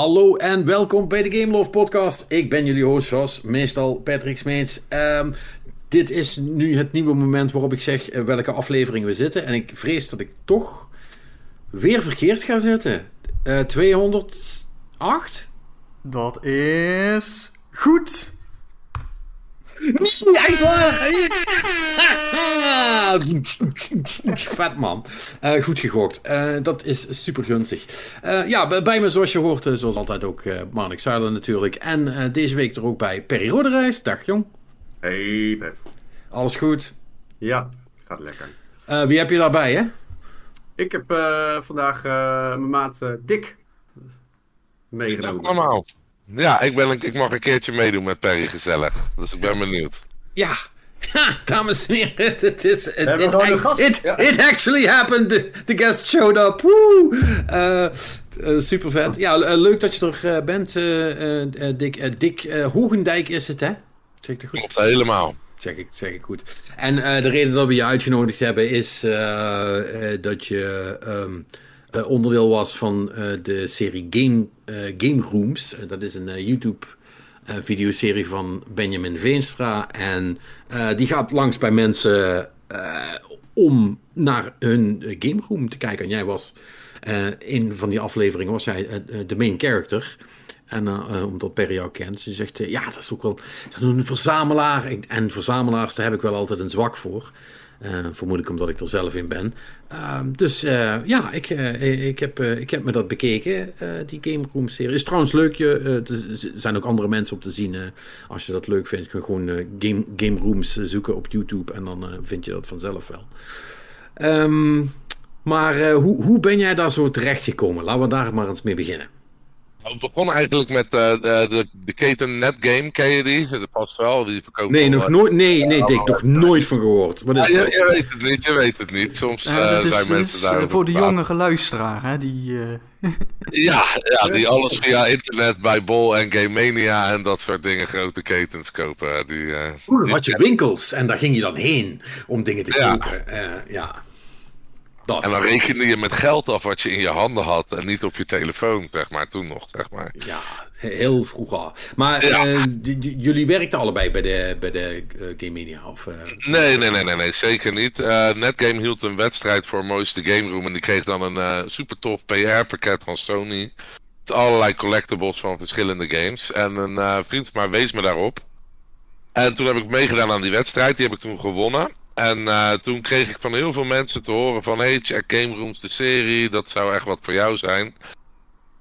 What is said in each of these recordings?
Hallo en welkom bij de Game Podcast. Ik ben jullie host, zoals meestal Patrick Smeets. Ehm, dit is nu het nieuwe moment waarop ik zeg eh, welke aflevering we zitten. En ik vrees dat ik toch weer verkeerd ga zitten. Eh 208? Dat is goed. Nee, echt waar! Vet man. Eh, goed gegokt. Eh, dat is super gunstig. Eh, ja, bij- me zoals je hoort, zoals altijd ook uh, Marnik Zuilen natuurlijk. En eh, deze week er ook bij Perry Roderijs. Dag jong. Hey, vet. Alles goed? Ja, gaat lekker. Eh, wie heb je daarbij hè? Ik heb eh, vandaag eh, mijn maat Dick meegenomen. Allemaal. Ja, ik, ben een, ik mag een keertje meedoen met Perry gezellig. Dus ik ben benieuwd. Ja. Dames en heren, het, is... It, it- it, Ja. it actually happened. The, the guest showed up. Woe! Eh, eh, super vet. Ja, eh, leuk dat je er bent, eh, eh, eh, Dick. Eh, Dick Hogendijk is het, hè? Zeg ik het goed? Klopt helemaal. Zeg ik, zeg ik goed. En eh, de reden dat we je uitgenodigd hebben is eh, eh, dat je ehm, eh, onderdeel was van eh, de serie Game, eh, Game Rooms. Dat is een YouTube videoserie van Benjamin Veenstra. En die gaat langs bij mensen om naar hun game room te kijken. En jij was in van die afleveringen was jij de main character. En eh, omdat Perry jou kent, ze zegt, ja, dat is ook wel een verzamelaar. En verzamelaars, daar heb ik wel altijd een zwak voor. Eh vermoedelijk omdat ik er zelf in ben. Ehm, dus eh, ja, ik, eh, ik, heb, ik heb me dat bekeken, die Game Room serie. Is trouwens leuk, er zijn ook andere mensen op te zien. als je dat leuk vindt, kun je gewoon game, game Rooms zoeken op YouTube. En dan vind je dat vanzelf wel. Ehm, maar hoe, hoe ben jij daar zo terecht gekomen? Laten we daar maar eens mee beginnen. Nou, Het begon eigenlijk met eh, de, de, de keten Netgame, ken je die? Dat past wel, die verkoopt Nee, nog eh, nooit. Nee, nee, Dick, nog nooit van gehoord. Wat is ja, je, dat? je weet het niet, je weet het niet. Soms eh, is, zijn mensen is, daar voor de jongere luisteraar, hè, die... eh, Ja, ja, die alles via internet bij Bol en Game Mania en dat soort dingen grote ketens kopen. Die, eh, Oeh, die- had je winkels en daar ging je dan heen om dingen te Ja. kopen. Eh, ja. Dat. En dan rekende je met geld af wat je in je handen had en niet op je telefoon, zeg maar, toen nog, zeg maar. Ja, he- heel vroeger. Maar Ja. eh, jullie werkten allebei bij de, bij de eh, Game Mania? Of, eh, Nee, nee, nee, nee, nee zeker niet. Netgame hield een wedstrijd voor mooiste game room en die kreeg dan een super tof PR-pakket van Sony. Met allerlei collectibles van verschillende games. En een vriend van mij wees me daarop. En toen heb ik meegedaan aan die wedstrijd, die heb ik toen gewonnen. En eh, toen kreeg ik van heel veel mensen te horen van... Hey, check Game Rooms, de serie, dat zou echt wat voor jou zijn.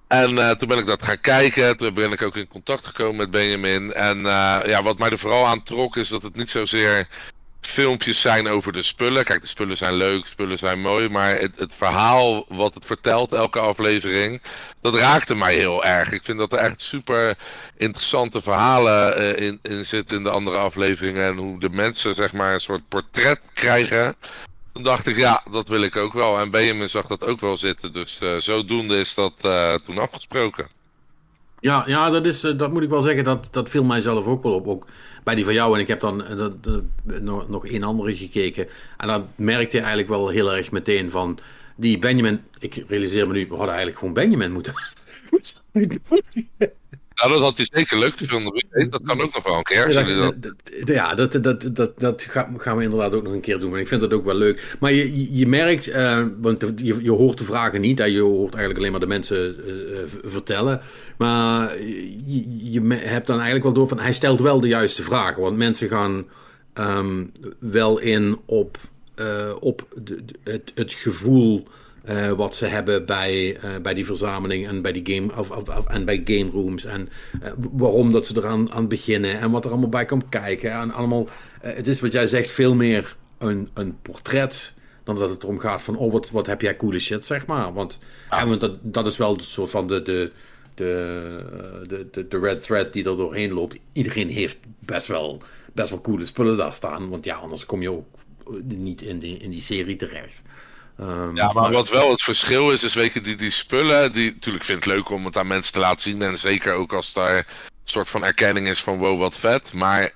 En eh, toen ben ik dat gaan kijken. Toen ben ik ook in contact gekomen met Benjamin. En eh, ja, wat mij er vooral aan trok is dat het niet zozeer filmpjes zijn over de spullen. Kijk, de spullen zijn leuk, spullen zijn mooi. Maar het, het verhaal wat het vertelt, elke aflevering, dat raakte mij heel erg. Ik vind dat er echt super interessante verhalen eh, in, in zitten in de andere afleveringen. En hoe de mensen, zeg maar, een soort portret krijgen. Toen dacht ik, ja, dat wil ik ook wel. En Benjamin zag dat ook wel zitten. Dus eh, zodoende is dat eh, toen afgesproken. Ja, ja dat, is, eh, dat moet ik wel zeggen. Dat, dat viel mij zelf ook wel op. Ook bij die van jou. En ik heb dan eh, dat, eh, nog, nog één andere gekeken. En dan merkte je eigenlijk wel heel erg meteen van... Die Benjamin... Ik realiseer me nu, we hadden eigenlijk gewoon Benjamin moeten... Nou, dat had hij zeker leuk gevonden. Dat kan ook nog wel een keer. Ja, dat- ja, dat, dat, dat, dat ga- gaan we inderdaad ook nog een keer doen. Maar ik vind dat ook wel leuk. Maar je, je- merkt, eh, want je, je hoort de vragen niet. Hè, je hoort eigenlijk alleen maar de mensen eh, eh, vertellen. Maar je, je hebt dan eigenlijk wel door van... Hij stelt wel de juiste vragen. Want mensen gaan ehm, wel in op, op de- het, het gevoel... eh, wat ze hebben bij, eh, bij die verzameling en bij die game of, of, of- en bij game rooms en eh, waarom dat ze eraan aan beginnen en wat er allemaal bij komt kijken en allemaal het is wat jij zegt veel meer een, een portret dan dat het erom gaat van oh wat, wat heb jij coole shit zeg maar. Want, hè, want dat, dat is wel een soort van de, de de, de, de, de red thread die er doorheen loopt. Iedereen heeft best wel best wel coole spullen daar staan want ja anders kom je ook niet in die, in die serie terecht Ehm, Ja, maar wat wel het verschil is, is weet je, die, die spullen, die natuurlijk vind ik het leuk om het aan mensen te laten zien. En zeker ook als daar een soort van erkenning is van wow, wat vet. Maar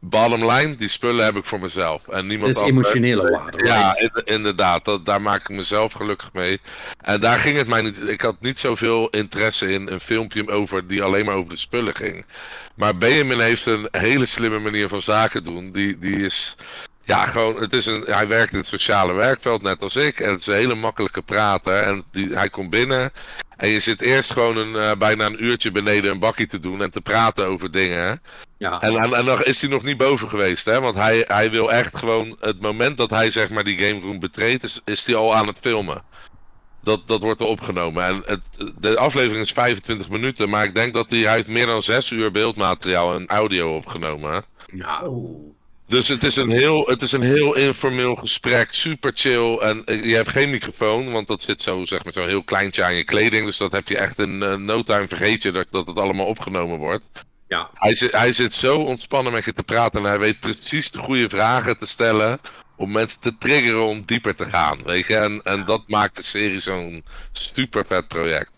bottom line, die spullen heb ik voor mezelf. En niemand Dat is anders. emotionele waarde. Ja, inderdaad. Dat, daar maak ik mezelf gelukkig mee. En daar ging het mij niet. Ik had niet zoveel interesse in een filmpje over die alleen maar over de spullen ging. Maar Benjamin heeft een hele slimme manier van zaken doen. Die, die is. Ja, gewoon. Het is een, hij werkt in het sociale werkveld, net als ik. En het is een hele makkelijke prater. En die, hij komt binnen. En je zit eerst gewoon een, eh, bijna een uurtje beneden een bakkie te doen en te praten over dingen. ja. En, en, en dan is hij nog niet boven geweest, hè? Want hij, hij wil echt gewoon. Het moment dat hij zeg maar die game room betreedt, is, is hij al aan het filmen. Dat, dat wordt er opgenomen. En het, de aflevering is 25 minuten, maar ik denk dat hij, hij heeft meer dan 6 uur beeldmateriaal en audio opgenomen. hè. Dus het is, een heel, het is een heel informeel gesprek, super chill. En eh, je hebt geen microfoon, want dat zit zo, zeg maar, zo heel kleintje aan je kleding. Dus dat heb je echt in eh, no time vergeet je dat, dat het allemaal opgenomen wordt. Ja. Hij zit, hij zit zo ontspannen met je te praten en hij weet precies de goede vragen te stellen om mensen te triggeren om dieper te gaan, weet je. En, en dat maakt de serie zo'n super vet project.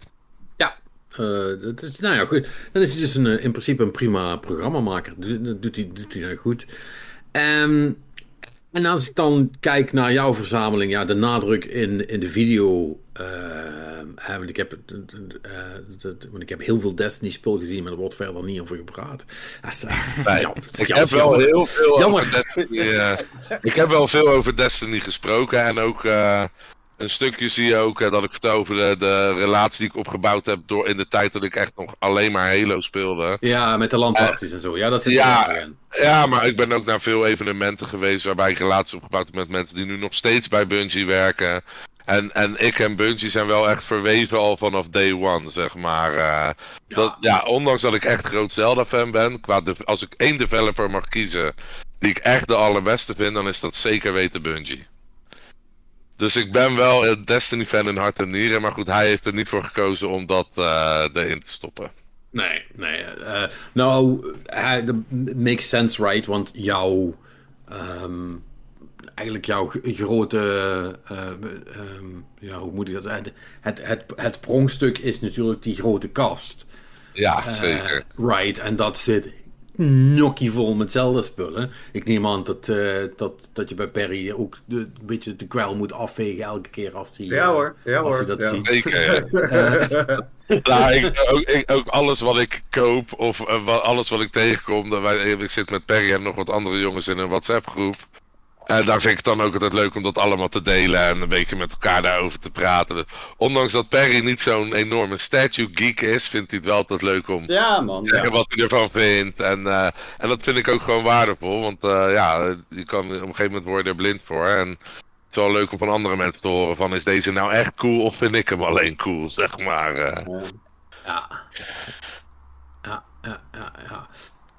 Ja, eh, dat is, nou ja, goed. Dan is hij dus een, in principe een prima programmamaker. Dat doet hij, doet hij nou goed. Ehm, en als ik dan kijk naar jouw verzameling, ja, de nadruk in, in de video. hè, want, ik heb, het, eh, dat- want ik heb heel veel Destiny-spul gezien, maar er wordt verder niet over gepraat. Is, eh, Nee, ja, ik heb wel heel veel Jammer. over Destiny. ik heb wel veel over Destiny gesproken. En ook een stukje zie je ook eh, dat ik vertel over de, de relatie die ik opgebouwd heb door in de tijd dat ik echt nog alleen maar Halo speelde. Ja, met de landparties en zo. Ja, dat zit er ja. nog in. Ja, maar ik ben ook naar veel evenementen geweest waarbij ik relaties opgebouwd heb met mensen die nu nog steeds bij Bungie werken. En, en ik en Bungie zijn wel echt verweven al vanaf day one, zeg maar. eh. Dat, ja, ondanks dat ik echt groot Zelda-fan ben, qua de, als ik één developer mag kiezen die ik echt de allerbeste vind, dan is dat zeker weten Bungie. Dus ik ben wel een Destiny-fan in hart en nieren, maar goed, hij heeft er niet voor gekozen om dat eh, erin te stoppen. Nee, nee. eh, nou, eh, dat makes sense, right? Want jouw. ehm, eigenlijk jouw grote. eh, ehm, ja, hoe moet ik dat zeggen? Het, het, het prongstuk is natuurlijk die grote kast. Ja, zeker. right, en dat zit nokkie vol met Zelda-spullen. Ik neem aan dat, eh, dat, dat je bij Perry ook de, een beetje de kwel moet afvegen elke keer als hij, Ja hoor, ja als hoor. hij dat ja. ziet. Zeker. Nou, ik, ook, ik- ook alles wat ik koop of wa- alles wat ik tegenkom. dat wij, ik zit met Perry en nog wat andere jongens in een WhatsApp groep. En daar vind ik het dan ook altijd leuk om dat allemaal te delen en een beetje met elkaar daarover te praten. Ondanks dat Perry niet zo'n enorme statue geek is, vindt hij het wel altijd leuk om Ja, man. te zeggen Ja. wat hij ervan vindt. En, eh, en dat vind ik ook gewoon waardevol, want eh, ja, je kan op een gegeven moment worden er blind voor. En het is wel leuk om van andere mensen te horen van is deze nou echt cool of vind ik hem alleen cool, zeg maar. eh. Ja. Ja, ja, ja, ja.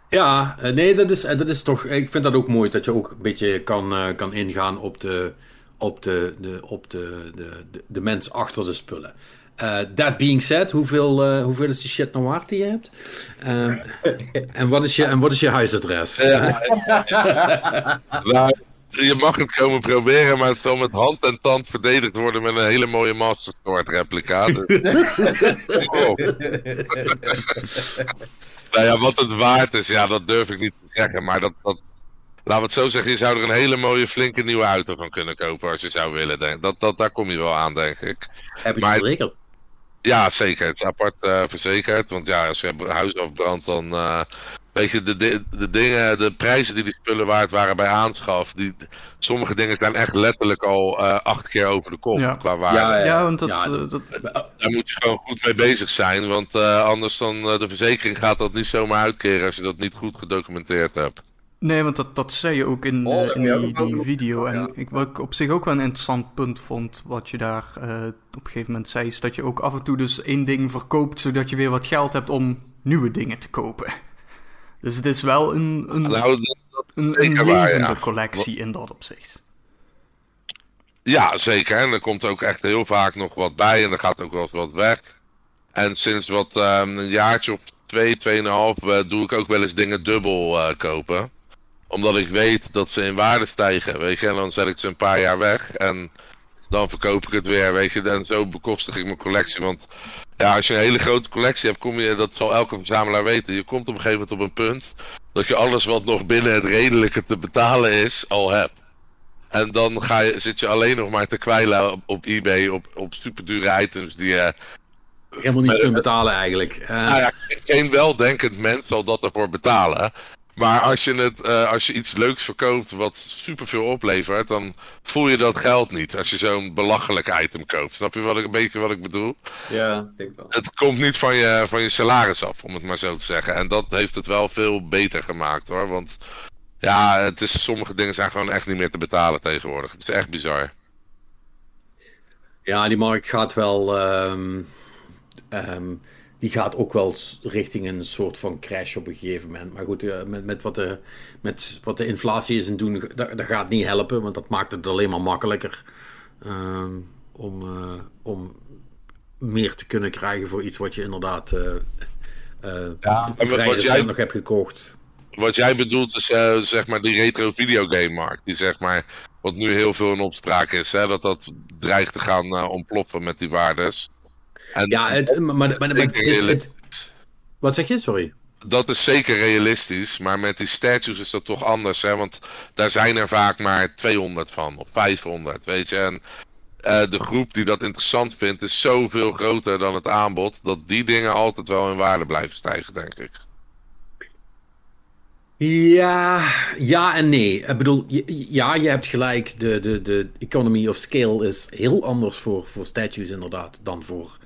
Ja, eh, nee, dat is, eh, dat is toch. Ik vind dat ook mooi dat je ook een beetje kan, eh, kan ingaan op de, op de, de, op de, de, de, de mens achter de spullen. Eh that being said, hoeveel, eh, hoeveel is die shit nou waard die je hebt? Ehm, en, wat is je, en wat is je huisadres? Nou, je mag het komen proberen, maar het zal met hand en tand verdedigd worden met een hele mooie Master Sword replica. Dus- Oh. nou ja, wat het waard is, ja, dat durf ik niet te zeggen. Maar dat, dat, laten we het zo zeggen, je zou er een hele mooie, flinke nieuwe auto van kunnen kopen als je zou willen. Denk. Dat, dat, daar kom je wel aan, denk ik. Heb ik maar- verzekerd? Ja, zeker. Het is apart eh, verzekerd. Want ja, als je huis afbrandt, dan. eh, weet je, de, di- de dingen, de prijzen die die spullen waard waren bij aanschaf. Die, sommige dingen zijn echt letterlijk al eh, acht keer over de kop Ja. qua waarde. Ja, Ja, want dat, Ja, eh, dat- dat, Daar moet je gewoon goed mee bezig zijn. Want eh, anders dan de verzekering gaat dat niet zomaar uitkeren als je dat niet goed gedocumenteerd hebt. Nee, want dat, dat zei je ook in, Oh, in die, video. En ik, wat ik op zich ook wel een interessant punt vond, wat je daar eh, op een gegeven moment zei, is dat je ook af en toe dus één ding verkoopt, zodat je weer wat geld hebt om nieuwe dingen te kopen. Dus het is wel een, een, Nou, een, een waar, levende ja. collectie in dat opzicht. Ja, zeker. En er komt ook echt heel vaak nog wat bij en er gaat ook wel wat weg. En sinds wat ehm, een jaartje of twee, tweeënhalf eh, doe ik ook wel eens dingen dubbel eh, kopen. Omdat ik weet dat ze in waarde stijgen, weet je. En dan zet ik ze een paar jaar weg en dan verkoop ik het weer, weet je. En zo bekostig ik mijn collectie. Want ja, als je een hele grote collectie hebt, kom je, dat zal elke verzamelaar weten. Je komt op een gegeven moment op een punt dat je alles wat nog binnen het redelijke te betalen is, al hebt. En dan ga je, zit je alleen nog maar te kwijlen op, op eBay op, op superdure items die je Helemaal niet kunt betalen eigenlijk. Eh, Nou ja, geen weldenkend mens zal dat ervoor betalen. Maar als je, het, eh, als je iets leuks verkoopt wat superveel oplevert, dan voel je dat geld niet. Als je zo'n belachelijk item koopt. Snap je wat ik, een beetje wat ik bedoel? Ja, ik denk wel. Het komt niet van je, van je salaris af, om het maar zo te zeggen. En dat heeft het wel veel beter gemaakt hoor. Want ja, het is, sommige dingen zijn gewoon echt niet meer te betalen tegenwoordig. Het is echt bizar. Ja, die markt gaat wel. ehm, die gaat ook wel richting een soort van crash op een gegeven moment. Maar goed, eh, met, met, wat, de, met wat de inflatie is en doen, dat, dat gaat niet helpen, want dat maakt het alleen maar makkelijker ehm, om, eh, om meer te kunnen krijgen voor iets wat je inderdaad eh, Ja, wat jij- nog hebt gekocht. Wat jij bedoelt is zeg maar die retro videogame markt. Die zeg maar, wat nu heel veel in opspraak is. Hè, dat dat dreigt te gaan ontploffen met die waardes. En Ja, het, maar, maar, maar, het is. Het, wat zeg je? Sorry. dat is zeker realistisch. Maar met die statues is dat toch anders. Hè, want daar zijn er vaak maar 200 van. Of 500, weet je. En eh, de groep die dat interessant vindt is zoveel groter dan het aanbod. Dat die dingen altijd wel in waarde blijven stijgen, denk ik. Ja, ja en nee. Ik bedoel, ja, je hebt gelijk. De, de, de economy of scale is heel anders voor, voor statues inderdaad dan voor,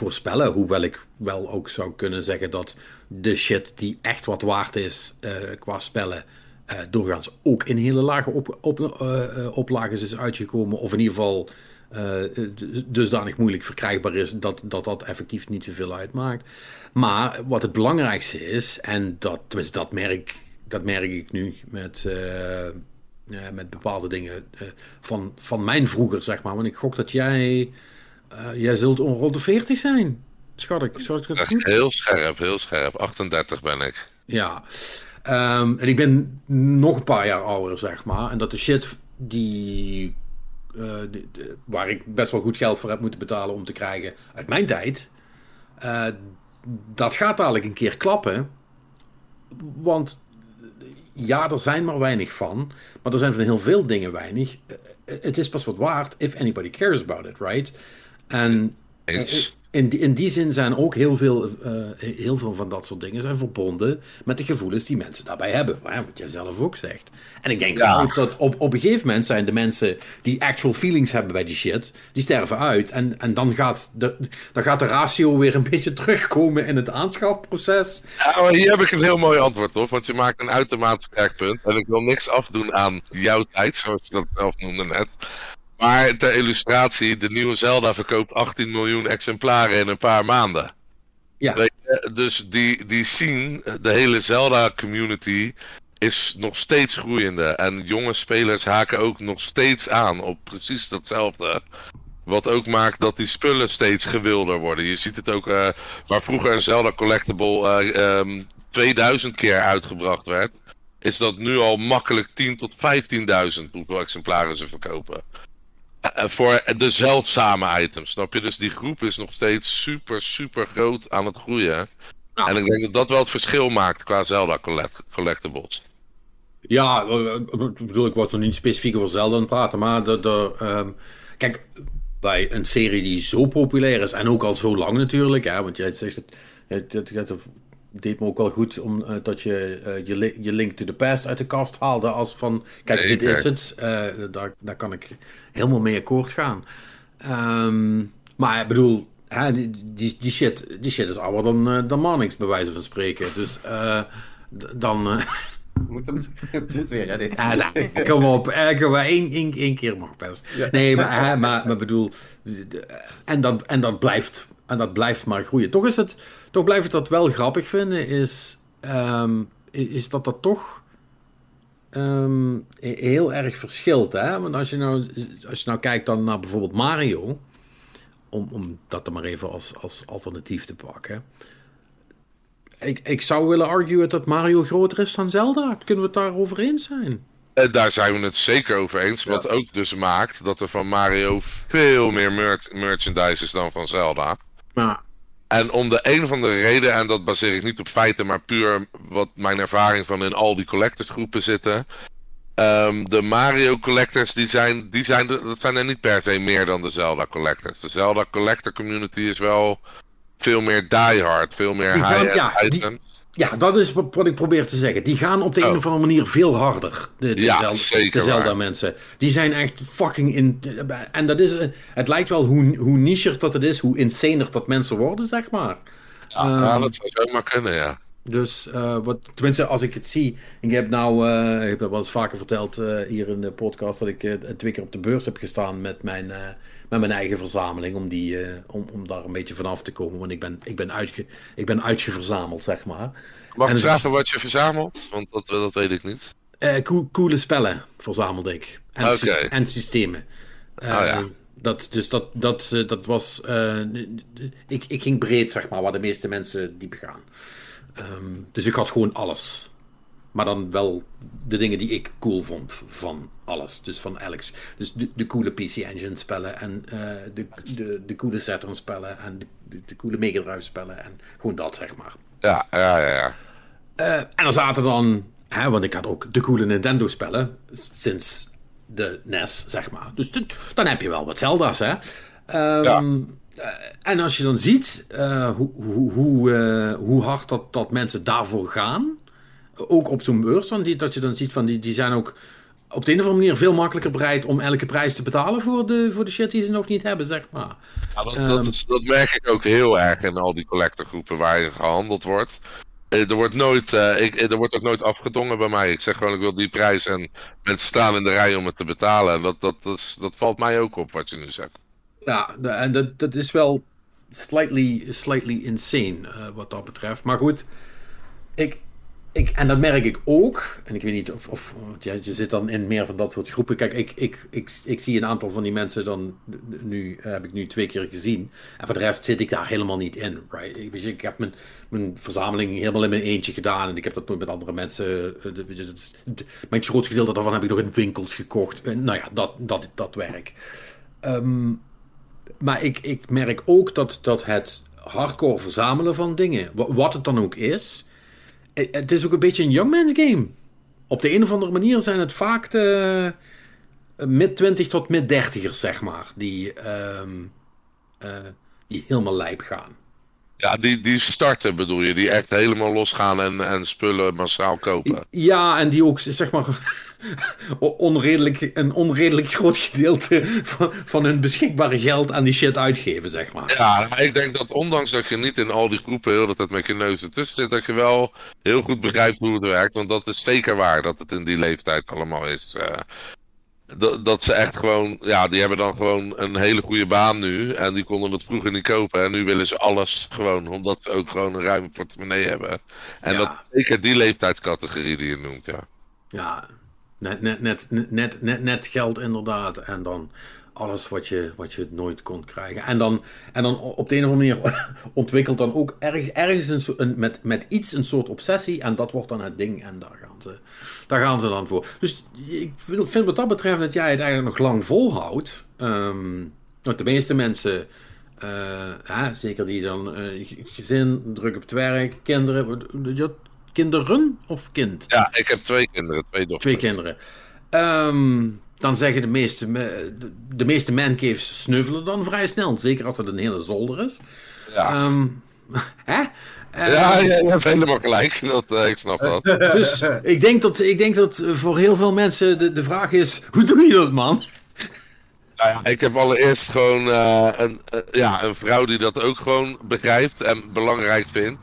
voor spellen. Hoewel ik wel ook zou kunnen zeggen dat de shit die echt wat waard is eh, qua spellen... eh, doorgaans ook in hele lage op, op, eh, oplages is uitgekomen. Of in ieder geval dusdanig moeilijk verkrijgbaar is dat, dat dat effectief niet zoveel uitmaakt. Maar wat het belangrijkste is, en dat, tenminste, dat, merk, dat merk ik nu met, met bepaalde dingen van, van mijn vroeger, zeg maar. Want ik gok dat jij, eh, jij zult on- rond de 40 zijn. Schat ik, schat ik is heel scherp, heel scherp. 38 ben ik. Ja. Ehm, en ik ben nog een paar jaar ouder, zeg maar. En dat de shit die, eh, die- waar ik best wel goed geld voor heb moeten betalen om te krijgen uit mijn tijd. eh, dat gaat dadelijk een keer klappen. Want ja, er zijn maar weinig van. Maar er zijn van heel veel dingen weinig. Het is pas wat waard if anybody cares about it, right? En in die, in die zin zijn ook heel veel, eh, heel veel van dat soort dingen zijn verbonden met de gevoelens die mensen daarbij hebben. Wat jij zelf ook zegt. En ik denk Ja. ook dat op, op een gegeven moment zijn de mensen die actual feelings hebben bij die shit, die sterven uit. En, en dan, gaat de, dan gaat de ratio weer een beetje terugkomen in het aanschafproces. Ja, maar hier heb ik een heel mooi antwoord op, want je maakt een uitermate sterk punt. En ik wil niks afdoen aan jouw tijd, zoals je dat zelf noemde net. Maar ter illustratie, de nieuwe Zelda verkoopt 18 miljoen exemplaren in een paar maanden. Ja. Dus die, die scene, de hele Zelda-community, is nog steeds groeiende. En jonge spelers haken ook nog steeds aan op precies datzelfde. Wat ook maakt dat die spullen steeds gewilder worden. Je ziet het ook, eh, waar vroeger een Zelda Collectible eh, ehm, 2000 keer uitgebracht werd, is dat nu al makkelijk 10 tot 15.000 hoeveel exemplaren ze verkopen. Eh, voor de zeldzame items, snap je? Dus die groep is nog steeds super, super groot aan het groeien. Ja. En ik denk dat dat wel het verschil maakt qua Zelda collect- Collectibles. Ja, eh, ik bedoel, ik was nog niet specifiek over Zelda aan het praten, maar de, de, ehm, kijk, bij een serie die zo populair is en ook al zo lang natuurlijk, hè, want jij zegt het, het, het, het deed me ook wel goed om, eh, dat je eh, je, li- je Link to the Past uit de kast haalde als van, kijk, dit is het, Eh, daar, daar kan ik helemaal mee akkoord gaan. Ehm, maar ik bedoel, hè, die, die, die, shit, die shit is ouder dan, eh, dan Marnix, bij wijze van spreken. Dus d- dan... eh, Moet, hem- moet weer, hè, dit. ja, nou, kom op, maar één, één, keer mag best. Nee, maar, hè, maar, maar bedoel, en dat, en, dat blijft, en dat blijft maar groeien. Toch, is het, toch blijf ik dat wel grappig vinden, is, ehm, is dat dat toch ehm, heel erg verschilt. Hè? Want als je, nou, als je nou kijkt dan naar bijvoorbeeld Mario, om, om dat er maar even als, als alternatief te pakken. Ik, ik zou willen arguen dat Mario groter is dan Zelda. Kunnen we het daarover eens zijn? Eh, daar zijn we het zeker over eens. Wat ook dus maakt dat er van Mario veel meer merch- merchandise is dan van Zelda. Maar, En om de een of andere reden, en dat baseer ik niet op feiten, maar puur wat mijn ervaring van in al die collectorsgroepen zitten. Ehm, de Mario collectors, die zijn, die zijn, dat zijn er niet per se meer dan de Zelda collectors. De Zelda collector community is wel veel meer diehard, veel meer high-end ja, die- items. Ja, dat is wat, ik probeer te zeggen. Die gaan op de Oh. een of andere manier veel harder. De, de, Ja, Zelda, zeker de Zelda mensen. Die zijn echt fucking in. En dat is. eh, Het lijkt wel hoe, hoe nicher dat het is, hoe insaner dat mensen worden, zeg maar. Ja, ja, Ehm, dat zou zomaar kunnen, ja. Dus eh, wat, tenminste, als ik het zie. Ik heb nou, eh, ik heb dat wel eens vaker verteld hier in de podcast, dat ik twee keer op de beurs heb gestaan met mijn, met mijn eigen verzameling. Om, die, eh, om, om daar een beetje vanaf te komen. Want ik ben, ik ben, uitge, ik ben uitgeverzameld, zeg maar. Mag ik vragen wat je verzamelt? Want dat, dat weet ik niet. Eh, cool- coole spellen verzamelde ik. En, en systemen. Eh, Oh ja. dat, dus dat, dat, eh, dat was. eh, ik, ik ging breed, zeg maar, waar de meeste mensen diep gaan. Ehm, dus ik had gewoon alles. Maar dan wel de dingen die ik cool vond van alles. Dus van Alex. Dus de, de coole PC Engine spellen en eh, de, de, de coole Saturn spellen en de, de, de coole Mega Drive spellen en gewoon dat, zeg maar. Ja, ja, ja. ja. Eh, en er zaten dan, hè, want ik had ook de coole Nintendo-spellen sinds de NES, zeg maar. Dus dan heb je wel wat Zelda's, hè. Ehm, Ja. eh, en als je dan ziet hoe, hoe, hoe, hoe hard dat, dat mensen daarvoor gaan, ook op zo'n beurs, dan die, dat je dan ziet van die, die zijn ook op de een of andere manier veel makkelijker bereid om elke prijs te betalen voor de, voor de shit die ze nog niet hebben, zeg maar. Ja, dat, Ehm. dat, is, dat merk ik ook heel erg in al die collectorgroepen waarin gehandeld wordt. Eh, Er wordt, nooit, eh, ik, er wordt ook nooit afgedongen bij mij. Ik zeg gewoon, ik wil die prijs en mensen staan in de rij om het te betalen. En dat, dat, dat, is- dat valt mij ook op wat je nu zegt. Ja, en dat, dat is wel slightly, slightly insane eh, wat dat betreft. Maar goed, ik, ik, en dat merk ik ook. En ik weet niet of, of ja, je zit dan in meer van dat soort groepen. Kijk, ik, ik, ik, ik zie een aantal van die mensen dan nu, eh, heb ik nu twee keer gezien. En voor de rest zit ik daar helemaal niet in. Right? Ik, weet je, ik heb mijn, mijn verzameling helemaal in mijn eentje gedaan. En ik heb dat nooit met andere mensen. eh, je, dat is, mijn grootste gedeelte daarvan heb ik nog in winkels gekocht. En, nou ja, dat, dat, dat werk. Ehm, maar ik, ik merk ook dat, dat het hardcore verzamelen van dingen, wa- wat het dan ook is, eh, het is ook een beetje een youngman's game. Op de een of andere manier zijn het vaak de mid-20 tot mid-30ers, zeg maar, die, ehm, eh, die helemaal lijp gaan. Ja, die, die starten bedoel je, die echt helemaal losgaan en, en spullen massaal kopen. Ja, en die ook, zeg maar, onredelijk, een onredelijk groot gedeelte van, van hun beschikbare geld aan die shit uitgeven, zeg maar. Ja, maar ik denk dat ondanks dat je niet in al die groepen heel de tijd met je neus ertussen zit, dat je wel heel goed begrijpt hoe het werkt. Want dat is zeker waar dat het in die leeftijd allemaal is. eh, dat, dat ze echt gewoon, ja, die hebben dan gewoon een hele goede baan nu. En die konden het vroeger niet kopen. En nu willen ze alles gewoon, omdat ze ook gewoon een ruime portemonnee hebben. En Ja. dat zeker die leeftijdscategorie die je noemt, ja. Ja, net, net, net, net, net, geld inderdaad. En dan alles wat je, wat je nooit kon krijgen. En dan, en dan op de een of andere manier ontwikkelt dan ook erg, ergens een, met, met iets een soort obsessie. En dat wordt dan het ding. En daar gaan ze, daar gaan ze dan voor. Dus ik vind wat dat betreft dat jij het eigenlijk nog lang volhoudt. Ehm, want de meeste mensen... eh, zeker die dan eh, gezin, druk op het werk, kinderen. Kinderen of kind? Ja, ik heb twee kinderen, twee dochters. Twee kinderen. Ehm, dan zeggen de meeste, me- de, de meeste mancaves sneuvelen dan vrij snel. Zeker als het een hele zolder is. Ja, Ehm, hè? Ehm, ja, ja, je hebt helemaal gelijk. Dat, eh, ik snap dat. Dus ik denk, dat, ik denk dat voor heel veel mensen de, de vraag is: hoe doe je dat, man? Nou ja, ik heb allereerst gewoon eh, een, eh, ja, een vrouw die dat ook gewoon begrijpt en belangrijk vindt.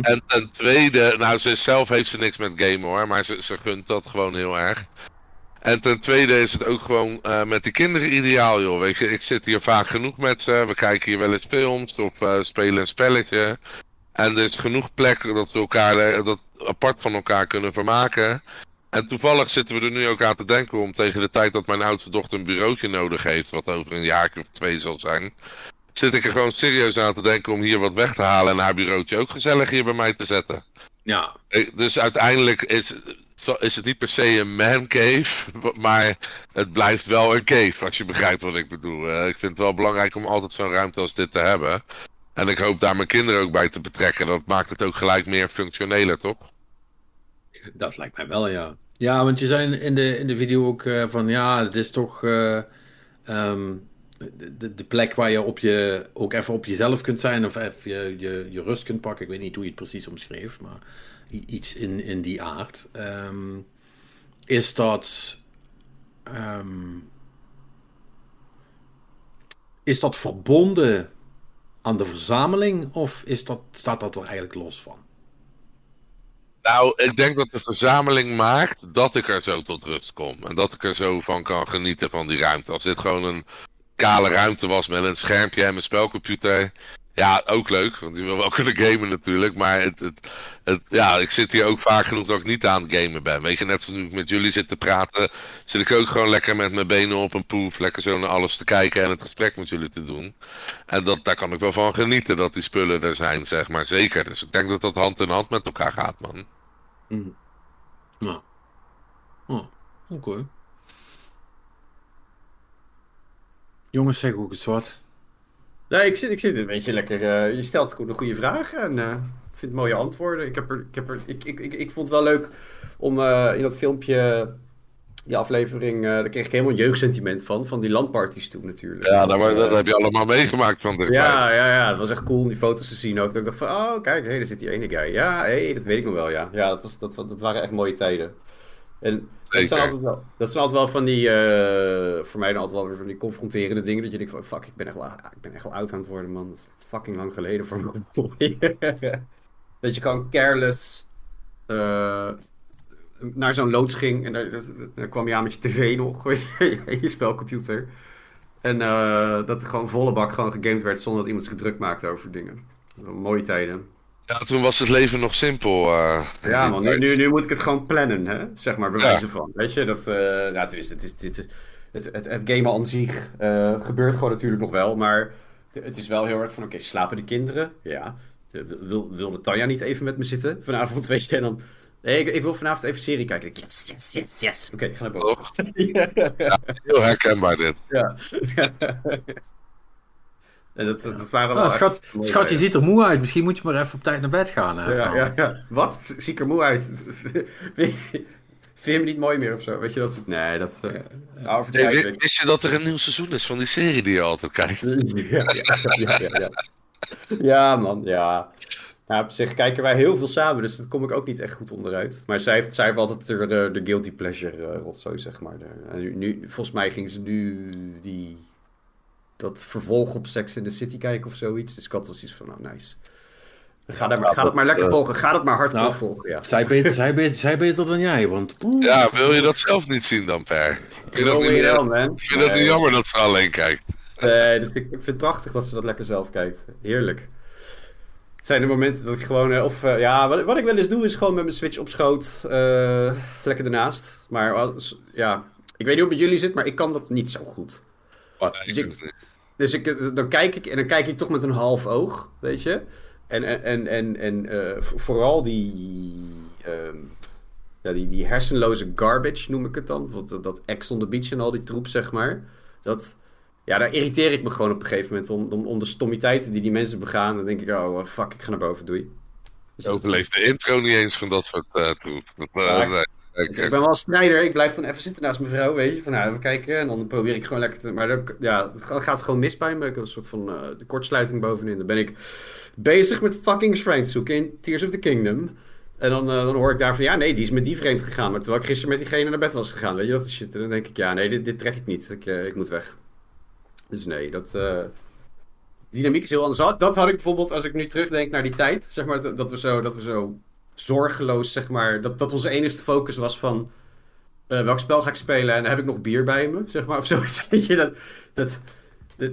En ten tweede, nou, ze zelf heeft ze niks met gamen hoor, maar ze, ze gunt dat gewoon heel erg. En ten tweede is het ook gewoon eh, met die kinderen ideaal, joh. Weet je, ik zit hier vaak genoeg met ze. We kijken hier wel eens films of eh, spelen een spelletje. En er is genoeg plek dat we elkaar eh, dat apart van elkaar kunnen vermaken. En toevallig zitten we er nu ook aan te denken om tegen de tijd dat mijn oudste dochter een bureautje nodig heeft, wat over een jaar of twee zal zijn, zit ik er gewoon serieus aan te denken om hier wat weg te halen en haar bureautje ook gezellig hier bij mij te zetten. Ja, Ik- Dus uiteindelijk is, is het niet per se een man cave, maar het blijft wel een cave, als je begrijpt wat ik bedoel. Eh, ik vind het wel belangrijk om altijd zo'n ruimte als dit te hebben. En ik hoop daar mijn kinderen ook bij te betrekken. Dat maakt het ook gelijk meer functioneler, toch? Dat lijkt mij wel, ja. Ja, want je zei in de, in de video ook uh, van ja, het is toch uh, um, de, de plek waar je, op je ook even op jezelf kunt zijn of even je, je, je rust kunt pakken. Ik weet niet hoe je het precies omschreef, maar iets in, in die aard. Um, is dat. Um, is dat verbonden aan de verzameling of is dat, staat dat er eigenlijk los van? Nou, ik denk dat de verzameling maakt dat ik er zo tot rust kom. En dat ik er zo van kan genieten van die ruimte. Als dit gewoon een kale ruimte was met een schermpje en mijn spelcomputer. Ja, ook leuk, want je wil wel kunnen gamen natuurlijk. Maar het, het, het, ja, ik zit hier ook vaak genoeg dat ik niet aan het gamen ben. Weet je, net zoals ik met jullie zit te praten, zit ik ook gewoon lekker met mijn benen op een poef. Lekker zo naar alles te kijken en het gesprek met jullie te doen. En dat, daar kan ik wel van genieten dat die spullen er zijn, zeg maar. Zeker. Dus ik denk dat dat hand in hand met elkaar gaat, man. Mm. Nou. Oh, oké. Jongens, zeg ook eens wat. Nee, ik zit, ik zit een beetje lekker. Uh, je stelt de goede vragen en uh, ik vind mooie antwoorden. Ik, heb er, ik, heb er, ik, ik, ik, ik vond het wel leuk om uh, in dat filmpje, die aflevering, daar kreeg ik helemaal een jeugdsentiment van. Van die landparties toen natuurlijk. Ja, dat, dat heb je allemaal meegemaakt van dichtbij. Ja, ja, ja, het was echt cool om die foto's te zien ook. Dat ik dacht van, oh kijk, hé, hey, daar zit die ene guy. Ja, hé, hey, dat weet ik nog wel, ja. Ja, dat, was, dat, dat waren echt mooie tijden. En dat zijn, altijd wel, dat zijn altijd wel van die, uh, voor mij dan altijd wel weer van die confronterende dingen. Dat je denkt van, fuck, ik ben echt wel, ik ben echt wel oud aan het worden, man. Dat is fucking lang geleden voor me. dat je gewoon careless uh, naar zo'n loods ging. En daar, daar, kwam je aan met je tv nog, je spelcomputer. En uh, dat er gewoon volle bak gewoon gegamed werd zonder dat iemand zich druk maakte over dingen. Mooie tijden. Ja, toen was het leven nog simpel. Uh, ja, man, nu, nu, nu, moet ik het gewoon plannen, hè? zeg maar, bij wijze van. Weet je, dat, uh, nou, het, is, het, is, het, het, het, het gamen aan zich uh, gebeurt gewoon natuurlijk nog wel, maar het is wel heel erg van, oké, okay, slapen de kinderen? Ja. Wil, wilde Tanja niet even met me zitten vanavond, weet je, en dan... Nee, ik, ik, wil vanavond even serie kijken. Yes, yes, yes, yes. Oké, okay, ik ga naar boven. Oh. ja, heel herkenbaar dit. Ja. En dat, dat waren wel nou, schat, schat, je ziet er moe uit. Misschien moet je maar even op tijd naar bed gaan. Hè, ja, ja, ja, Wat? Zie ik er moe uit? Vind je me niet mooi meer of zo? Weet je dat? Nee, dat is uh. Nee, wist je dat er een nieuw seizoen is van die serie die je altijd kijkt? ja, ja, ja, ja, ja. ja man, ja. Nou, op zich kijken wij heel veel samen, dus daar kom ik ook niet echt goed onderuit. Maar zij heeft, zij heeft altijd de, de, de guilty pleasure uh, rotzooi, zeg maar. De, nu, nu, volgens mij ging ze nu die dat vervolg op Sex in the City kijken of zoiets. Dus ik had dus iets van, nou, nice. Ga, daar maar, ga dat maar lekker volgen. Ga dat maar hardcore nou, volgen, ja. Zij beter, zij, beter, zij beter dan jij, want... Ja, wil je dat zelf niet zien dan, Per? Ik vind, dat niet, wel, man. Ik vind nee. het niet jammer dat ze alleen kijkt. Nee, dat, ik, vind het prachtig dat ze dat lekker zelf kijkt. Heerlijk. Het zijn de momenten dat ik gewoon... Uh, of uh, ja, wat, wat, ik wel eens doe is gewoon met mijn Switch op schoot. Uh, lekker ernaast. Maar als, ja, ik weet niet hoe het met jullie zit, maar ik kan dat niet zo goed. Wat? Dus, ik, dus ik, dan kijk ik en dan kijk ik toch met een half oog, weet je. En, en, en, en uh, vooral die, uh, ja, die, die hersenloze garbage noem ik het dan. Dat, dat Ex on the Beach en al die troep, zeg maar. Dat, ja, daar irriteer ik me gewoon op een gegeven moment om, om, om de stommiteiten die die mensen begaan. Dan denk ik, oh fuck, ik ga naar boven, doei. Dus overleeft de intro niet eens van dat soort uh, troep. Dat, ja, ik ben wel een strijder. Ik blijf dan even zitten naast mijn vrouw, weet je. Van nou, even kijken. En dan probeer ik gewoon lekker te... Maar ja, het gaat gewoon mis bij me. Ik heb een soort van uh, de kortsluiting bovenin. Dan ben ik bezig met fucking shrines zoeken in Tears of the Kingdom. En dan, uh, dan hoor ik daar van, ja, nee, die is met die vreemd gegaan. Maar terwijl ik gisteren met diegene naar bed was gegaan, weet je, dat is shit. En dan denk ik, ja, nee, dit, dit trek ik niet. Ik, uh, ik moet weg. Dus nee, dat... Dynamiek is heel anders. Dat had ik bijvoorbeeld, als ik nu terugdenk naar die tijd, zeg maar, dat we zo, dat we zo zorgeloos, zeg maar. Dat, dat onze enige focus was van. Uh, welk spel ga ik spelen en heb ik nog bier bij me, zeg maar, of zo. Weet je, dat. dat, dat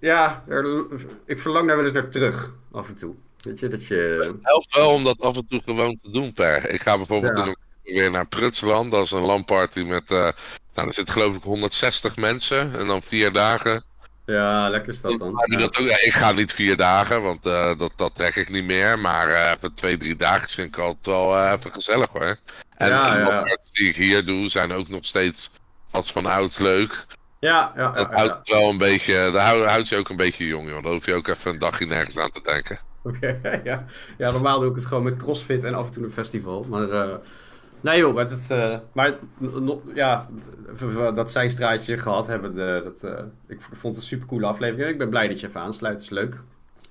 ja, er, ik verlang daar wel eens naar terug, af en toe. Weet je, dat je... Het helpt wel om dat af en toe gewoon te doen, Per. Ik ga bijvoorbeeld ja. weer naar Prutsland. Dat is een landparty met... Uh, nou, er zitten geloof ik 160 mensen. En dan vier dagen. Ja, lekker is dat dan. Ja. Dat ook, ik ga niet vier dagen, want uh, dat, dat trek ik niet meer. Maar uh, even twee, drie dagen vind ik altijd wel uh, even gezellig hoor. En, ja, en ja. de die ik hier doe zijn ook nog steeds als van ouds leuk. Ja, ja, Het ja, houdt wel een beetje, daar houdt, je ook een beetje jong, joh. Dan hoef je ook even een dagje nergens aan te denken. Oké, ja. ja, normaal doe ik het gewoon met crossfit en af en toe een festival. Maar, eh nee joh, maar, het, eh, maar no- ja, dat zijstraatje gehad hebben, de, dat, eh, ik vond het een super coole aflevering. Ik ben blij dat je even aansluit, dat is leuk.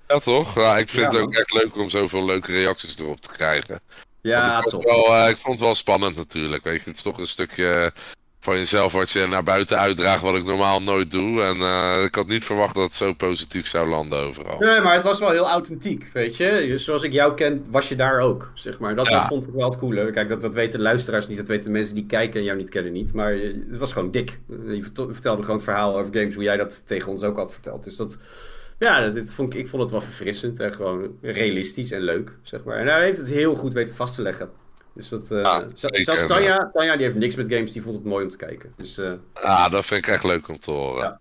Ja, toch? Ja, ik vind Ja, het ook man. echt leuk om zoveel leuke reacties erop te krijgen. Ja, wel, eh, ik vond het wel spannend natuurlijk. Weet je, het is toch een stukje van jezelf wat je naar buiten uitdraagt, wat ik normaal nooit doe. En eh, ik had niet verwacht dat het zo positief zou landen overal. Nee, maar het was wel heel authentiek, weet je. Zoals ik jou ken, was je daar ook, zeg maar. Dat, Ja. dat vond ik wel het coole. Kijk, dat, dat weten luisteraars niet, dat weten mensen die kijken en jou niet kennen niet. Maar het was gewoon dik. Je vertel- vertelde gewoon het verhaal over games, hoe jij dat tegen ons ook had verteld. Dus dat, ja, dat, dit vond ik, ik vond het wel verfrissend en gewoon realistisch en leuk, zeg maar. En hij heeft het heel goed weten vast te leggen. Dus dat, zeker. zelfs Tanja, Tanja, die heeft niks met games, die vond het mooi om te kijken. Dus eh, Ah, dat vind ik echt leuk om te horen.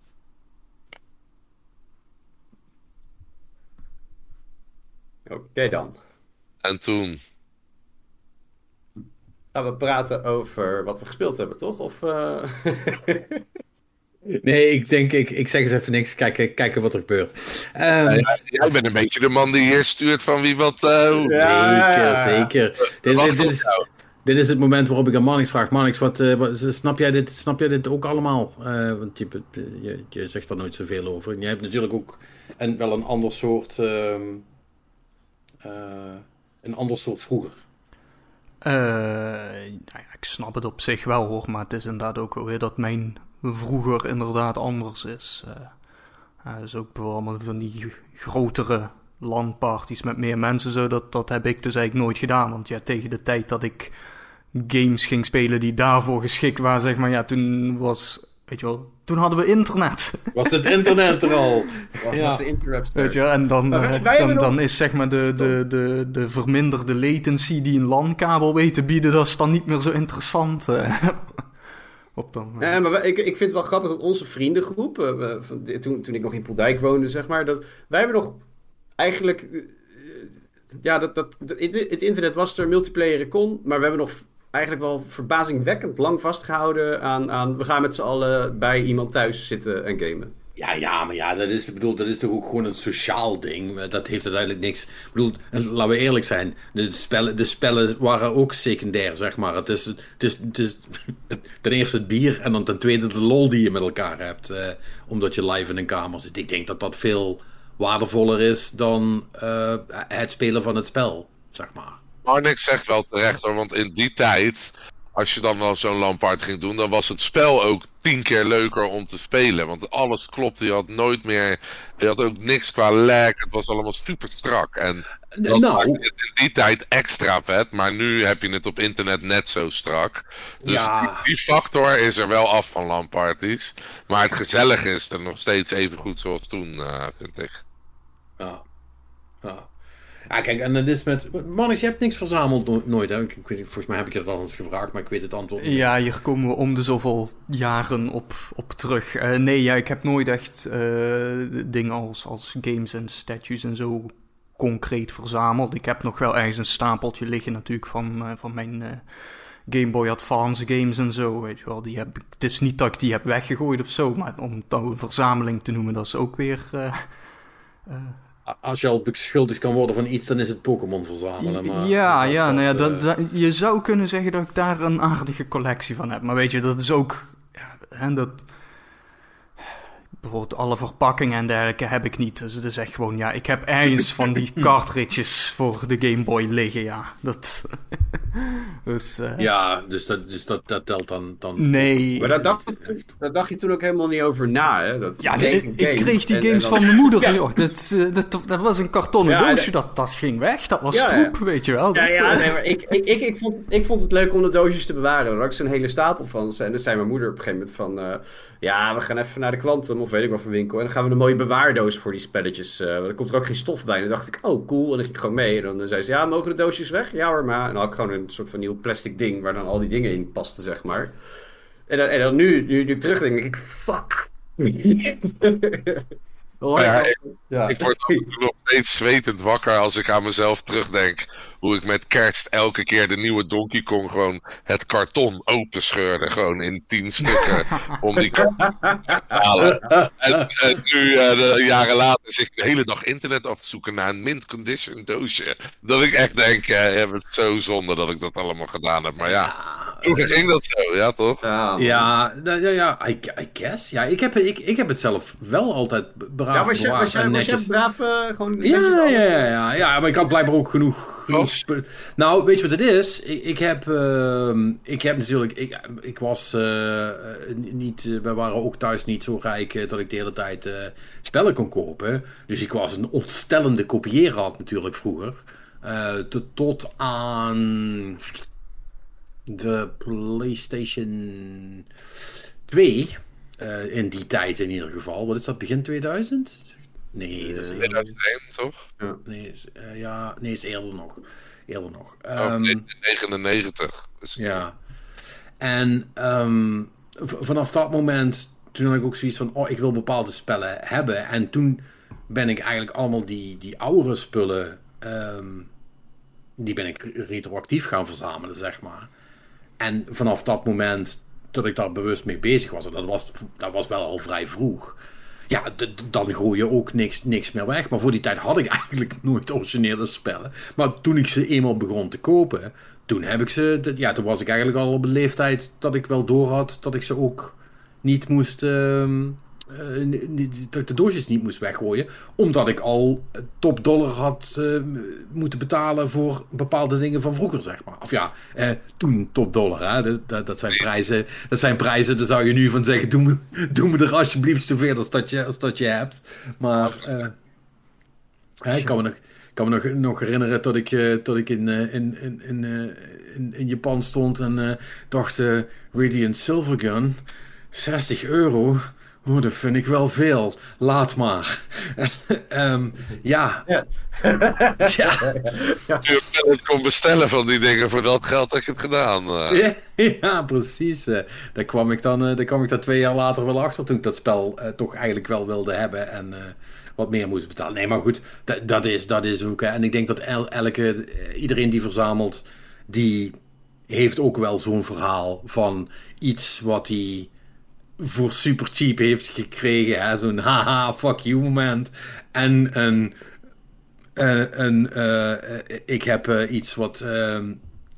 Ja. oké dan. En toen, Gaan we praten over wat we gespeeld hebben, toch? Of, eh, Nee, ik denk, ik, ik zeg eens even niks. Kijken, kijken wat er gebeurt. Ehm, jij, jij bent een beetje de man die hier stuurt van wie wat. eh. Ja, zeker, zeker. Dit, dit, is, jou. dit is het moment waarop ik aan Mannix vraag. Mannix, wat, eh, wat- snap, jij dit, snap jij dit ook allemaal? Eh, want je, je, je zegt daar nooit zoveel over. En jij hebt natuurlijk ook een, wel een ander soort... ehm, eh, een ander soort vroeger. Eh, nou ja, ik snap het op zich wel hoor, maar het is inderdaad ook wel weer dat mijn vroeger inderdaad anders is. Eh ja, dus ook bijvoorbeeld van die grotere landparties met meer mensen, zo, dat, dat heb ik dus eigenlijk nooit gedaan. Want ja, tegen de tijd dat ik games ging spelen die daarvoor geschikt waren, zeg maar, ja, toen was, weet je wel, toen hadden we internet. Was het internet er al? Wat Ja. was de interrupt? Weet je, wel, en dan, eh, dan, is zeg maar de, de, de, de verminderde latency die een LAN-kabel weet te bieden, dat is dan niet meer zo interessant. Eh, op. Ja, maar wij- ik, ik vind het wel grappig dat onze vriendengroep, eh, van, toen, toen ik nog in Poeldijk woonde, zeg maar, dat wij hebben nog eigenlijk, eh, ja, dat, dat, dat- het het internet was er, multiplayer kon, maar we hebben nog eigenlijk wel verbazingwekkend lang vastgehouden aan, aan we gaan met z'n allen bij iemand thuis zitten en gamen. Ja, ja, maar ja, dat is, bedoel, dat is toch ook gewoon een sociaal ding. Dat heeft uiteindelijk niks. Ik bedoel, en laten we eerlijk zijn. De spellen, de spellen waren ook secundair, zeg maar. Het is, het is, het is ten eerste het bier en dan ten tweede de lol die je met elkaar hebt. Eh, omdat je live in een kamer zit. Ik denk dat dat veel waardevoller is dan eh, het spelen van het spel, zeg maar. Marnix zegt wel terecht hoor, want in die tijd, als je dan wel zo'n Lampard ging doen, dan was het spel ook tien keer leuker om te spelen. Want alles klopte, je had nooit meer, je had ook niks qua lag, het was allemaal super strak. En dat nou, het in die tijd extra vet, maar nu heb je het op internet net zo strak. Dus Ja. die, factor is er wel af van LAN-parties. Maar het gezellige is er nog steeds even goed zoals toen, eh, vind ik. Ja. Ja. Ja, kijk, en dat is met... Mannes, je hebt niks verzameld no- nooit, hè? Ik, weet, volgens mij heb ik je dat al eens gevraagd, maar ik weet het antwoord niet. Ja, hier komen we om de zoveel jaren op, op terug. Eh, nee, ja, ik heb nooit echt eh, dingen als, als games en statues en zo concreet verzameld. Ik heb nog wel ergens een stapeltje liggen natuurlijk van, eh, van mijn Game Boy Advance games en zo, weet je wel. Die heb het is niet dat ik die heb weggegooid of zo, maar om het nou een verzameling te noemen, dat is ook weer... eh, Als je al beschuldigd kan worden van iets, dan is het Pokémon verzamelen. Maar ja, dat ja, nou ja, dat, dat, eh, dat- je zou kunnen zeggen dat ik daar een aardige collectie van heb. Maar weet je, dat is ook. Ja, hè, dat, bijvoorbeeld alle verpakkingen en dergelijke heb ik niet. Dus het is echt gewoon, ja, ik heb ergens van die cartridges voor de Game Boy liggen, ja. Dat. dus. eh, Ja, dus dat, dus dat, dat telt dan... dan Nee. Maar daar dacht, daar dacht je toen ook helemaal niet over na, hè? Dat Ja, ik, ik kreeg die en- en games dan- van mijn moeder, Ja. joh. Dat, eh, dat, dat was een kartonnen Ja, doosje, dat- dat, dat ging weg. Dat was Ja, ja. troep, weet je wel. Ja, Dat, ja, eh, nee, maar ik, ik, ik, ik, vond, ik vond het leuk om de doosjes te bewaren. Daar had ik zo'n hele stapel van. En dan zei mijn moeder op een gegeven moment van... eh, ja, we gaan even naar de Quantum of weet ik wat voor winkel. En dan gaan we een mooie bewaardoos voor die spelletjes. eh dan komt er ook geen stof bij. En dan dacht ik, oh cool. En dan ging ik gewoon mee. En dan eh, zei ze, ja, mogen de doosjes weg? Ja hoor, maar. En dan had ik gewoon een soort van nieuw plastic ding... waar dan al die dingen in pasten, zeg maar. En dan, en dan nu, nu, nu ik terugdenk, denk ik, fuck. Hoor Ja, ik, ja. Ik word nog steeds zwetend wakker als ik aan mezelf terugdenk. Hoe ik met kerst elke keer de nieuwe Donkey Kong gewoon het karton openscheurde. Gewoon in tien stukken. om die te halen. En, en nu, uh, jaren later, zit ik de hele dag internet af te zoeken naar een mint condition doosje. Dat ik echt denk, uh, het is zo zonde dat ik dat allemaal gedaan heb. Maar ja, vroeger ging dat zo, ja toch? Ja, ja, ja, ja I, I guess. Ja, ik heb, ik, ik heb het zelf wel altijd braaf ja, was je, was je, was je braaf uh, gewoon ja, ja, ja, ja, maar ik had blijkbaar ook genoeg. Nou, weet je wat het is? Ik, ik heb, uh, ik heb natuurlijk. Ik, ik was uh, niet. wij waren ook thuis niet zo rijk dat ik de hele tijd spellen kon kopen. Dus ik was een ontstellende kopieerhad had natuurlijk vroeger. Tot, tot aan de PlayStation 2. in die tijd in ieder geval. Wat is dat? Begin 2000? Nee, dat is 2001, toch? Ja. Nee, is, uh, ja, nee, is eerder nog. Eerder nog. Oh, um, 99. Dus... Ja. En um, vanaf dat moment, toen had ik ook zoiets van, oh, ik wil bepaalde spellen hebben. En toen ben ik eigenlijk allemaal die, die oudere spullen, um, die ben ik retroactief gaan verzamelen, zeg maar. En vanaf dat moment dat ik daar bewust mee bezig was, en dat was, dat was wel al vrij vroeg ja, dan gooi je ook niks, niks meer weg. Maar voor die tijd had ik eigenlijk nooit originele spellen. Maar toen ik ze eenmaal begon te kopen, toen heb ik ze. Ja, toen was ik eigenlijk al op een leeftijd dat ik wel door had dat ik ze ook niet moest. Ik de doosjes niet moest weggooien. Omdat ik al top dollar had uh, moeten betalen voor bepaalde dingen van vroeger, zeg maar. Of ja, uh, toen top dollar. Hè? Dat, dat, zijn prijzen, dat zijn prijzen, daar zou je nu van zeggen: doe me, doe me er alsjeblieft zoveel als dat je, als dat je hebt. Maar ik kan me nog. Ik kan me nog, nog herinneren dat ik, dat ik in, in, in, in, in, in Japan stond en dacht: Radiant Silvergun, 60 euro. Oh, dat vind ik wel veel. Laat maar. um, ja. Ja. ja. ja. het kon bestellen van die dingen voor dat geld heb ik het gedaan. Uh. Ja, precies. Uh, daar, kwam ik dan, uh, daar kwam ik dan twee jaar later wel achter toen ik dat spel toch eigenlijk wel wilde hebben en wat meer moest betalen. Nee, maar goed, dat is, dat is ook. En ik denk dat el elke, iedereen die verzamelt, die heeft ook wel zo'n verhaal van iets wat hij voor super cheap heeft gekregen. Zo'n haha, fuck you moment. En een. een, een uh, ik heb uh, iets wat uh,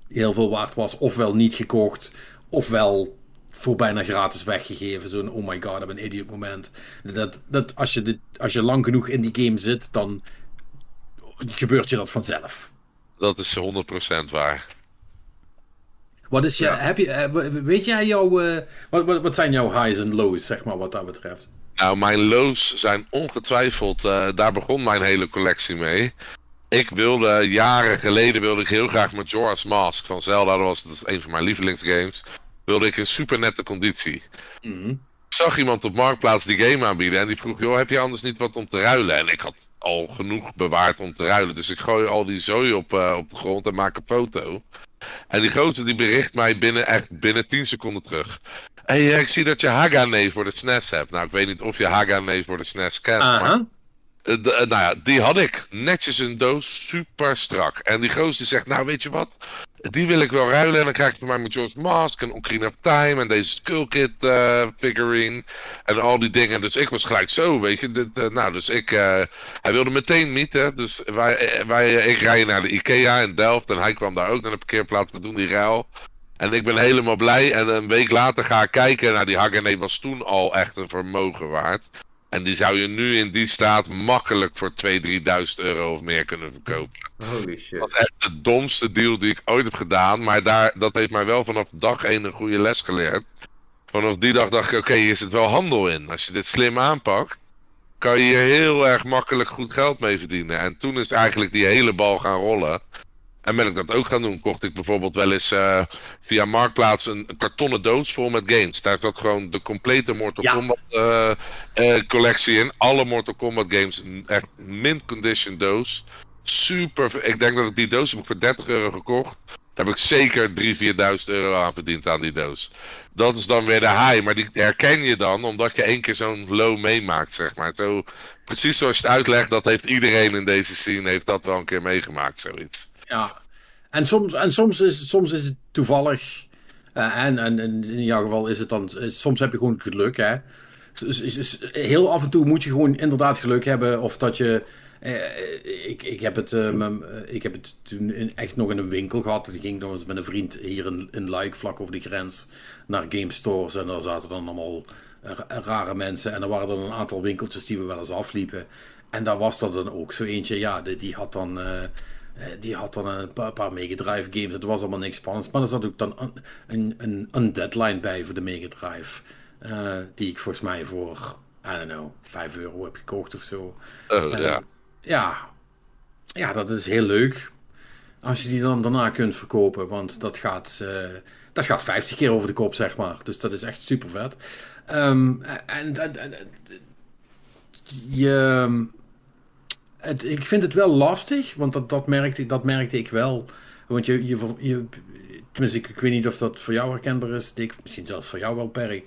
heel veel waard was, ofwel niet gekocht, ofwel voor bijna gratis weggegeven. Zo'n oh my god, ik een idiot moment. Dat, dat als, je dit, als je lang genoeg in die game zit, dan gebeurt je dat vanzelf. Dat is 100% waar. Wat is je, heb je, eh, weet jij jouw, uh, wat, wat, wat, zijn jouw highs en lows, zeg maar, wat dat betreft? Nou, mijn lows zijn ongetwijfeld, uh, daar begon mijn hele collectie mee. Ik wilde, jaren geleden wilde ik heel graag Majora's Mask van Zelda, dat was dat een van mijn lievelingsgames, wilde ik in super nette conditie. Mm Ik zag iemand op Marktplaats die game aanbieden en die vroeg, joh, heb je anders niet wat om te ruilen? En ik had al genoeg bewaard om te ruilen, dus ik gooi al die zooi op, op de grond en maak een foto. En die grote die bericht mij binnen, echt binnen 10 seconden terug. Hey, ik zie dat je Hagane voor de SNES hebt. Nou, ik weet niet of je Hagane voor de SNES kent. Uh -huh. maar, uh, nou ja, die had ik. Netjes in doos, super strak. En die goos die zegt, nou weet je wat? Die wil ik wel ruilen. En dan krijg ik van mij met George Mask en Ocarina of Time en deze Skullkit uh, figurine. En al die dingen. Dus ik was gelijk zo, weet je. Nou, dus ik... Hij wilde meteen mieten. Dus wij, wij, ik rij naar de Ikea in Delft. En hij kwam daar ook naar de parkeerplaats. We doen die ruil. En ik ben helemaal blij. En een week later ga ik kijken. Nou, die Hagane was toen al echt een vermogen waard. En die zou je nu in die staat makkelijk voor 2.000, 3.000 euro of meer kunnen verkopen. Holy shit. Dat is echt de domste deal die ik ooit heb gedaan. Maar daar, dat heeft mij wel vanaf dag 1 een goede les geleerd. Vanaf die dag dacht ik, oké, okay, hier zit wel handel in. Als je dit slim aanpakt, kan je hier heel erg makkelijk goed geld mee verdienen. En toen is eigenlijk die hele bal gaan rollen. En ben ik dat ook gaan doen. Kocht ik bijvoorbeeld wel eens uh, via Marktplaats een, een, kartonnen doos vol met games. Daar zat gewoon de complete Mortal ja. Kombat uh, uh, collectie in. Alle Mortal Kombat games. Echt mint condition doos. Super. Ik denk dat ik die doos heb ik voor 30 euro gekocht. Daar heb ik zeker 3.000, 4.000 euro aan verdiend aan die doos. Dat is dan weer de high. Maar die herken je dan omdat je één keer zo'n low meemaakt, zeg maar. Zo, precies zoals je het uitlegt, dat heeft iedereen in deze scene heeft dat wel een keer meegemaakt, zoiets. Ja, En soms, en soms, is, soms is het toevallig. Uh, en, en, in jouw geval is het dan. Soms heb je gewoon geluk, hè. Dus, heel af en toe moet je gewoon inderdaad geluk hebben. Of dat je. Uh, ik, ik, heb het, uh, ik heb het toen echt nog in een winkel gehad. Ik ging nog eens met een vriend hier in, in Luik, vlak over de grens, naar game stores. En daar zaten dan allemaal rare mensen. En er waren dan een aantal winkeltjes die we wel eens afliepen. En daar was er dan ook zo eentje. Ja, die, die had dan. Die had dan een paar, paar Mega Drive games. Het was allemaal niks spannends. Maar er zat ook dan een, een, een, een deadline bij voor de Mega Drive. Uh, die ik volgens mij voor, I don't know, 5 euro heb gekocht of zo. Uh, ja. ja. Ja, dat is heel leuk. Als je die dan daarna kunt verkopen. Want dat gaat, dat gaat 50 keer over de kop, zeg maar. Dus dat is echt super vet. Um, en, en, en je, het, ik vind het wel lastig. Want dat, dat, merkte, dat merkte ik wel. Want je, je, je tenminste, ik, ik weet niet of dat voor jou herkenbaar is, Dick. Misschien zelfs voor jou wel, Perry.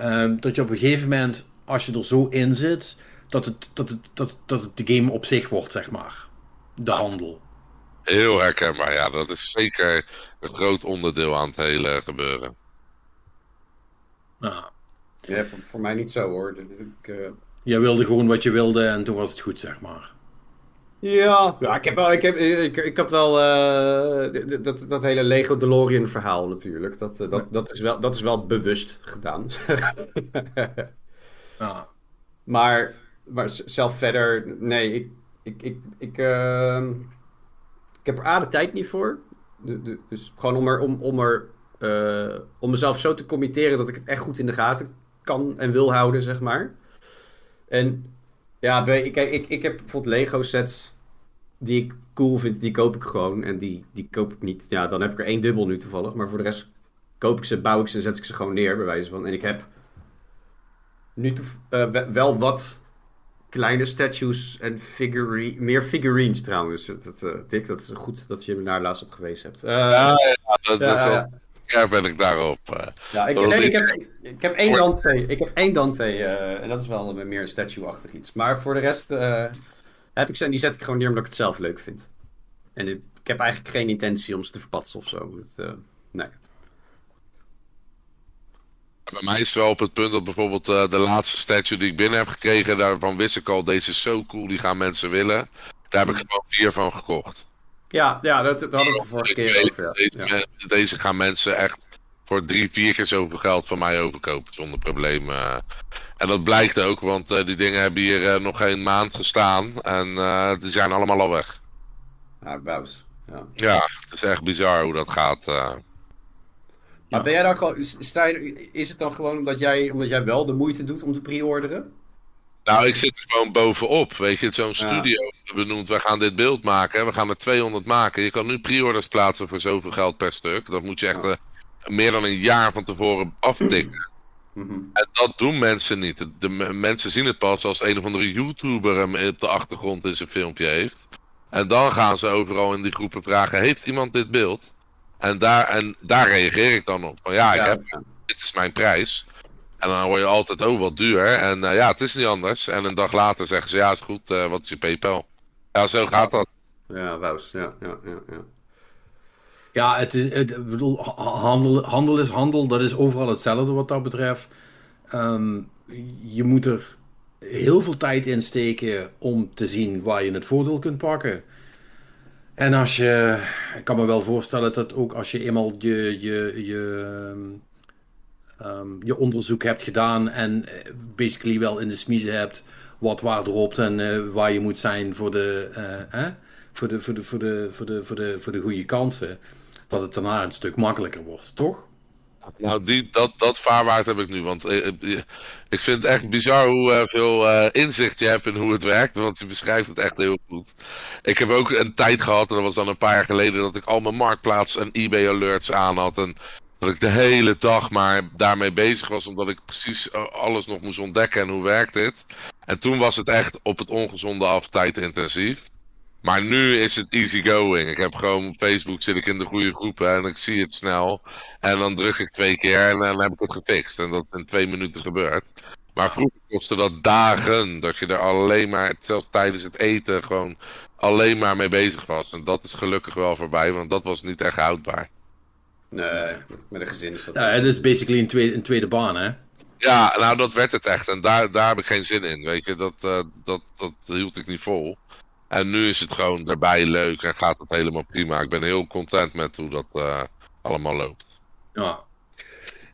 Um, dat je op een gegeven moment, als je er zo in zit, dat het, dat het, dat, dat het de game op zich wordt, zeg maar. De handel. Heel herkenbaar, ja. Dat is zeker een groot onderdeel aan het hele gebeuren. Nou. Ja, voor, mij niet zo hoor. Ik, uh... Jij wilde gewoon wat je wilde en toen was het goed, zeg maar. Ja, ja ik, heb wel, ik, heb, ik, ik had wel uh, dat, dat hele Lego DeLorean verhaal natuurlijk. Dat, uh, dat, dat, is wel, dat is wel bewust gedaan. ja. maar, maar zelf verder, nee, ik, ik, ik, ik, uh, ik heb er A de tijd niet voor. Dus gewoon om, er, om, om, er, om mezelf zo te committeren dat ik het echt goed in de gaten kan en wil houden, zeg maar. En ja, ik, ik, ik heb bijvoorbeeld Lego sets die ik cool vind, die koop ik gewoon. En die, die koop ik niet. Ja, dan heb ik er één dubbel nu toevallig. Maar voor de rest koop ik ze, bouw ik ze en zet ik ze gewoon neer, bij wijze van. En ik heb nu uh, wel wat kleine statues en figurine, meer figurines trouwens. Dat, uh, Dick, dat is goed dat je me daar laatst op geweest hebt. Uh, ja, ja, dat, ja, dat is ja. ja, ben ik daarop. ja, ik, nee, ik, heb, ik heb één Dante. Ik heb één Dante. en dat is wel meer een statue-achtig iets. Maar voor de rest heb ik ze en die zet ik gewoon neer omdat ik het zelf leuk vind. En ik, ik heb eigenlijk geen intentie om ze te verpatsen of zo. Het, uh, nee. Bij mij is het wel op het punt dat bijvoorbeeld uh, de laatste statue die ik binnen heb gekregen, daarvan wist ik al, deze is zo cool, die gaan mensen willen. Daar heb ik gewoon vier van gekocht. Ja, ja dat, dat hadden we de vorige keer over. Ja. Deze, ja. deze gaan mensen echt voor drie, vier keer zoveel geld van mij overkopen zonder probleem. Uh, en dat blijkt ook, want uh, die dingen hebben hier uh, nog geen maand gestaan en uh, die zijn allemaal al weg. Ja, buis. Ja. ja, het is echt bizar hoe dat gaat. Maar ben jij dan gewoon, je, is het dan gewoon omdat jij, omdat jij wel de moeite doet om te pre-orderen? Nou, ik zit er gewoon bovenop. Weet je, zo'n studio benoemd, we gaan dit beeld maken, we gaan er 200 maken. Je kan nu pre-orders plaatsen voor zoveel geld per stuk. Dat moet je echt meer dan een jaar van tevoren aftikken. Mm -hmm. En dat doen mensen niet. De, de, mensen zien het pas als een of andere YouTuber hem op de achtergrond in zijn filmpje heeft. En dan gaan ze overal in die groepen vragen: Heeft iemand dit beeld? En daar, en daar reageer ik dan op. Van ja, ik Ja, heb, dit is mijn prijs. En dan hoor je altijd: Oh, wat duur. En eh, ja, het is niet anders. En een dag later zeggen ze: Ja, is goed. eh, wat is je PayPal? Ja, zo gaat dat. Ja, wauws. Ja, ja, ja, ja. Ja, het is, het, bedoel, ha- handel, handel is handel. Dat is overal hetzelfde wat dat betreft. Ehm, je moet er heel veel tijd in steken om te zien waar je het voordeel kunt pakken. En als je, ik kan me wel voorstellen dat ook als je eenmaal je, je, je, ehm, je onderzoek hebt gedaan en eh, basically wel in de smiezen hebt wat waar dropt en eh, waar je moet zijn eh? Voor, de, voor, de, voor, de, voor, de, voor, de, voor de goede kansen, dat het daarna een stuk makkelijker wordt, toch? Nou, die, dat, dat vaarwaard heb ik nu. Want eh, eh, ik vind het echt bizar hoe eh, veel eh, inzicht je hebt in hoe het werkt. Want je beschrijft het echt heel goed. Ik heb ook een tijd gehad, en dat was dan een paar jaar geleden, dat ik al mijn marktplaats en eBay alerts aan had. En dat ik de hele dag maar daarmee bezig was, omdat ik precies eh, alles nog moest ontdekken en hoe werkt dit. En toen was het echt op het ongezonde af tijd intensief. Maar nu is het easy going. Ik heb gewoon op Facebook zit ik in de goede groepen en ik zie het snel. En dan druk ik twee keer en dan heb ik het gefixt. En dat is in twee minuten gebeurt. Maar vroeger kostte dat dagen. Dat je er alleen maar, zelfs tijdens het eten, gewoon alleen maar mee bezig was. En dat is gelukkig wel voorbij, want dat was niet echt houdbaar. Nee, met een gezin is dat... Ja, het is basically een tweede, een tweede baan, hè? Ja, nou dat werd het echt. En daar, daar heb ik geen zin in. Weet je, dat, uh, dat, dat hield ik niet vol. En nu is het gewoon daarbij leuk en gaat het helemaal prima. Ik ben heel content met hoe dat uh, allemaal loopt. Ja.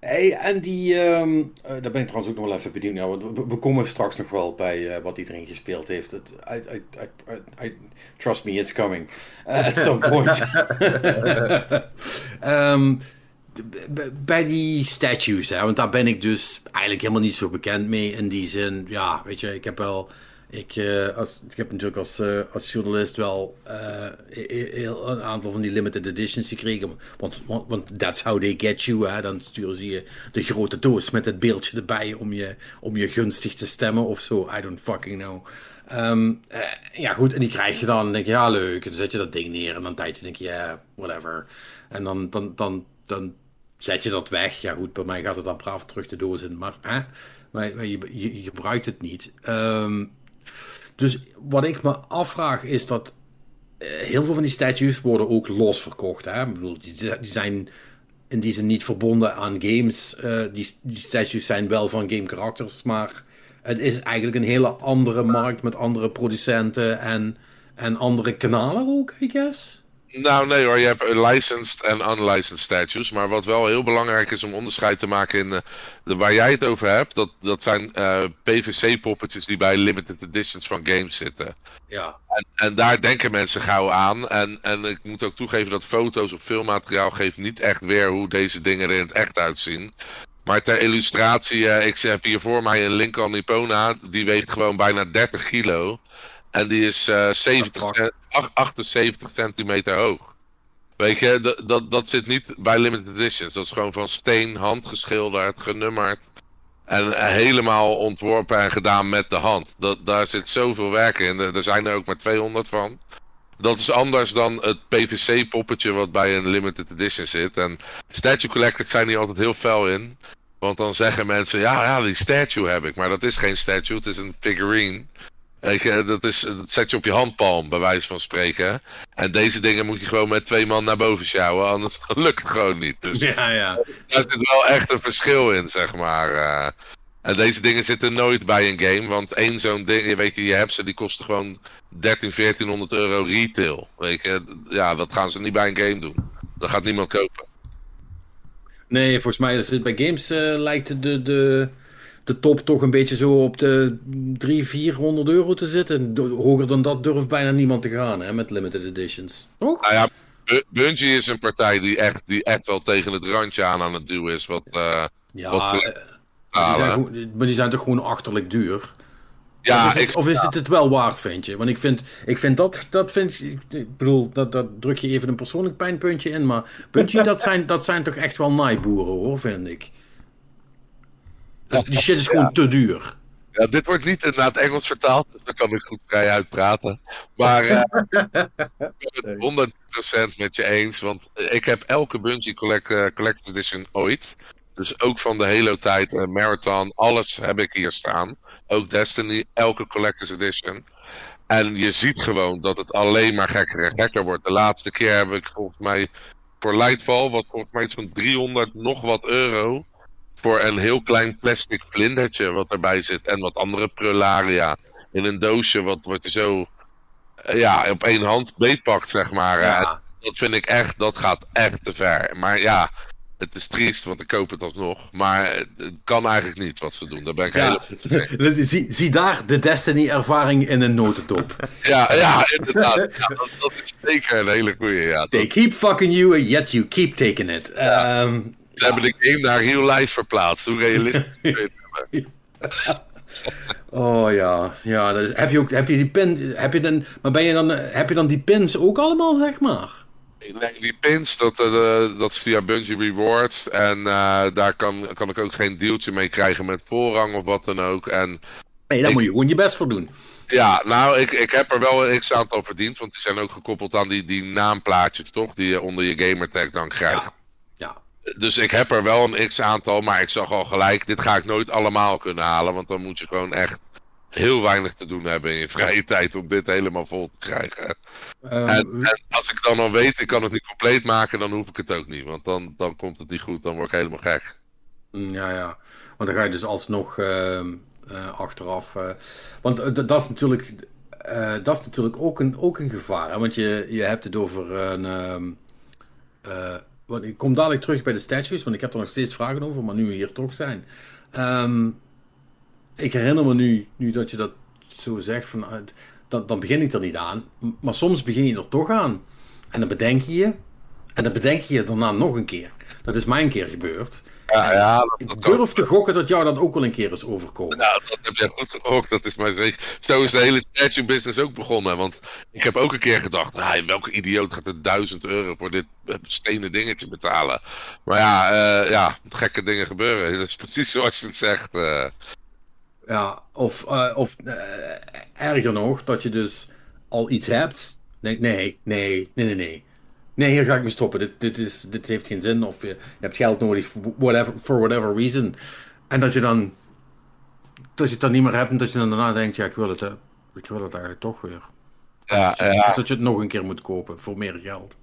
Hey, en die, um, uh, daar ben ik trouwens ook nog wel even benieuwd naar. We, we komen straks nog wel bij uh, wat iedereen gespeeld heeft. Het, I, I, I, I, trust me, it's coming. at some point. um, bij die statues, hè, want daar ben ik dus eigenlijk helemaal niet zo bekend mee. In die zin, ja, weet je, ik heb wel. Ik, uh, als, ik heb natuurlijk als, uh, als journalist wel uh, heel, een aantal van die limited editions gekregen. Want, want, that's how they get you. Hè? Dan sturen ze je de grote doos met het beeldje erbij om je, om je gunstig te stemmen of zo. I don't fucking know. Um, ja, goed, en die krijg je dan. Denk je, ja, leuk. Dan zet je dat ding neer en dan tijdje denk je, ja, whatever. En dan, dan, dan, dan zet je dat weg. Ja, goed, bij mij gaat het dan braaf terug de doos in. Maar, hè? maar, maar je, je, je, gebruikt het niet. Um, dus wat ik me afvraag is dat uh, heel veel van die statues worden ook los verkocht. Hè? Ik bedoel, die, zijn in die zin niet verbonden aan games. Uh, die, die statues zijn wel van game karakters, maar het is eigenlijk een hele andere markt met andere producenten en, en andere kanalen ook, I guess. Nou, nee hoor, je hebt licensed en unlicensed statues. Maar wat wel heel belangrijk is om onderscheid te maken in uh, de, waar jij het over hebt, dat, dat zijn uh, PVC-poppetjes die bij limited editions van games zitten. Ja. En, en, daar denken mensen gauw aan. En, en ik moet ook toegeven dat foto's of filmmateriaal geeft niet echt weer hoe deze dingen er in het echt uitzien. Maar ter illustratie, uh, ik heb hier voor mij een Lincoln Nippona, die weegt gewoon bijna 30 kilo. En die is uh, 70, 78 centimeter hoog. Weet je, dat, dat, dat zit niet bij limited editions. Dat is gewoon van steen, handgeschilderd, genummerd. En uh, helemaal ontworpen en gedaan met de hand. Dat, daar zit zoveel werk in. Er, er zijn er ook maar 200 van. Dat is anders dan het PVC-poppetje wat bij een limited edition zit. En statue collectors zijn hier altijd heel fel in. Want dan zeggen mensen, ja, ja, die statue heb ik. Maar dat is geen statue, het is een figurine. Weet je, dat, is, dat zet je op je handpalm, bij wijze van spreken. En deze dingen moet je gewoon met twee man naar boven sjouwen, anders lukt het gewoon niet. Dus ja, ja. daar zit wel echt een verschil in, zeg maar. Uh, en deze dingen zitten nooit bij een game, want één zo'n ding, je weet je, je hebt ze, die kosten gewoon 13, 1400 euro retail. Weet je, ja, dat gaan ze niet bij een game doen. Dat gaat niemand kopen. Nee, volgens mij is het bij games uh, lijkt de, de, de top toch een beetje zo op de 300, 400 euro te zitten. Hoger dan dat durft bijna niemand te gaan hè, met limited editions. Toch? Nou ja, Bungie is een partij die echt, die echt wel tegen het randje aan aan het duwen is. Wat, uh, ja, wat, uh, maar, die zijn gewoon, maar die zijn toch gewoon achterlijk duur. Ja, of is, het, ik, of is ja. het het wel waard, vind je? Want ik vind, ik vind dat, dat vind ik, ik bedoel, dat, dat druk je even een persoonlijk pijnpuntje in, maar Bungie, dat zijn, dat zijn toch echt wel naaiboeren, hoor, vind ik. Dus die shit is gewoon ja. te duur. Ja, dit wordt niet naar het Engels vertaald, dus dan kan ik goed vrij uitpraten. Maar uh, ik ben het 100% met je eens, want ik heb elke Bungie collect, uh, Collector's Edition ooit. Dus ook van de Halo-tijd, uh, Marathon, alles heb ik hier staan. Ook Destiny, elke Collector's Edition. En je ziet gewoon dat het alleen maar gekker en gekker wordt. De laatste keer heb ik volgens mij voor Lightfall, wat volgens mij iets van 300 nog wat euro voor een heel klein plastic vlindertje wat erbij zit. En wat andere prularia. In een doosje wat, wat je zo ja, op één hand beetpakt, zeg maar. Ja. Dat vind ik echt, dat gaat echt te ver. Maar ja, het is triest, want ik koop het alsnog. Maar het kan eigenlijk niet wat ze doen. Daar ben ik ja. helemaal zie, zie daar de Destiny-ervaring in een notendop. ja, ja, inderdaad. Ja, dat, dat, is zeker een hele goeie. Ja, They keep fucking you and yet you keep taking it. Um, ze hebben de game naar real life verplaatst. Hoe realistisch kun je het Oh ja, ja dat is, heb, je ook, heb je die pin, heb je dan, maar ben je dan, heb je dan die pins ook allemaal, zeg maar? Nee, die pins, dat, uh, dat is via Bungie Rewards. En uh, daar kan, kan ik ook geen deeltje mee krijgen met voorrang of wat dan ook. En nee, daar moet je gewoon je best voor doen. Ja, nou, ik, ik heb er wel een x-aantal verdiend. Want die zijn ook gekoppeld aan die, die naamplaatjes, toch? Die je onder je gamertag dan krijgt. Ja. Dus ik heb er wel een x-aantal, maar ik zag al gelijk, dit ga ik nooit allemaal kunnen halen. Want dan moet je gewoon echt heel weinig te doen hebben in je vrije tijd om dit helemaal vol te krijgen. Ehm, En, en als ik dan al weet, ik kan het niet compleet maken, dan hoef ik het ook niet. Want dan, dan komt het niet goed, dan word ik helemaal gek. Mm, Ja, ja. Want dan ga je dus alsnog ehm, eh, achteraf. eh, want eh, dat is natuurlijk. dat is natuurlijk ook een, ook een gevaar. Hè? Want je, je hebt het over een. Want ik kom dadelijk terug bij de statues, want ik heb er nog steeds vragen over, maar nu we hier toch zijn. Ehm, ik herinner me nu, nu dat je dat zo zegt, van, ah, het- dan, begin ik er niet aan. Maar soms begin je er toch aan. En dan bedenk je je. En dan bedenk je je daarna nog een keer. Dat is mij een keer gebeurd. Ja, ja dat, Ik durf te gokken dat jou dat ook wel een keer is overkomen. Nou, dat heb jij goed gehoord, dat is maar zeker. Zo is de hele statue business ook begonnen. Want ik heb ook een keer gedacht, nou, welke idioot gaat er duizend euro voor dit eh, stenen dingetje betalen? Maar ja, eh, ja, gekke dingen gebeuren. Dat is precies zoals je het zegt. eh. Ja, of, of erger nog, dat je dus al iets hebt. Denk, nee, nee, nee, nee, nee. Nee, hier ga ik mee stoppen. Dit, dit, is, dit heeft geen zin. Of je, je hebt geld nodig, whatever, for whatever reason. En dat je dan. Dat je het dan niet meer hebt en dat je dan daarna denkt: ja, ik wil het, eh, ik wil het eigenlijk toch weer. ja, ja. Dat je het nog een keer moet kopen voor meer geld.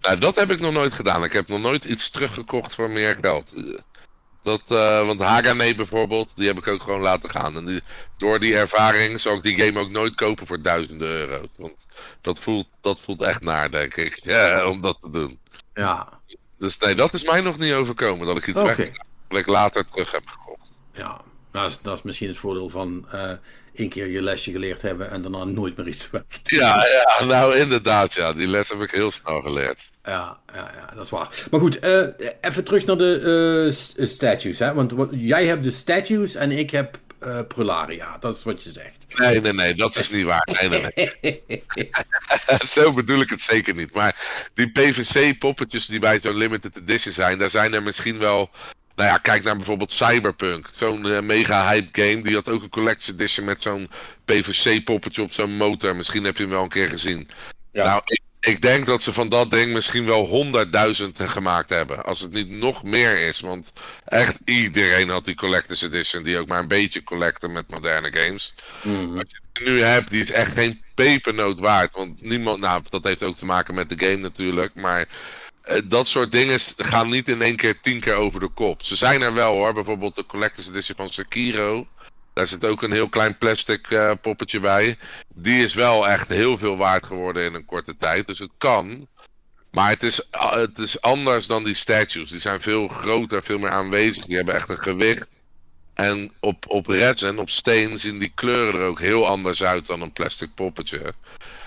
Nou, dat heb ik nog nooit gedaan. Ik heb nog nooit iets teruggekocht voor meer geld. Dat, eh, want Hagane bijvoorbeeld, die heb ik ook gewoon laten gaan. En die, door die ervaring zou ik die game ook nooit kopen voor duizenden euro's. Want dat voelt, dat voelt echt naar, denk ik. Ja, om dat te doen. Ja, Dus nee, dat is mij nog niet overkomen. Dat ik iets weg, dat ik later terug heb gekocht. Ja, nou, dat, is, dat is misschien het voordeel van eh één keer je lesje geleerd hebben en daarna nooit meer iets weg. Ja, ja, nou inderdaad, ja. Die les heb ik heel snel geleerd. Ja, ja, ja, dat is waar. Maar goed, eh, even terug naar de eh, s- statues. Hè? Want wat, jij hebt de statues en ik heb eh Prularia. Dat is wat je zegt. Nee, nee, nee, dat is niet waar. Nee, nee, nee. Zo bedoel ik het zeker niet. Maar die PVC-poppetjes die bij zo'n limited edition zijn, daar zijn er misschien wel. Nou ja, kijk naar bijvoorbeeld Cyberpunk. Zo'n eh, mega hype game. Die had ook een collector's edition met zo'n PVC-poppetje op zo'n motor. Misschien heb je hem wel een keer gezien. Ja. Nou, ik, ik denk dat ze van dat ding misschien wel honderdduizend gemaakt hebben. Als het niet nog meer is. Want echt iedereen had die collector's edition. Die ook maar een beetje collecten met moderne games Mhm. wat je nu hebt, die is echt geen pepernoot waard. Want niemand, nou, dat heeft ook te maken met de game natuurlijk. Maar eh, dat soort dingen gaan niet in één keer tien keer over de kop. Ze zijn er wel hoor. Bijvoorbeeld de Collector's Edition van Sekiro. Daar zit ook een heel klein plastic eh, poppetje bij. Die is wel echt heel veel waard geworden in een korte tijd. Dus het kan. Maar het is, ah, het is anders dan die statues. Die zijn veel groter, veel meer aanwezig. Die hebben echt een gewicht. En op, op resin, op steen, zien die kleuren er ook heel anders uit dan een plastic poppetje.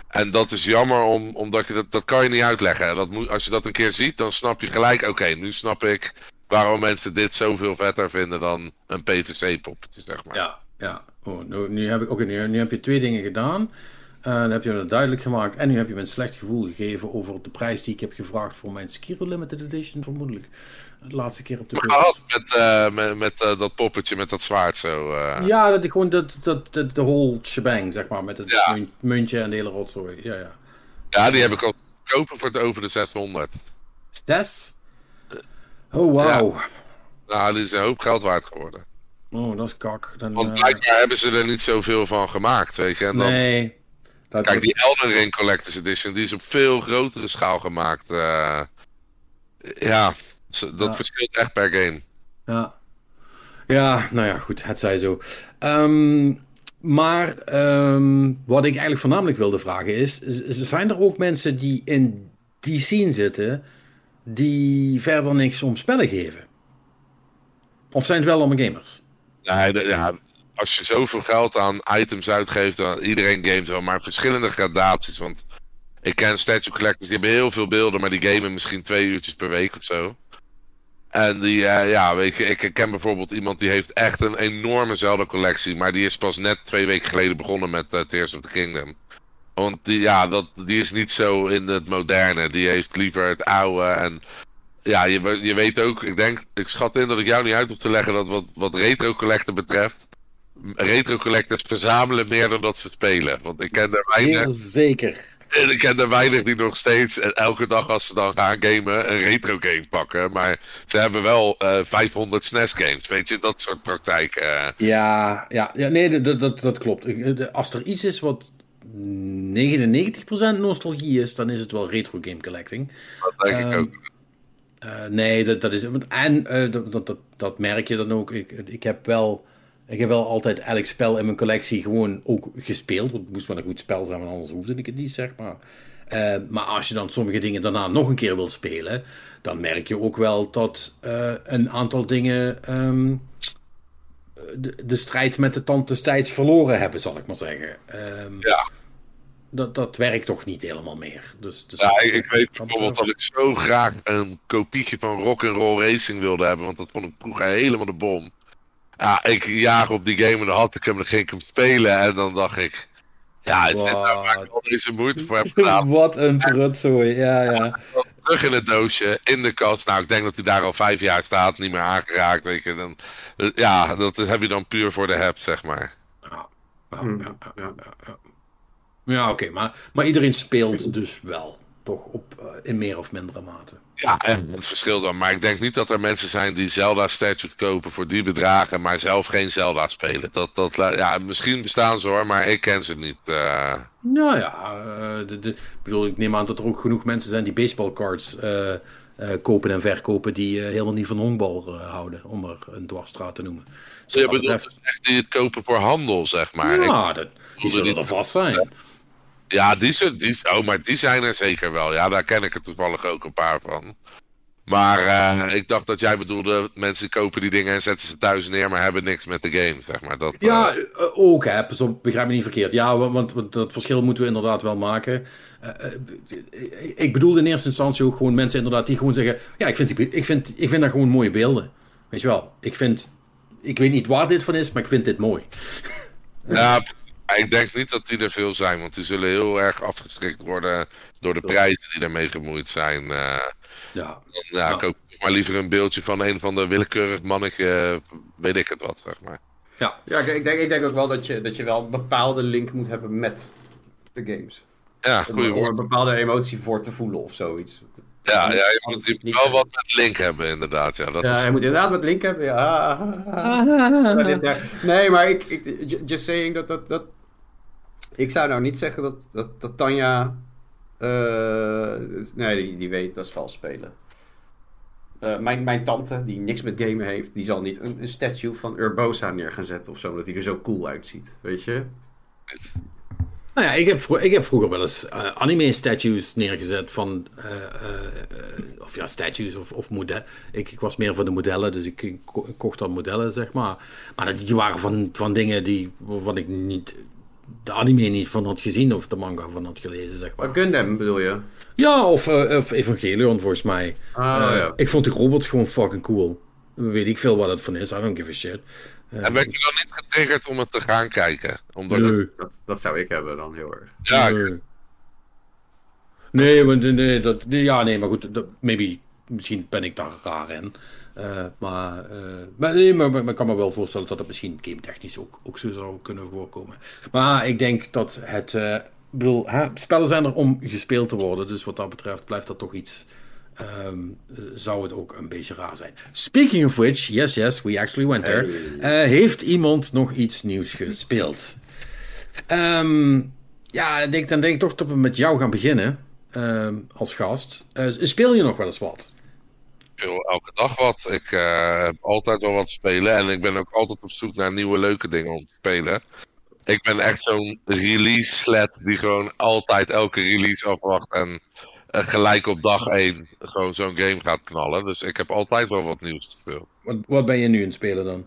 En dat is jammer, om, omdat je dat, dat kan je niet uitleggen. Dat moet, als je dat een keer ziet, dan snap je gelijk, oké, nu snap ik waarom mensen dit zoveel vetter vinden dan een PVC-poppetje, zeg maar. Ja, ja. Oh, nu, nu, heb ik, oké, nu, nu heb je twee dingen gedaan. Eh, dan heb je het duidelijk gemaakt. En nu heb je me een slecht gevoel gegeven over de prijs die ik heb gevraagd voor mijn Sekiro Limited Edition, vermoedelijk. De laatste keer op de beurs. met, eh, met, met eh, dat poppetje met dat zwaard zo. Ja, dat ik gewoon dat, dat, dat, de whole shebang, zeg maar, met het Ja. munt- muntje en de hele rotzooi. Ja, ja. Ja, die heb ik al kopen voor het over de 600. Zes? Oh, wauw. Nou, die is een hoop geld waard geworden. Oh, dat is kak. Dan, Want eh, blijkbaar hebben ze er niet zoveel van gemaakt, weet je. En dan, nee. Dat, Kijk, die Elden Ring Collector's Edition, die is op veel grotere schaal gemaakt. eh. ja, dat Ja. verschilt echt per game. Ja. Ja, nou ja, goed, het zij zo. Ehm, maar ehm, wat ik eigenlijk voornamelijk wilde vragen is: zijn er ook mensen die in die scene zitten die verder niks om spellen geven? Of zijn het wel allemaal gamers? De- ja, als je zoveel geld aan items uitgeeft, dan iedereen gamet wel, maar verschillende gradaties. Want ik ken statue collectors, die hebben heel veel beelden, maar die gamen misschien twee uurtjes per week of zo. En die, eh, ja, weet ik ken bijvoorbeeld iemand die heeft echt een enorme Zelda-collectie, maar die is pas net twee weken geleden begonnen met eh, Tears of the Kingdom. Want die, ja, dat, die is niet zo in het moderne, die heeft liever het oude en ja, je, je weet ook, ik denk, ik schat in dat ik jou niet uit hoef te leggen dat wat, wat retro collector betreft, retro collectors verzamelen meer dan dat ze spelen. Want ik ken er weinig. Zeker. Ik ken er weinig die nog steeds eh, elke dag als ze dan gaan gamen een retro game pakken. Maar ze hebben wel eh 500 SNES games. Weet je, dat soort praktijk. eh. Ja, ja, ja nee, dat, dat, dat klopt. De- Als er iets is wat 99% nostalgie is, dan is het wel retro game collecting. dat denk ik Ehm, ook. Eh, nee, dat, dat is. En eh, dat, dat, dat, merk je dan ook. Ik, ik, heb wel, ik heb wel altijd elk spel in mijn collectie gewoon ook gespeeld. Want het moest wel een goed spel zijn, want anders hoefde ik het niet, zeg maar. Eh, maar als je dan sommige dingen daarna nog een keer wil spelen, dan merk je ook wel dat een aantal dingen ehm, de, de strijd met de tand destijds verloren hebben, zal ik maar zeggen. Ehm, Ja. dat, dat werkt toch niet helemaal meer. Dus, dus Ja, ik, ik weet bijvoorbeeld dat ik zo graag een kopietje van Rock'n'Roll Racing wilde hebben. Want dat vond ik vroeger helemaal de bom. Ja, ik jaag op die game en dan had ik hem, dan ging ik hem spelen. En dan dacht ik, ja, is dit nou waar ik al deze moeite voor heb gedaan? Wat een prutzooi, ja, ja. Terug in het doosje, in de kast. Nou, ik denk dat hij daar al vijf jaar staat, niet meer aangeraakt. Weet je. Dan, ja, dat heb je dan puur voor de heb, zeg maar. Ja, ja, Hmm. ja, ja, ja, ja. Ja, oké, maar, maar iedereen speelt dus wel, toch op, eh, in meer of mindere mate. Ja, en het verschil dan. Maar ik denk niet dat er mensen zijn die Zelda Statue kopen voor die bedragen, maar zelf geen Zelda spelen. Dat, dat, ja, misschien bestaan ze hoor, maar ik ken ze niet. eh. Nou ja, eh, de, bedoel, ik neem aan dat er ook genoeg mensen zijn die baseballcards eh, eh, kopen en verkopen die eh, helemaal niet van honkbal eh, houden, om er een dwarsstraat te noemen. Dus Je wat dat bedoelt betreft- dus echt die het kopen voor handel, zeg maar. Ik- ja, dat, die zullen er vast zijn. ja, die, die, oh, maar die zijn er zeker wel. Ja, daar ken ik er toevallig ook een paar van. Maar eh, ik dacht dat jij bedoelde, mensen kopen die dingen en zetten ze thuis neer, maar hebben niks met de game, zeg maar. Dat, eh, Ja, eh, ook hè. Begrijp me niet verkeerd. Ja, wa- want, want dat verschil moeten we inderdaad wel maken. Eh, eh, ik bedoelde in eerste instantie ook gewoon mensen inderdaad die gewoon zeggen... Ja, ik vind, die, be- ik vind, ik vind dat gewoon mooie beelden. Weet je wel, ik vind... Ik weet niet waar dit van is, maar ik vind dit mooi. Ja, ik denk niet dat die er veel zijn, want die zullen heel erg afgeschrikt worden door de prijzen die daarmee gemoeid zijn. Ja, Dan, ja, Ja. koop ik maar liever een beeldje van een van de willekeurig mannetje, eh, weet ik het wat, zeg maar. ja. Ja, ik, ik denk, ik denk ook wel dat je, dat je wel een bepaalde link moet hebben met de games. Ja, Om, om woord. een bepaalde emotie voor te voelen of zoiets. Ja, ja, je moet, niet- wel wat met link hebben, inderdaad. Ja, dat Ja, is, je moet inderdaad met link hebben. Ja. Nee, maar ik, ik, just saying dat, dat, dat... Ik zou nou niet zeggen dat, dat, dat Tanja... eh, nee, die, weet dat is vals spelen. Eh, mijn, mijn tante, die niks met gamen heeft, die zal niet een, een statue van Urbosa neer gaan zetten of zo, omdat hij er zo cool uitziet. Weet je? Nou ja, ik heb, ik heb vroeger wel eens eh, anime-statues neergezet van... of ja, statues of, of modellen. Ik, ik was meer van de modellen, dus ik, ik ko- ik kocht dan modellen, zeg maar. Maar die waren van, van dingen die, waarvan ik niet... De anime niet van had gezien of de manga van had gelezen, zeg maar. Gundam bedoel je? Ja, of, eh, of Evangelion volgens mij. Ah, Eh, ja. Ik vond die robots gewoon fucking cool. Weet ik veel wat het van is, I don't give a shit. Eh, en werd je dan niet getriggerd om het te gaan kijken? Omdat nee. het, Dat, dat zou ik hebben dan heel erg. ja, Nee. Nee, maar, nee, nee, dat, nee, ja, nee, maar goed, dat, maybe, misschien ben ik daar raar in. Eh, maar, eh, maar, nee, maar, maar ik kan me wel voorstellen dat het misschien game technisch ook, ook zo zou kunnen voorkomen. Maar ik denk dat het, ik bedoel, hè, spellen zijn er om gespeeld te worden, dus wat dat betreft blijft dat toch iets, ehm, zou het ook een beetje raar zijn. Speaking of which, yes, yes, we actually went there. Heeft iemand nog iets nieuws gespeeld? Ehm, ja, ik denk, dan denk ik toch dat we met jou gaan beginnen. ehm, als gast. Speel je nog wel eens wat? Speel elke dag wat. Ik eh, heb altijd wel wat spelen. En ik ben ook altijd op zoek naar nieuwe leuke dingen om te spelen. Ik ben echt zo'n release sled die gewoon altijd elke release afwacht. En eh, gelijk op dag 1 gewoon zo'n game gaat knallen. Dus ik heb altijd wel wat nieuws gespeeld. Wat, wat ben je nu aan het spelen dan?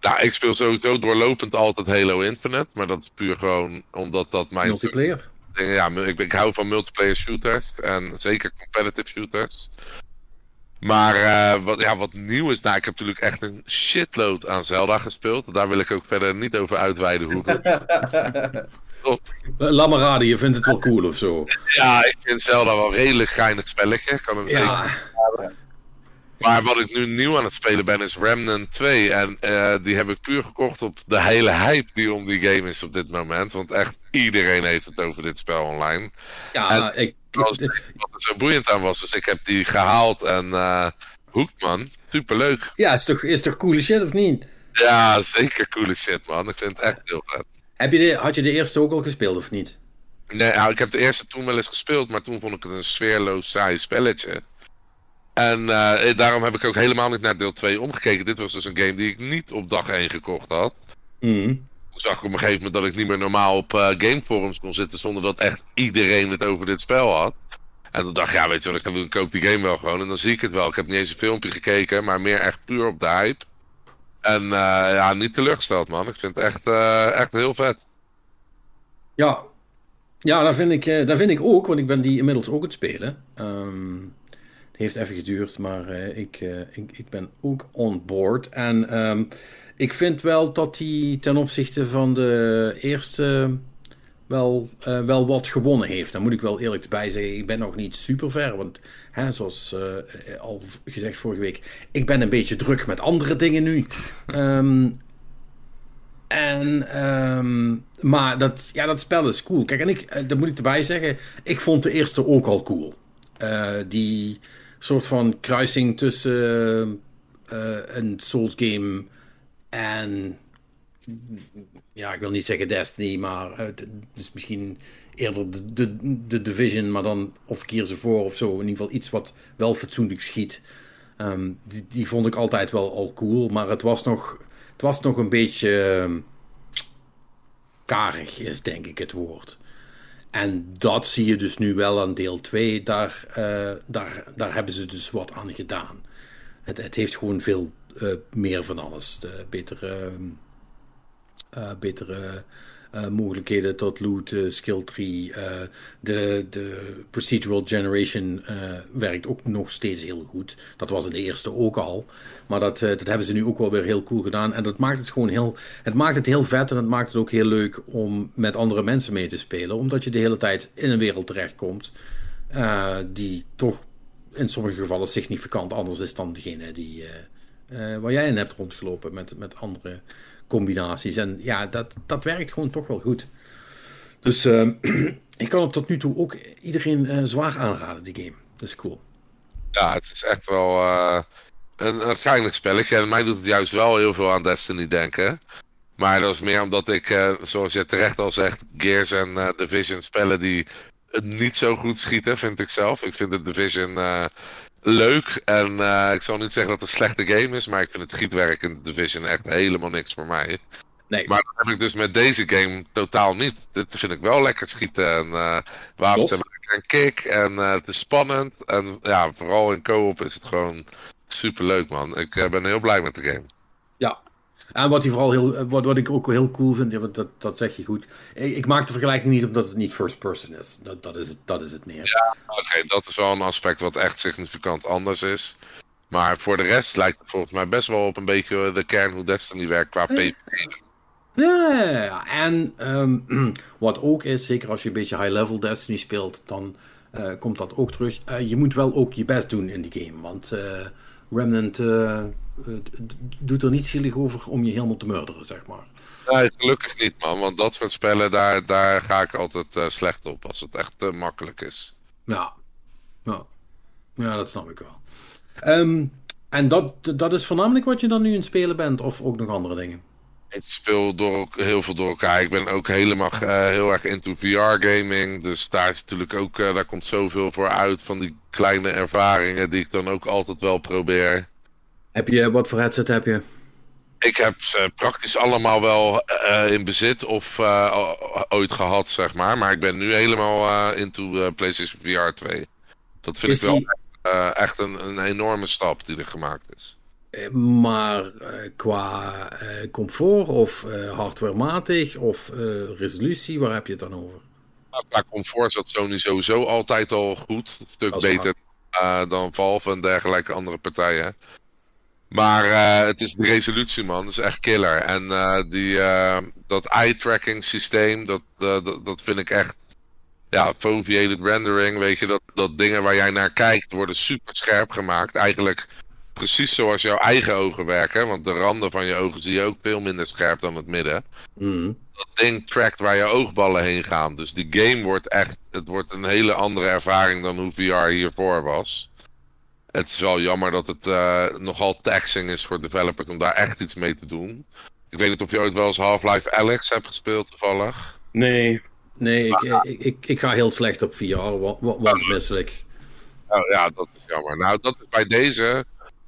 Nou, ik speel sowieso doorlopend altijd Halo Infinite. Maar dat is puur gewoon omdat dat mijn... Multiplayer? Ja, ik, ik hou van multiplayer shooters. En zeker competitive shooters. Maar eh, wat, ja, wat nieuw is, nou, ik heb natuurlijk echt een shitload aan Zelda gespeeld. Daar wil ik ook verder niet over uitweiden hoeveel. Eh, Laat maar raden, je vindt het wel cool of zo. ja, ik vind Zelda wel redelijk geinig spelletje. Kan hem zeker Ja, Maar wat ik nu nieuw aan het spelen ben is Remnant 2. En uh, die heb ik puur gekocht op de hele hype die om die game is op dit moment. Want echt iedereen heeft het over dit spel online. Ja, en ik... Wat er zo boeiend aan was. Dus ik heb die gehaald en uh, hoekt man. Superleuk. Ja, is toch, is toch coole shit of niet? Ja, zeker coole shit man. Ik vind het echt heel vet. Heb je de, had je de eerste ook al gespeeld of niet? Nee, nou, ik heb de eerste toen wel eens gespeeld, maar toen vond ik het een sfeerloos saai spelletje. En uh, daarom heb ik ook helemaal niet naar deel 2 omgekeken. Dit was dus een game die ik niet op dag 1 gekocht had. Mm. Toen zag ik op een gegeven moment dat ik niet meer normaal op uh, gameforums kon zitten zonder dat echt iedereen het over dit spel had. En toen dacht ik, ja, weet je wat, ik ga doen, ik koop die game wel gewoon. En dan zie ik het wel. Ik heb niet eens een filmpje gekeken, maar meer echt puur op de hype. En uh, ja, niet teleurgesteld, man. Ik vind het echt, echt heel vet. Ja, ja, dat vind, ik, dat vind ik ook, want ik ben die inmiddels ook het spelen. Um, het heeft even geduurd, maar uh, ik, uh, ik, ik ben ook on board. En um, ik vind wel dat hij ten opzichte van de eerste wel, uh, wel wat gewonnen heeft. Daar moet ik wel eerlijk bij zeggen. Ik ben nog niet super ver, want hè, zoals al gezegd vorige week, ik ben een beetje druk met andere dingen nu. Um, en, um, maar dat, ja, dat spel is cool. Kijk, en ik, dat moet ik erbij zeggen, ik vond de eerste ook al cool. die soort van kruising tussen uh, een Souls game en ja, ik wil niet zeggen Destiny, maar het is misschien eerder de, de, de Division, maar dan of keer ze voor of zo. In ieder geval iets wat wel fatsoenlijk schiet. Um, die, die, vond ik altijd wel al cool, maar het was nog, het was nog een beetje um, karig, is denk ik het woord. En dat zie je dus nu wel aan deel 2. Daar, uh, daar, daar hebben ze dus wat aan gedaan. Het, het heeft gewoon veel uh, meer van alles. De betere, uh, betere mogelijkheden tot loot, skill tree. de, de procedural generation werkt ook nog steeds heel goed. Dat was in de eerste ook al. Maar dat, dat hebben ze nu ook wel weer heel cool gedaan. En dat maakt het gewoon heel. Het maakt het heel vet en het maakt het ook heel leuk om met andere mensen mee te spelen. Omdat je de hele tijd in een wereld terechtkomt. Uh, die toch in sommige gevallen significant anders is dan degene die, uh, waar jij in hebt rondgelopen met, met andere combinaties. En ja, dat, dat werkt gewoon toch wel goed. Dus ik kan het tot nu toe ook iedereen zwaar aanraden, die game. Dat is cool. Ja, het is echt wel een, een geinig spelletje. En mij doet het juist wel heel veel aan Destiny denken. Maar dat is meer omdat ik, uh, zoals je terecht al zegt, Gears en uh, Division spellen die het niet zo goed schieten, vind ik zelf. Ik vind de Division uh, leuk. En ik zal niet zeggen dat het een slechte game is, maar ik vind het schietwerk in Division echt helemaal niks voor mij. Nee. Maar dat heb ik dus met deze game totaal niet. Dit vind ik wel lekker schieten. En uh, wapens hebben een kick. En het is spannend. En ja, vooral in co-op is het gewoon super leuk, man. Ik uh, ben heel blij met de game. Ja. En wat, hij vooral heel, wat, wat ik ook heel cool vind, ja, dat, dat zeg je goed. Ik, ik, maak de vergelijking niet omdat het niet first person is. Dat, dat, is, het, dat is het meer. Ja, oké. Okay, dat is wel een aspect wat echt significant anders is. Maar voor de rest lijkt het volgens mij best wel op een beetje de kern hoe Destiny werkt qua PvP. Ja, en um, wat ook is, zeker als je een beetje high-level Destiny speelt, dan uh, komt dat ook terug. Uh, je moet wel ook je best doen in die game, want... Uh, Remnant uh, doet er niet zielig over om je helemaal te murderen, zeg maar. Nee, gelukkig niet, man. Want dat soort spellen, daar, daar ga ik altijd uh, slecht op. Als het echt uh, makkelijk is. Ja. ja. Ja, dat snap ik wel. Um, en dat, dat is voornamelijk wat je dan nu in het spelen bent, of ook nog andere dingen? Ik speel door, heel veel door elkaar. Ik ben ook helemaal uh, heel erg into VR-gaming. Dus daar is natuurlijk ook, uh, daar komt zoveel voor uit van die kleine ervaringen die ik dan ook altijd wel probeer. Heb je, wat voor headset heb je? Ik heb ze praktisch allemaal wel uh, in bezit of ooit gehad, zeg maar. Maar ik ben nu helemaal into PlayStation VR 2. Dat vind is ik wel die... echt, echt een, een enorme stap die er gemaakt is. Maar uh, qua uh, comfort of hardwarematig of resolutie, waar heb je het dan over? Nou, qua comfort is dat Sony sowieso altijd al goed. Een stuk beter dan Valve en dergelijke andere partijen. Maar het is de resolutie, man. Dat is echt killer. En die, dat eye-tracking systeem, dat, dat, dat vind ik echt... Ja, foveated rendering, weet je, dat, dat dingen waar jij naar kijkt worden super scherp gemaakt. Eigenlijk precies zoals jouw eigen ogen werken. Want de randen van je ogen zie je ook veel minder scherp dan het midden. Mm. Dat ding trackt waar je oogballen heen gaan. Dus die game wordt echt. Het wordt een hele andere ervaring dan hoe VR hiervoor was. Het is wel jammer dat het eh, nogal taxing is voor developers om daar echt iets mee te doen. Ik weet niet of je ooit wel eens Half-Life Alex hebt gespeeld toevallig. Nee. Nee, ik, ik, ik, ik ga heel slecht op VR, wa- wa- want misselijk. Oh ja, dat is jammer. Nou, dat is bij deze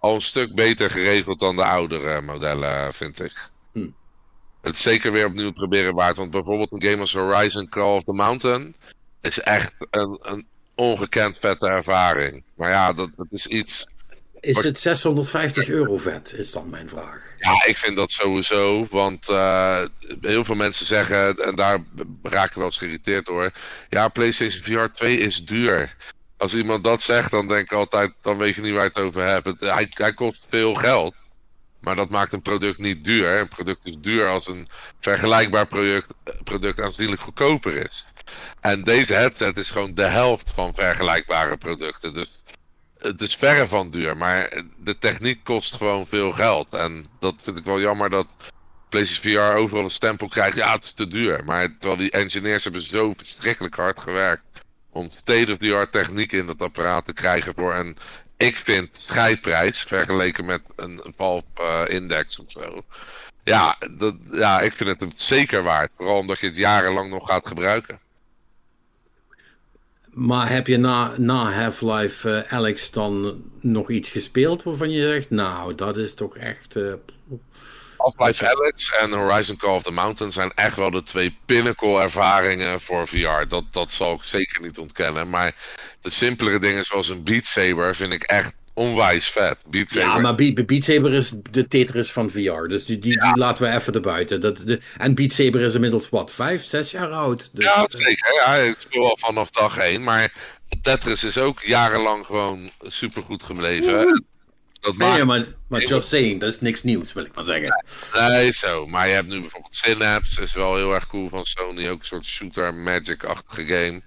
al een stuk beter geregeld dan de oudere modellen, vind ik. Hm. Het is zeker weer opnieuw proberen waard. Want bijvoorbeeld een game als Horizon Call of the Mountain is echt een, een ongekend vette ervaring. Maar ja, dat, dat is iets. Is het 650 euro vet, is dan mijn vraag. Ja, ik vind dat sowieso. Want eh, heel veel mensen zeggen, en daar raak ik wel eens geïrriteerd door. Ja, PlayStation VR 2 is duur. Als iemand dat zegt, dan denk ik altijd, dan weet je niet waar je het over hebt. Hij, hij kost veel geld. Maar dat maakt een product niet duur. Een product is duur als een vergelijkbaar product, product aanzienlijk goedkoper is. En deze headset is gewoon de helft van vergelijkbare producten. Dus het is verre van duur. Maar de techniek kost gewoon veel geld. En dat vind ik wel jammer dat PlayStation VR overal een stempel krijgt. Ja, het is te duur. Maar terwijl die engineers hebben zo verschrikkelijk hard gewerkt. Om state-of-the-art techniek in dat apparaat te krijgen voor een, ik vind, scheidprijs. Vergeleken met een Valve eh, of zo. Ja, ja, ik vind het het zeker waard. Vooral omdat je het jarenlang nog gaat gebruiken. Maar heb je na, na Half-Life eh, Alex dan nog iets gespeeld waarvan je zegt, nou, dat is toch echt... eh, Half-Life Alex en Horizon Call of the Mountain zijn echt wel de twee pinnacle ervaringen voor VR. Dat, dat zal ik zeker niet ontkennen. Maar de simpelere dingen zoals een Beat Saber vind ik echt onwijs vet. Beat Saber. Ja, maar Beat, Beat Saber is de Tetris van VR. Dus die, die, die laten we even erbuiten. Dat, de, en Beat Saber is inmiddels wat, vijf, zes jaar oud. Dus, Ja, eh, zeker. Ja, ik speel al vanaf dag één. Maar Tetris is ook jarenlang gewoon supergoed gebleven. Dat maakt Nee, maar, maar just saying, dat is niks nieuws, wil ik maar zeggen. Nee, zo. Maar je hebt nu bijvoorbeeld Synapse, is wel heel erg cool van Sony. Ook een soort shooter magic-achtige game.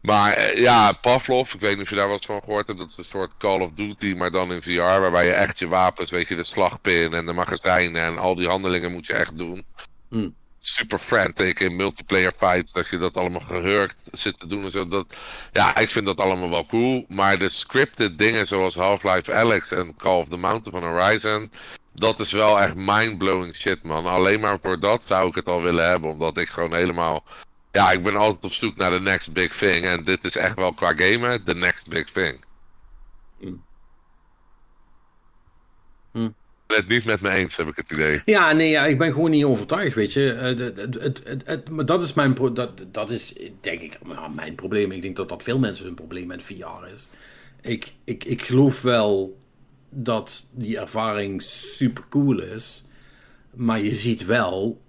Maar eh, ja, Pavlov, ik weet niet of je daar wat van gehoord hebt. Dat is een soort Call of Duty, maar dan in VR. Waarbij je echt je wapens, weet je, de slagpin en de magazijnen en al die handelingen moet je echt doen. Hmm. Super frantic in multiplayer fights, dat je dat allemaal gehurkt zit te doen en zo. Dat, ja, ik vind dat allemaal wel cool. Maar de scripted dingen zoals Half-Life Alex en Call of the Mountain van Horizon... Dat is wel echt mindblowing shit, man. Alleen maar voor dat zou ik het al willen hebben. Omdat ik gewoon helemaal... Ja, ik ben altijd op zoek naar de next big thing. En dit is echt wel qua gamen de next big thing. Hmm. Het niet met me eens, heb ik het idee. Ja, nee, ja, ik ben gewoon niet overtuigd, weet je. Eh, het, het, het, maar dat is mijn dat, dat is, denk ik, mijn probleem. Ik denk dat dat veel mensen hun probleem met VR is. Ik, ik, ik geloof wel dat die ervaring super cool is. Maar je ziet wel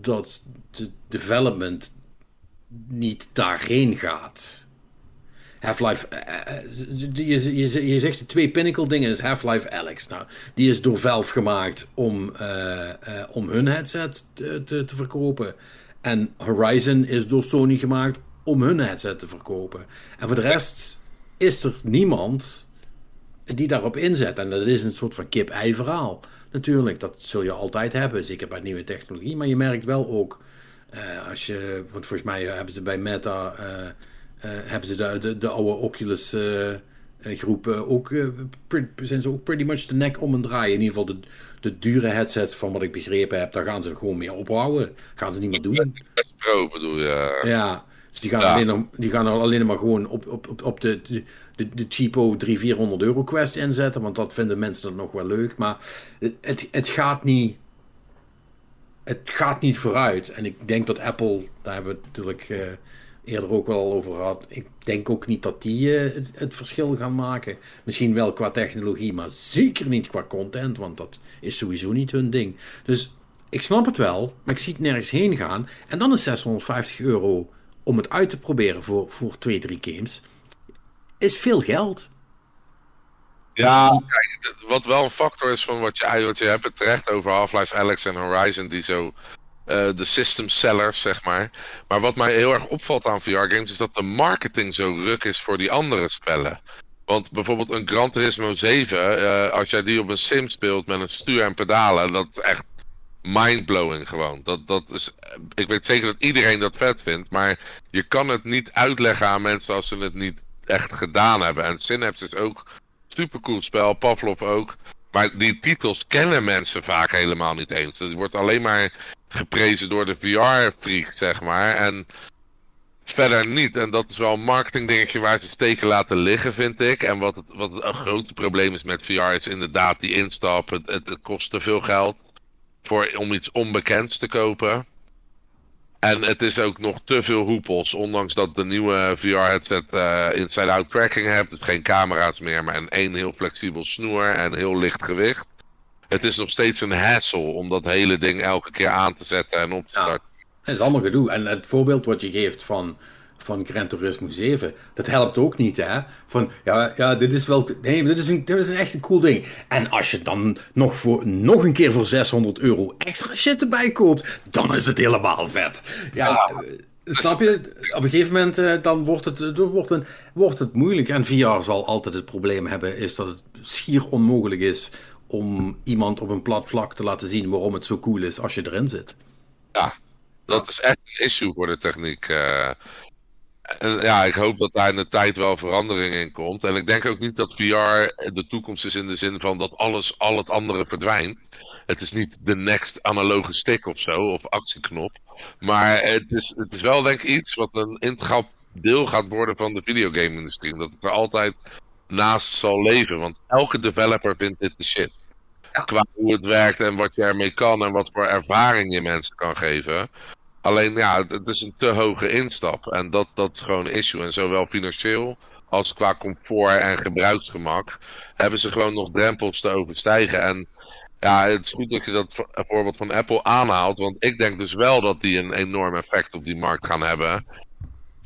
dat de development niet daarheen gaat. Half-Life. eh, eh, je, zegt de twee pinnacle dingen is Half-Life Alex. Nou, die is door Valve gemaakt om, eh, om hun headset te, te, verkopen. En Horizon is door Sony gemaakt om hun headset te verkopen. En voor de rest is er niemand die daarop inzet. En dat is een soort van kip-ei verhaal. Natuurlijk, dat zul je altijd hebben, zeker bij nieuwe technologie. Maar je merkt wel ook, als je, want volgens mij hebben ze bij Meta, hebben ze de, de, de oude Oculus eh, eh, groep eh, ook, eh, zijn ze ook pretty much de nek om en draaien. In ieder geval de, de dure headsets, van wat ik begrepen heb, daar gaan ze gewoon mee ophouden. Gaan ze niet meer doen. Pro bedoel je. Ja, dus die gaan, Ja. alleen, nog, die gaan er alleen maar gewoon op, op, op, op de, de, de, cheapo 300, 400 euro quest inzetten. Want dat vinden mensen dan nog wel leuk. Maar het, het gaat niet... Het gaat niet vooruit. En ik denk dat Apple, daar hebben we natuurlijk eh, eerder ook wel al over gehad. Ik denk ook niet dat die eh, het, het verschil gaan maken. Misschien wel qua technologie, maar zeker niet qua content. Want dat is sowieso niet hun ding. Dus ik snap het wel, maar ik zie het nergens heen gaan. En dan is 650 euro om het uit te proberen voor, voor twee, drie games. Is veel geld. Ja, wat wel een factor is van wat je, wat je hebt het terecht over Half-Life Alex en Horizon, die zo eh, de system sellers, zeg maar. Maar wat mij heel erg opvalt aan VR-games is dat de marketing zo ruk is voor die andere spellen. Want bijvoorbeeld een Gran Turismo 7, eh, als jij die op een sim speelt met een stuur en pedalen, dat is echt mindblowing gewoon. Dat, dat is, ik weet zeker dat iedereen dat vet vindt, maar je kan het niet uitleggen aan mensen als ze het niet echt gedaan hebben. En Synapse is ook super cool spel, Pavlov ook. Maar die titels kennen mensen vaak helemaal niet eens. Het wordt alleen maar geprezen door de VR-freak, zeg maar. En verder niet. En dat is wel een marketing dingetje waar ze steken laten liggen, vind ik. En wat, het, wat het een groot probleem is met VR is inderdaad die instap. Het, het, het kost te veel geld voor, om iets onbekends te kopen. En het is ook nog te veel hoepels, ondanks dat de nieuwe VR-headset uh, inside-out tracking hebt. Dus geen camera's meer, maar een één heel flexibel snoer en heel licht gewicht. Het is nog steeds een hassle om dat hele ding elke keer aan te zetten en op te starten. Ja, het is allemaal gedoe. En het voorbeeld wat je geeft van van Gran Turismo 7. Dat helpt ook niet, hè? Van, ja, ja dit is wel... Nee, dit is, een, dit is echt een cool ding. En als je dan nog, voor, nog een keer voor 600 euro extra shit erbij koopt, dan is het helemaal vet. Ja, ja. Eh, snap je? Op een gegeven moment uh, dan wordt het, het, wordt, een, wordt het moeilijk. En VR zal altijd het probleem hebben, is dat het schier onmogelijk is om iemand op een plat vlak te laten zien waarom het zo cool is als je erin zit. Ja, dat is echt een issue voor de techniek. Uh, ja, ik hoop dat daar in de tijd wel verandering in komt. En ik denk ook niet dat VR de toekomst is in de zin van dat alles, al het andere verdwijnt. Het is niet de next analoge stick of zo, of actieknop. Maar het is, het is wel denk ik iets wat een integraal deel gaat worden van de videogame-industrie. Dat het er altijd naast zal leven. Want elke developer vindt dit de shit. Qua hoe het werkt en wat je ermee kan en wat voor ervaring je mensen kan geven. Alleen ja, het is een te hoge instap. En dat, dat is gewoon een issue. En zowel financieel als qua comfort en gebruiksgemak hebben ze gewoon nog drempels te overstijgen. En ja, het is goed dat je dat voorbeeld van Apple aanhaalt. Want ik denk dus wel dat die een enorm effect op die markt gaan hebben.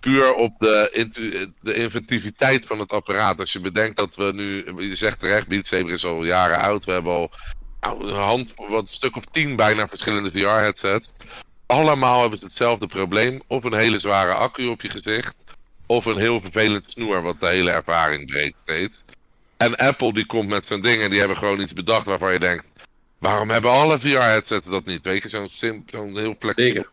Puur op de, de inventiviteit van het apparaat. Als je bedenkt dat we nu, je zegt terecht, Beat Saber is al jaren oud. We hebben al nou, een hand, wat stuk of tien bijna verschillende VR-headsets allemaal hebben ze hetzelfde probleem. Of een hele zware accu op je gezicht. Of een heel vervelend snoer wat de hele ervaring breekt steeds. En Apple die komt met zo'n ding en die hebben gewoon iets bedacht waarvan je denkt... Waarom hebben alle VR-headsets dat niet? Weet je, zo'n zo'n heel flexibel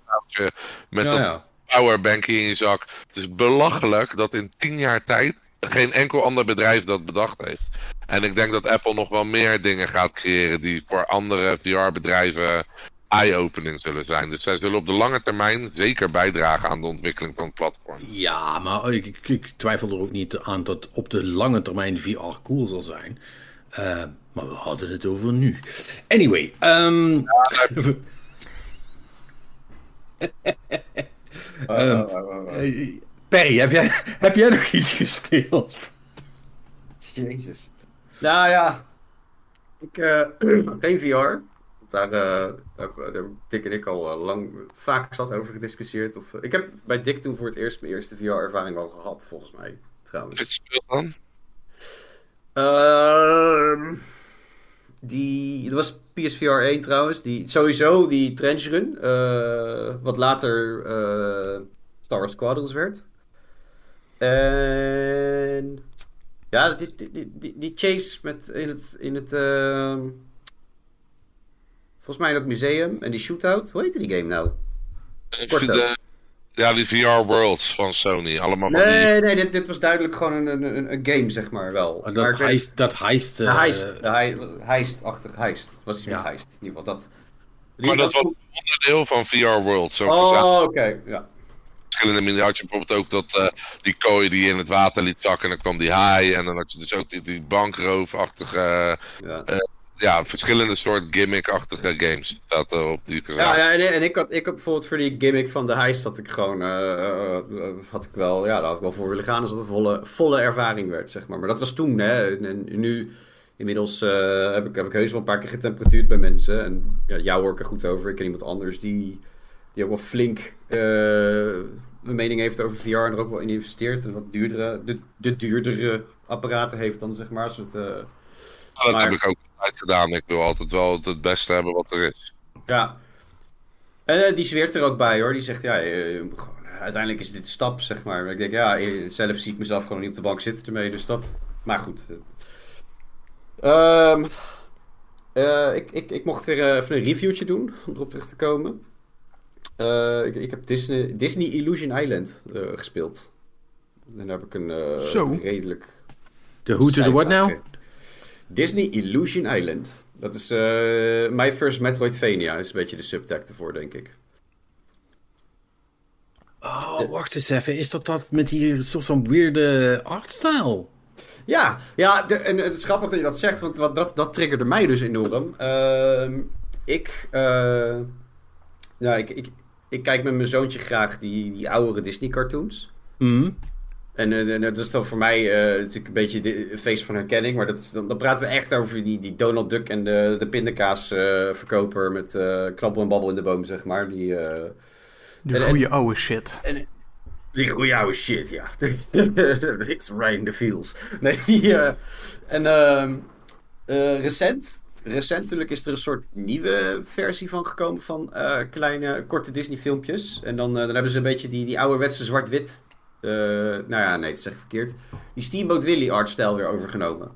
met ja, een powerbankje in je zak. Het is belachelijk dat in tien jaar tijd geen enkel ander bedrijf dat bedacht heeft. En ik denk dat Apple nog wel meer dingen gaat creëren die voor andere VR-bedrijven eye-opening zullen zijn. Dus zij zullen op de lange termijn zeker bijdragen aan de ontwikkeling van het platform. Ja, maar ik, ik, twijfel er ook niet aan dat op de lange termijn VR cool zal zijn. Uh, maar we hadden het over nu. Anyway. Um... um, Perry, heb jij, heb jij nog iets gespeeld? Jezus. Nou ja, ik, uh, geen VR. Daar, uh, daar, Dick en ik al uh, lang vaak zat over gediscussieerd. Of, uh, ik heb bij Dick toen voor het eerst mijn eerste VR-ervaring al gehad, volgens mij. Trouwens. Wat speelt dan? Uh, die, dat was PSVR 1 trouwens. Die, sowieso die Trench Run. wat later Star Wars Squadrons werd. En... Ja, die, die, die, die, chase met in het... In het ehm, Volgens mij dat museum en die shootout. Hoe heette die game nou? De, ja, die VR Worlds van Sony. Allemaal van nee, die... nee, dit, dit was duidelijk gewoon een, een, een game, zeg maar wel. Oh, dat, heist, dat heist... Uh... heist, de heist-achtig heist. Was hij ja. heist, in ieder geval. Dat, maar dat was onderdeel van VR Worlds. Zo oh, oké, ja. Verschillende je bijvoorbeeld ook dat, uh, die kooi die in het water liet zakken en dan kwam die haai. En dan had je dus ook die, die bankroofachtige... Uh, ja. Ja, verschillende soort gimmick-achtige games er op die Ja, ja en, en, ik, had, ik had bijvoorbeeld voor die gimmick van de heist had ik gewoon, uh, had ik wel, ja, daar had ik wel voor willen gaan als het een volle, volle ervaring werd, zeg maar. Maar dat was toen, hè. En, nu, inmiddels uh, heb, ik, heb ik heus wel een paar keer getemperatuurd bij mensen. En ja, jou hoor ik er goed over. Ik ken iemand anders die, die ook wel flink een mening heeft over VR en er ook wel in investeert. En wat duurdere, de, de duurdere apparaten heeft dan, zeg maar, als het... dat maar... heb ik ook gedaan. Ik wil altijd wel het beste hebben wat er is. Ja. En uh, die zweert er ook bij hoor. Die zegt, ja, uh, uiteindelijk is dit een stap, zeg maar. maar ik denk, ja, zelf zie ik mezelf gewoon niet op de bank zitten ermee. Dus dat, maar goed. Ehm, eh, ik, ik, ik mocht weer even een reviewtje doen, om erop terug te komen. ik, ik heb Disney, Disney Illusion Island gespeeld. En daar heb ik een redelijk... De Who to the What Now? Disney Illusion Island. Dat is uh, My First Metroidvania. is een beetje de subtect ervoor, denk ik. Oh, wacht eens even. Is dat dat met die soort van weirde artstyle? Ja, ja de, en het is grappig dat je dat zegt, want wat, dat, dat triggerde mij dus enorm. Uh, ik, uh, ja, ik, ik, ik kijk met mijn zoontje graag die, die oudere Disney-cartoons. Mm. En, en, dat is dan voor mij uh, natuurlijk een beetje de feest van herkenning. Maar dat is, dan, dan praten we echt over die, die Donald Duck en de, de pindakaasverkoper uh, met knabbel en babbel in de boom, zeg maar. Die, de goede oude shit. En, die goede oude shit, ja. It's Ryan the Feels. Nee, die, en ehm, recent, recent natuurlijk is er een soort nieuwe versie van gekomen van kleine, korte Disney filmpjes. En dan, dan hebben ze een beetje die, die ouderwetse zwart-wit uh, nou ja, nee, dat zeg ik verkeerd. Die Steamboat Willie artstijl weer overgenomen.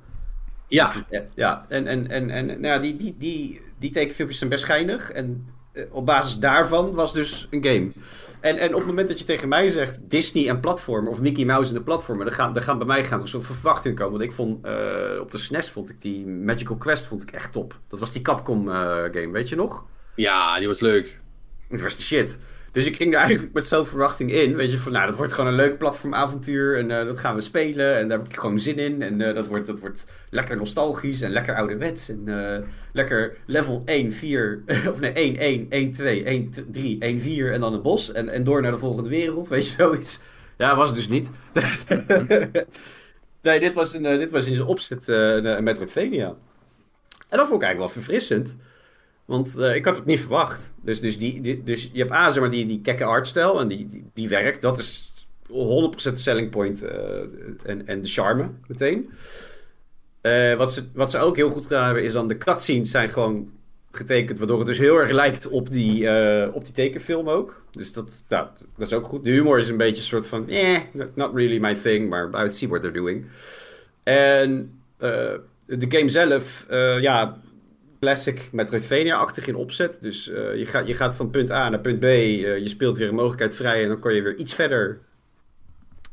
Ja. Ja, en, en, en, en nou ja, die, die, die, die tekenfilmpjes zijn best schijnig. En uh, op basis daarvan was dus een game. En, en op het moment dat je tegen mij zegt Disney en platformen, of Mickey Mouse en de platformen, dan gaan, dan gaan bij mij gaan er een soort verwachtingen komen. Want ik vond, uh, op de SNES vond ik die Magical Quest vond ik echt top. Dat was die Capcom game, weet je nog? Ja, die was leuk. Het was de shit. Dus ik ging er eigenlijk met zo'n verwachting in. Weet je, van nou, dat wordt gewoon een leuk platformavontuur. En uh, dat gaan we spelen. En daar heb ik gewoon zin in. En uh, dat, wordt, dat wordt lekker nostalgisch en lekker ouderwets. En uh, lekker level 1, 4. Of nee, 1, 1, 1, 2, 1, 3, 1, 4. En dan een bos. En, en door naar de volgende wereld. Weet je, zoiets. Ja, was het dus niet. nee, dit was, een, dit was in zijn opzet een Metroidvania. En dat vond ik eigenlijk wel verfrissend. Want uh, ik had het niet verwacht. Dus, dus, die, dus je hebt A, zeg maar, die, die kekke artstijl en die, die, die werkt. Dat is 100% de selling point uh, en, en de charme meteen. Uh, wat, ze, wat ze ook heel goed gedaan hebben, is dan de cutscenes zijn gewoon getekend, waardoor het dus heel erg lijkt op die, op die tekenfilm ook. Dus dat, nou, dat is ook goed. De humor is een beetje een soort van, eh, not really my thing, maar I see what they're doing. En de game zelf, ja, classic Metroidvania-achtig in opzet. Dus uh, je, gaat, je gaat van punt A naar punt B. Uh, je speelt weer een mogelijkheid vrij en dan kan je weer iets verder.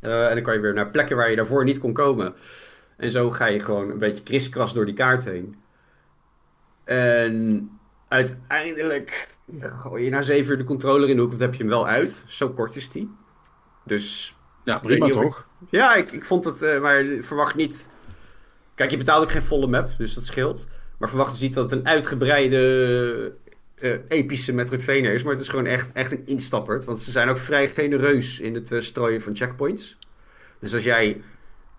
Uh, en dan kan je weer naar plekken waar je daarvoor niet kon komen. En zo ga je gewoon een beetje kriskras door die kaart heen. En uiteindelijk gooi je na zeven uur de controller in de hoek, want heb je hem wel uit. Zo kort is die. Dus... Ja, prima toch? Ja, ik, ik vond het... maar verwacht niet... Kijk, je betaalt ook geen volle map, dus dat scheelt. Maar verwacht dus niet dat het een uitgebreide, uh, epische Metroidvania is. Maar het is gewoon echt, echt een instapperd. Want ze zijn ook vrij genereus in het uh, strooien van checkpoints. Dus als jij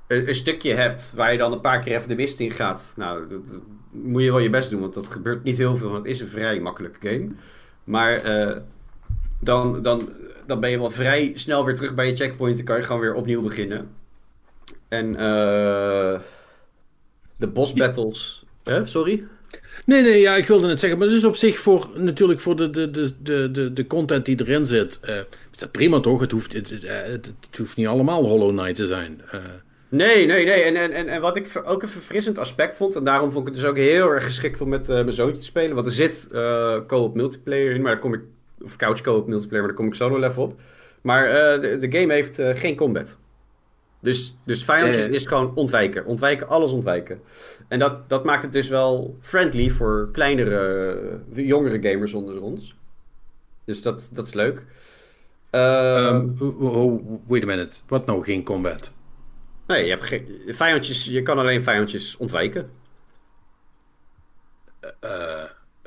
een, een, stukje hebt waar je dan een paar keer even de mist in gaat. Nou, dat, dat moet je wel je best doen. Want dat gebeurt niet heel veel. Want het is een vrij makkelijke game. Maar uh, dan, dan, dan ben je wel vrij snel weer terug bij je checkpoint. Dan kan je gewoon weer opnieuw beginnen. En de boss battles... Sorry? Nee, nee, ja, ik wilde het zeggen. Maar het is op zich voor, natuurlijk voor de, de, de, de, de content die erin zit. Uh, is dat prima toch? Het hoeft, het, het, het, hoeft niet allemaal Hollow Knight te zijn. Uh. Nee, nee, nee. En, en, en, en wat ik ook een verfrissend aspect vond. En daarom vond ik het dus ook heel erg geschikt om met uh, mijn zoontje te spelen. Want er zit co-op multiplayer in. Maar daar kom ik. Of couch co-op multiplayer. Maar daar kom ik zo nog even op. Maar de, de game heeft geen combat. Dus, dus vijandjes is gewoon ontwijken. Ontwijken, alles ontwijken. En dat, dat maakt het dus wel friendly voor kleinere, jongere gamers onder ons. Dus dat, dat is leuk. Uh, um, wait a minute. Wat nou geen combat? Nee, je, hebt geen, vijandjes, je kan alleen vijandjes ontwijken. Uh,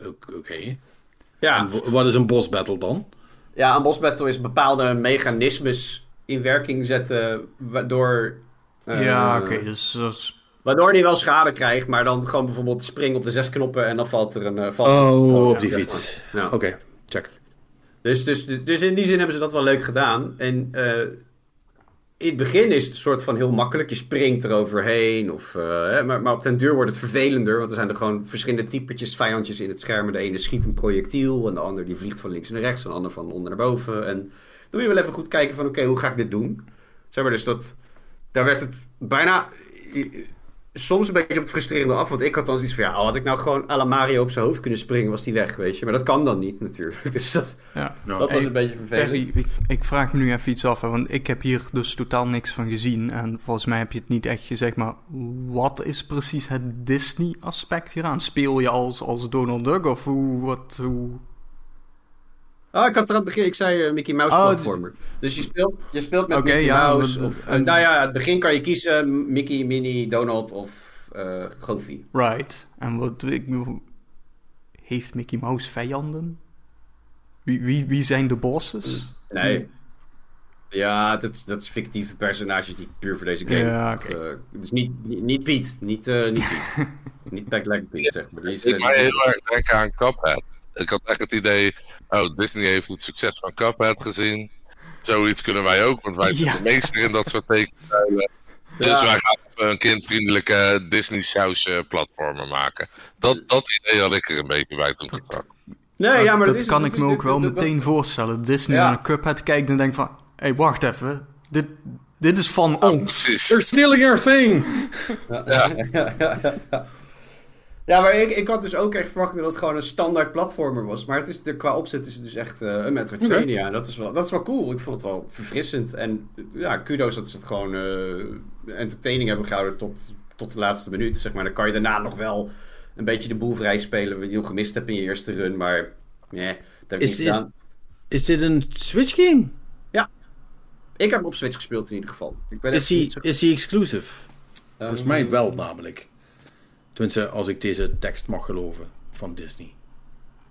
Oké. Okay. Ja. En wat is een boss battle dan? Ja, een boss battle is bepaalde mechanismes in werking zetten waardoor... Uh, ja, oké. Okay, dus... dus Waardoor hij wel schade krijgt, maar dan gewoon bijvoorbeeld springen op de zes knoppen en dan valt er een... Uh, valt oh, op die fiets. Ja. Oké, okay, check. Dus, dus, dus in die zin hebben ze dat wel leuk gedaan. En uh, in het begin is het een soort van heel makkelijk. Je springt eroverheen. Of, uh, maar, maar op den duur wordt het vervelender. Want er zijn er gewoon verschillende typetjes vijandjes in het scherm. De ene schiet een projectiel. En de ander die vliegt van links naar rechts. En de ander van onder naar boven. En moet je wel even goed kijken van... Oké, okay, hoe ga ik dit doen? Zeg maar dus dat... Daar werd het bijna soms een beetje op het frustrerende af. Want ik had dan zoiets van, ja, had ik nou gewoon à la Mario op zijn hoofd kunnen springen, was die weg, weet je. Maar dat kan dan niet, natuurlijk. Dus dat, Ja. dat was Hey, een beetje vervelend. Perry, ik, ik vraag me nu even iets af, hè, want ik heb hier dus totaal niks van gezien. En volgens mij heb je het niet echt gezegd, maar wat is precies het Disney-aspect hieraan? Speel je als, als Donald Duck of hoe, wat, hoe... Ah, ik had er aan het begin, ik zei eh, Mickey Mouse Oh, platformer. Dus je speelt, je speelt met Mickey ja, Mouse. Of, en- nou ja, aan het begin kan je kiezen Mickey, Minnie, Donald of eh Goofy. Right. En wat, ik, bedoel, heeft Mickey Mouse vijanden? Wie, wie, wie zijn de bosses? Nee. Ja, dat, is- dat is fictieve personages die puur voor deze game. Ja, oké. Eh, dus niet, niet, niet Piet. Niet, eh niet Piet. niet Piet, zeg maar. Die is, Ik eh, mij heel erg denken aan Cuphead. Ik had echt het idee, oh, Disney heeft het succes van Cuphead gezien. Zoiets kunnen wij ook, want wij zijn Ja. de meester in dat soort tekenstijlen. Dus Ja. wij gaan even een kindvriendelijke Disney saus eh, platformen maken. Dat, dat idee had ik er een beetje bij toen ik het zag. Nee, ja, maar dat, dat, is, kan dat ik is me de- ook wel meteen voorstellen. Disney Ja. naar een Cuphead kijkt en denkt van... Hé, hey, wacht even. Dit, dit is van ons. Precies. They're stealing our thing! Ja, maar ik, ik had dus ook echt verwacht dat het gewoon een standaard platformer was. Maar het is, de, qua opzet is het dus echt eh, een Metroidvania. Dat, is wel, dat is wel cool. Ik vond het wel verfrissend. En ja, kudos dat ze het gewoon eh, entertaining hebben gehouden tot, tot de laatste minuut. Zeg maar. Dan kan je daarna nog wel een beetje de boel vrij spelen. Wat je nog gemist hebt in je eerste run. Maar nee, dat heb ik Is- niet is- gedaan. Is dit een Switch game? Ik heb hem op Switch gespeeld in ieder geval. Ik ben Is hij zo- is hij exclusive? Volgens Ehm, mij wel namelijk. Tenminste, als ik deze tekst mag geloven van Disney.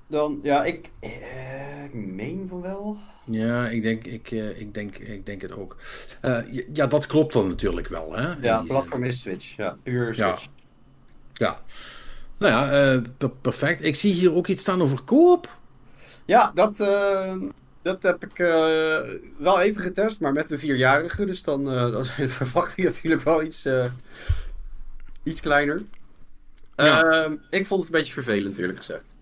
Dan, ja, ik, eh, ik meen van wel. Ja, ik denk, ik, eh, ik denk, ik denk het ook. Eh, ja, dat klopt dan natuurlijk wel. Hè? Ja, platform is Switch. Ja, puur. Switch. Ja. Nou ja, eh, per- perfect. Ik zie hier ook iets staan over koop. Ja, dat, dat heb ik wel even getest, maar met de vierjarige. Dus dan, dan zijn de verwachtingen natuurlijk wel iets, iets kleiner. Ja. Ehm, ik vond het een beetje vervelend, eerlijk gezegd.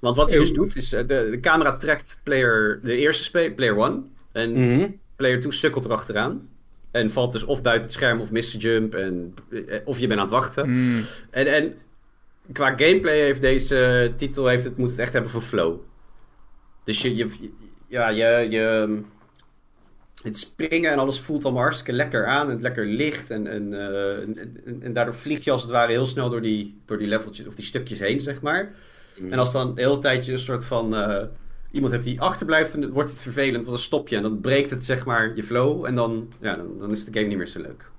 Want wat hij dus doet, is eh, de, de camera trekt player, de eerste player 1. En Mhm. player 2 sukkelt erachteraan. En valt dus of buiten het scherm of mist de jump. En, eh, of je bent aan het wachten. Hmm. En, en qua gameplay heeft deze titel heeft het, moet het echt hebben van flow. Dus je, je, ja, je, je, het springen en alles voelt allemaal hartstikke lekker aan en het lekker licht. En, en, eh, en, en, en daardoor vlieg je als het ware heel snel door die, door die leveltjes of die stukjes heen, zeg maar. En als dan de hele tijd je een soort van eh, iemand hebt die achterblijft, dan wordt het vervelend, want dan stop je en dan breekt het zeg maar je flow en dan, ja, dan, dan is de game niet meer zo leuk.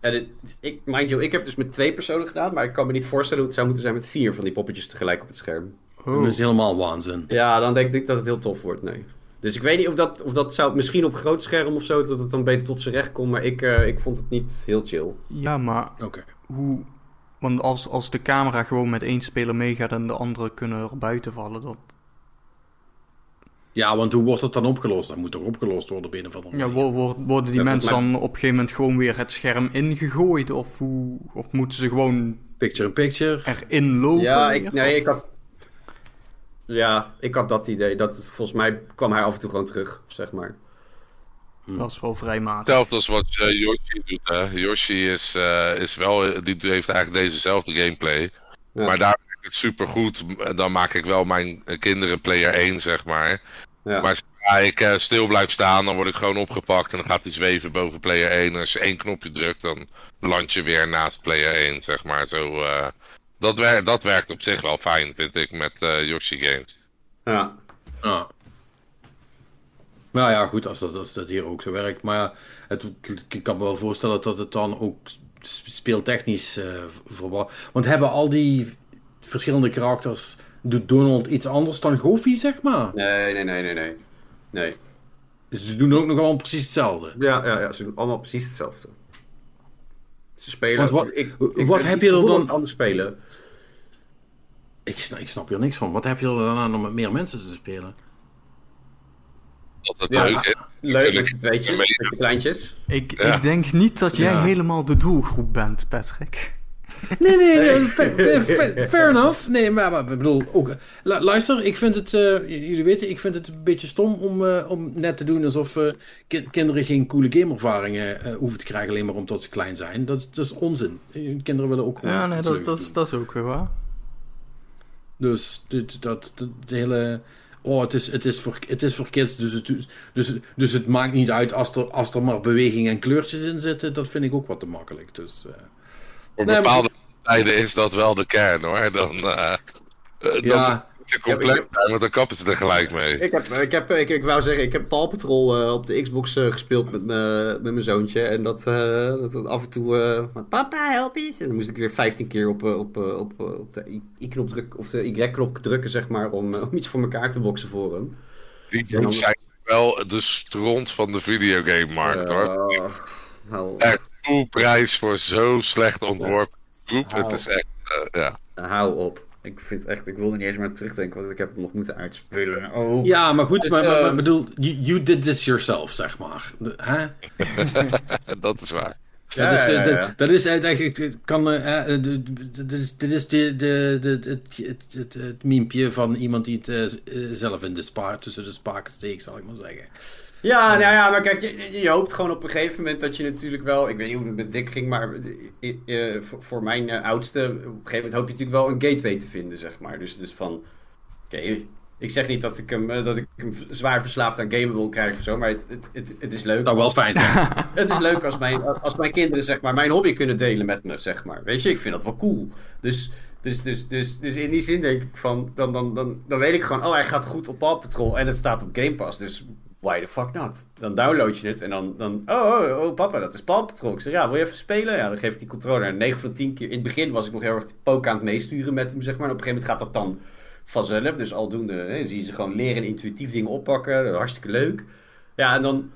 En het, ik, mind you, ik heb dus met twee personen gedaan, maar ik kan me niet voorstellen hoe het zou moeten zijn met vier van die poppetjes tegelijk op het scherm. Dat is helemaal waanzin. Ja, dan denk ik dat het heel tof wordt, nee. Dus ik weet niet of dat, of dat zou, misschien op groot scherm of zo, dat het dan beter tot zijn recht komt, maar ik, eh, ik vond het niet heel chill. Ja, maar Oké. hoe... Want als, als de camera gewoon met één speler meegaat en de andere kunnen er buiten vallen, dat... Ja, want hoe wordt het dan opgelost? Dat moet toch opgelost worden binnen van Ja, wo- wo- worden die Ja, mensen maar- dan op een gegeven moment gewoon weer het scherm ingegooid? Of, hoe, of moeten ze gewoon Picture in picture. erin lopen? Ja, weer? ik, nee, Of- ik had. Ja, ik had dat idee. Dat het, volgens mij kwam hij af en toe gewoon terug, zeg maar. Dat is wel vrij matig. Hetzelfde als wat eh, Yoshi doet. Hè. Yoshi is, eh, is wel, die heeft eigenlijk dezezelfde gameplay. Ja. Maar daar werkt het super goed. Dan maak ik wel mijn kinderen player 1, zeg maar. Ja. Maar zodra ik eh, stil blijf staan, dan word ik gewoon opgepakt. En dan gaat hij zweven boven player 1. En als je één knopje drukt, dan land je weer naast player 1, zeg maar. Zo, eh, dat, wer dat werkt op zich wel fijn, vind ik, met eh, Yoshi games. ja. Ja. Nou ja, goed, als dat, als dat hier ook zo werkt. Maar ja, het, ik kan me wel voorstellen dat het dan ook speeltechnisch eh verwacht. Want hebben al die verschillende karakters. Doet Donald iets anders dan Goofy, zeg maar? Nee, nee, nee, nee, nee. Nee. Dus ze doen ook nog allemaal precies hetzelfde. Ja, ja, ja, ze doen allemaal precies hetzelfde. Ze spelen. Want wat- ik, wat heb je er dan- anders spelen? Ik snap, ik snap hier niks van. Wat heb je er dan aan om met meer mensen te spelen? Dat het Ja. leuk is. Leuk je kleintjes. Ik, Ja. ik denk niet dat jij Ja. helemaal de doelgroep bent, Patrick. Nee, nee, nee fair, fair, fair, enough. Nee, maar, maar ik bedoel, ook, luister, ik vind het, uh, jullie weten, ik vind het een beetje stom om, uh, om net te doen alsof uh, ki kinderen geen coole gameervaringen hoeven te krijgen alleen maar omdat ze klein zijn. Dat, dat is onzin. Kinderen willen ook gewoon. Ja, nee, dat, dat, dat, is ook weer waar. Dus dit, dat, dat, de hele. Oh, het is, het is, voor, het is voor kids, dus het, dus, dus het maakt niet uit als er, als er maar beweging en kleurtjes in zitten. Dat vind ik ook wat te makkelijk. Dus, uh... Op bepaalde maar... tijden is dat wel de kern hoor. Dan, uh, ja. Heb, heb, dan kappen ze er gelijk mee. Ik, heb, ik, heb, ik, ik wou zeggen, ik heb Paw Patrol uh, op de Xbox uh, gespeeld met, met mijn zoontje. En dat, uh, dat af en toe, papa help eens. En dan moest ik weer 15 keer op, op, op, op de I-knop drukken, of de Y-knop drukken, zeg maar, om, om iets voor elkaar te boksen voor hem. Die dan... zijn wel de stront van de videogame-markt hoor. Hou... Echt prijs voor zo slecht ontworpen groep. Het is echt, ja. Hou op. Ik vind echt, ik wilde niet eens maar terugdenken, want ik heb het nog moeten uitspelen. Oh. Ja, maar goed, dus, maar, maar, maar, bedoel, you, you, did this yourself, zeg maar. Hè? dat is waar. Ja, dus, ja, ja, dat is eigenlijk, kan, uh, dit is, dit is de, de, de, het, het, het, het miempje van iemand die het uh, zelf in de spa, tussen de spaken steekt, zal ik maar zeggen. Ja, nou ja, maar kijk, je, je, hoopt gewoon op een gegeven moment dat je natuurlijk wel... Ik weet niet hoe het met Dick ging, maar uh, voor, voor, mijn uh, oudste... Op een gegeven moment hoop je natuurlijk wel een gateway te vinden, zeg maar. Dus, dus van... Oké, okay, ik zeg niet dat ik, hem, dat ik hem zwaar verslaafd aan gamen wil krijgen of zo, maar het, het, het, het is leuk. Nou, wel fijn het is leuk als mijn, als mijn kinderen zeg maar, mijn hobby kunnen delen met me, zeg maar. Weet je, ik vind dat wel cool. Dus, dus, dus, dus, dus in die zin denk ik van, dan, dan, dan, dan weet ik gewoon, oh hij gaat goed op Paw Patrol en het staat op Game Pass. Dus why the fuck not? Dan download je het en dan, dan oh, oh, oh papa, dat is Paw Patrol. Ik zeg, ja, wil je even spelen? Ja, dan geef ik die controller. En 9 van 10 keer, in het begin was ik nog heel erg poke aan het meesturen met hem, zeg maar. En op een gegeven moment gaat dat dan vanzelf. Dus aldoende hè, zie je ze gewoon leren intuïtief dingen oppakken. Hartstikke leuk. Ja, en dan...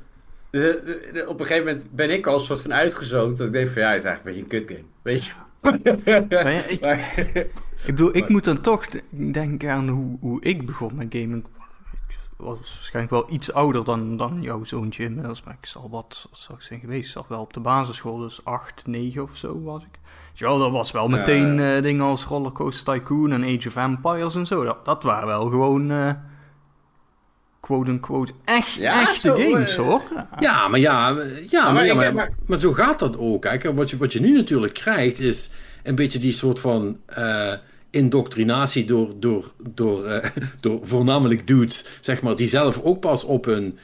op een gegeven moment ben ik al een soort van uitgezoond. Dat ik denk van, ja, het is eigenlijk een beetje een kut game. Weet je? Ja, ik, ik bedoel, ik moet dan toch denken aan hoe, hoe ik begon met gaming was waarschijnlijk wel iets ouder dan, dan jouw zoontje inmiddels. Maar ik zal wat, wat zou ik zijn geweest? Zat wel op de basisschool, dus 8, 9 of zo was ik. Ja, dat was wel meteen uh, dingen als Rollercoaster Tycoon en Age of Empires en zo. Dat, dat waren wel gewoon... Uh, quote-unquote echt, ja, echte zo, games, uh, hoor. Ja, maar ja, ja, maar, maar, maar, maar, zo gaat dat ook. Kijk, wat je, wat je nu natuurlijk krijgt is een beetje die soort van indoctrinatie door, door, door, uh, door voornamelijk dudes, zeg maar, die zelf ook pas op hun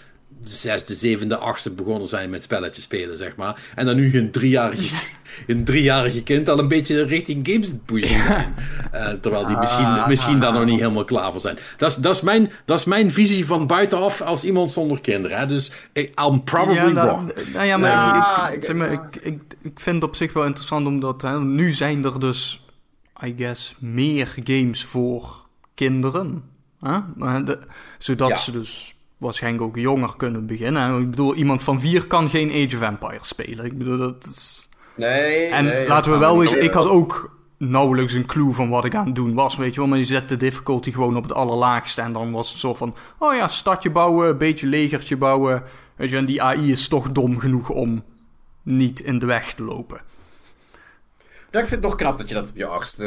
zesde, zevende, achtste begonnen zijn met spelletjes spelen, zeg maar. En dan nu een driejarige, een driejarige kind al een beetje richting games pushen zijn. Uh, terwijl die misschien, ah, misschien daar nog niet helemaal klaar voor zijn. Dat is, dat, is mijn, dat is mijn visie van buitenaf als iemand zonder kinderen. Hè? Dus I'm probably ja, wrong. Nou ja, maar, ik, ik, zeg maar ik, ik, ik vind het op zich wel interessant omdat hè, nu zijn er dus I guess, meer games voor kinderen. Hè? zodat ze dus waarschijnlijk ook jonger kunnen beginnen. Ik bedoel, iemand van vier kan geen Age of Empires spelen. Ik bedoel, dat is... Nee, En laten we wel eens... Ik had ook nauwelijks een clue van wat ik aan het doen was, weet je wel. Maar je zet de difficulty gewoon op het allerlaagste. En dan was het zo van... Oh ja, stadje bouwen, een beetje legertje bouwen. Weet je, en die AI is toch dom genoeg om niet in de weg te lopen. Ja, ik vind het nog knap dat je dat op je achtste,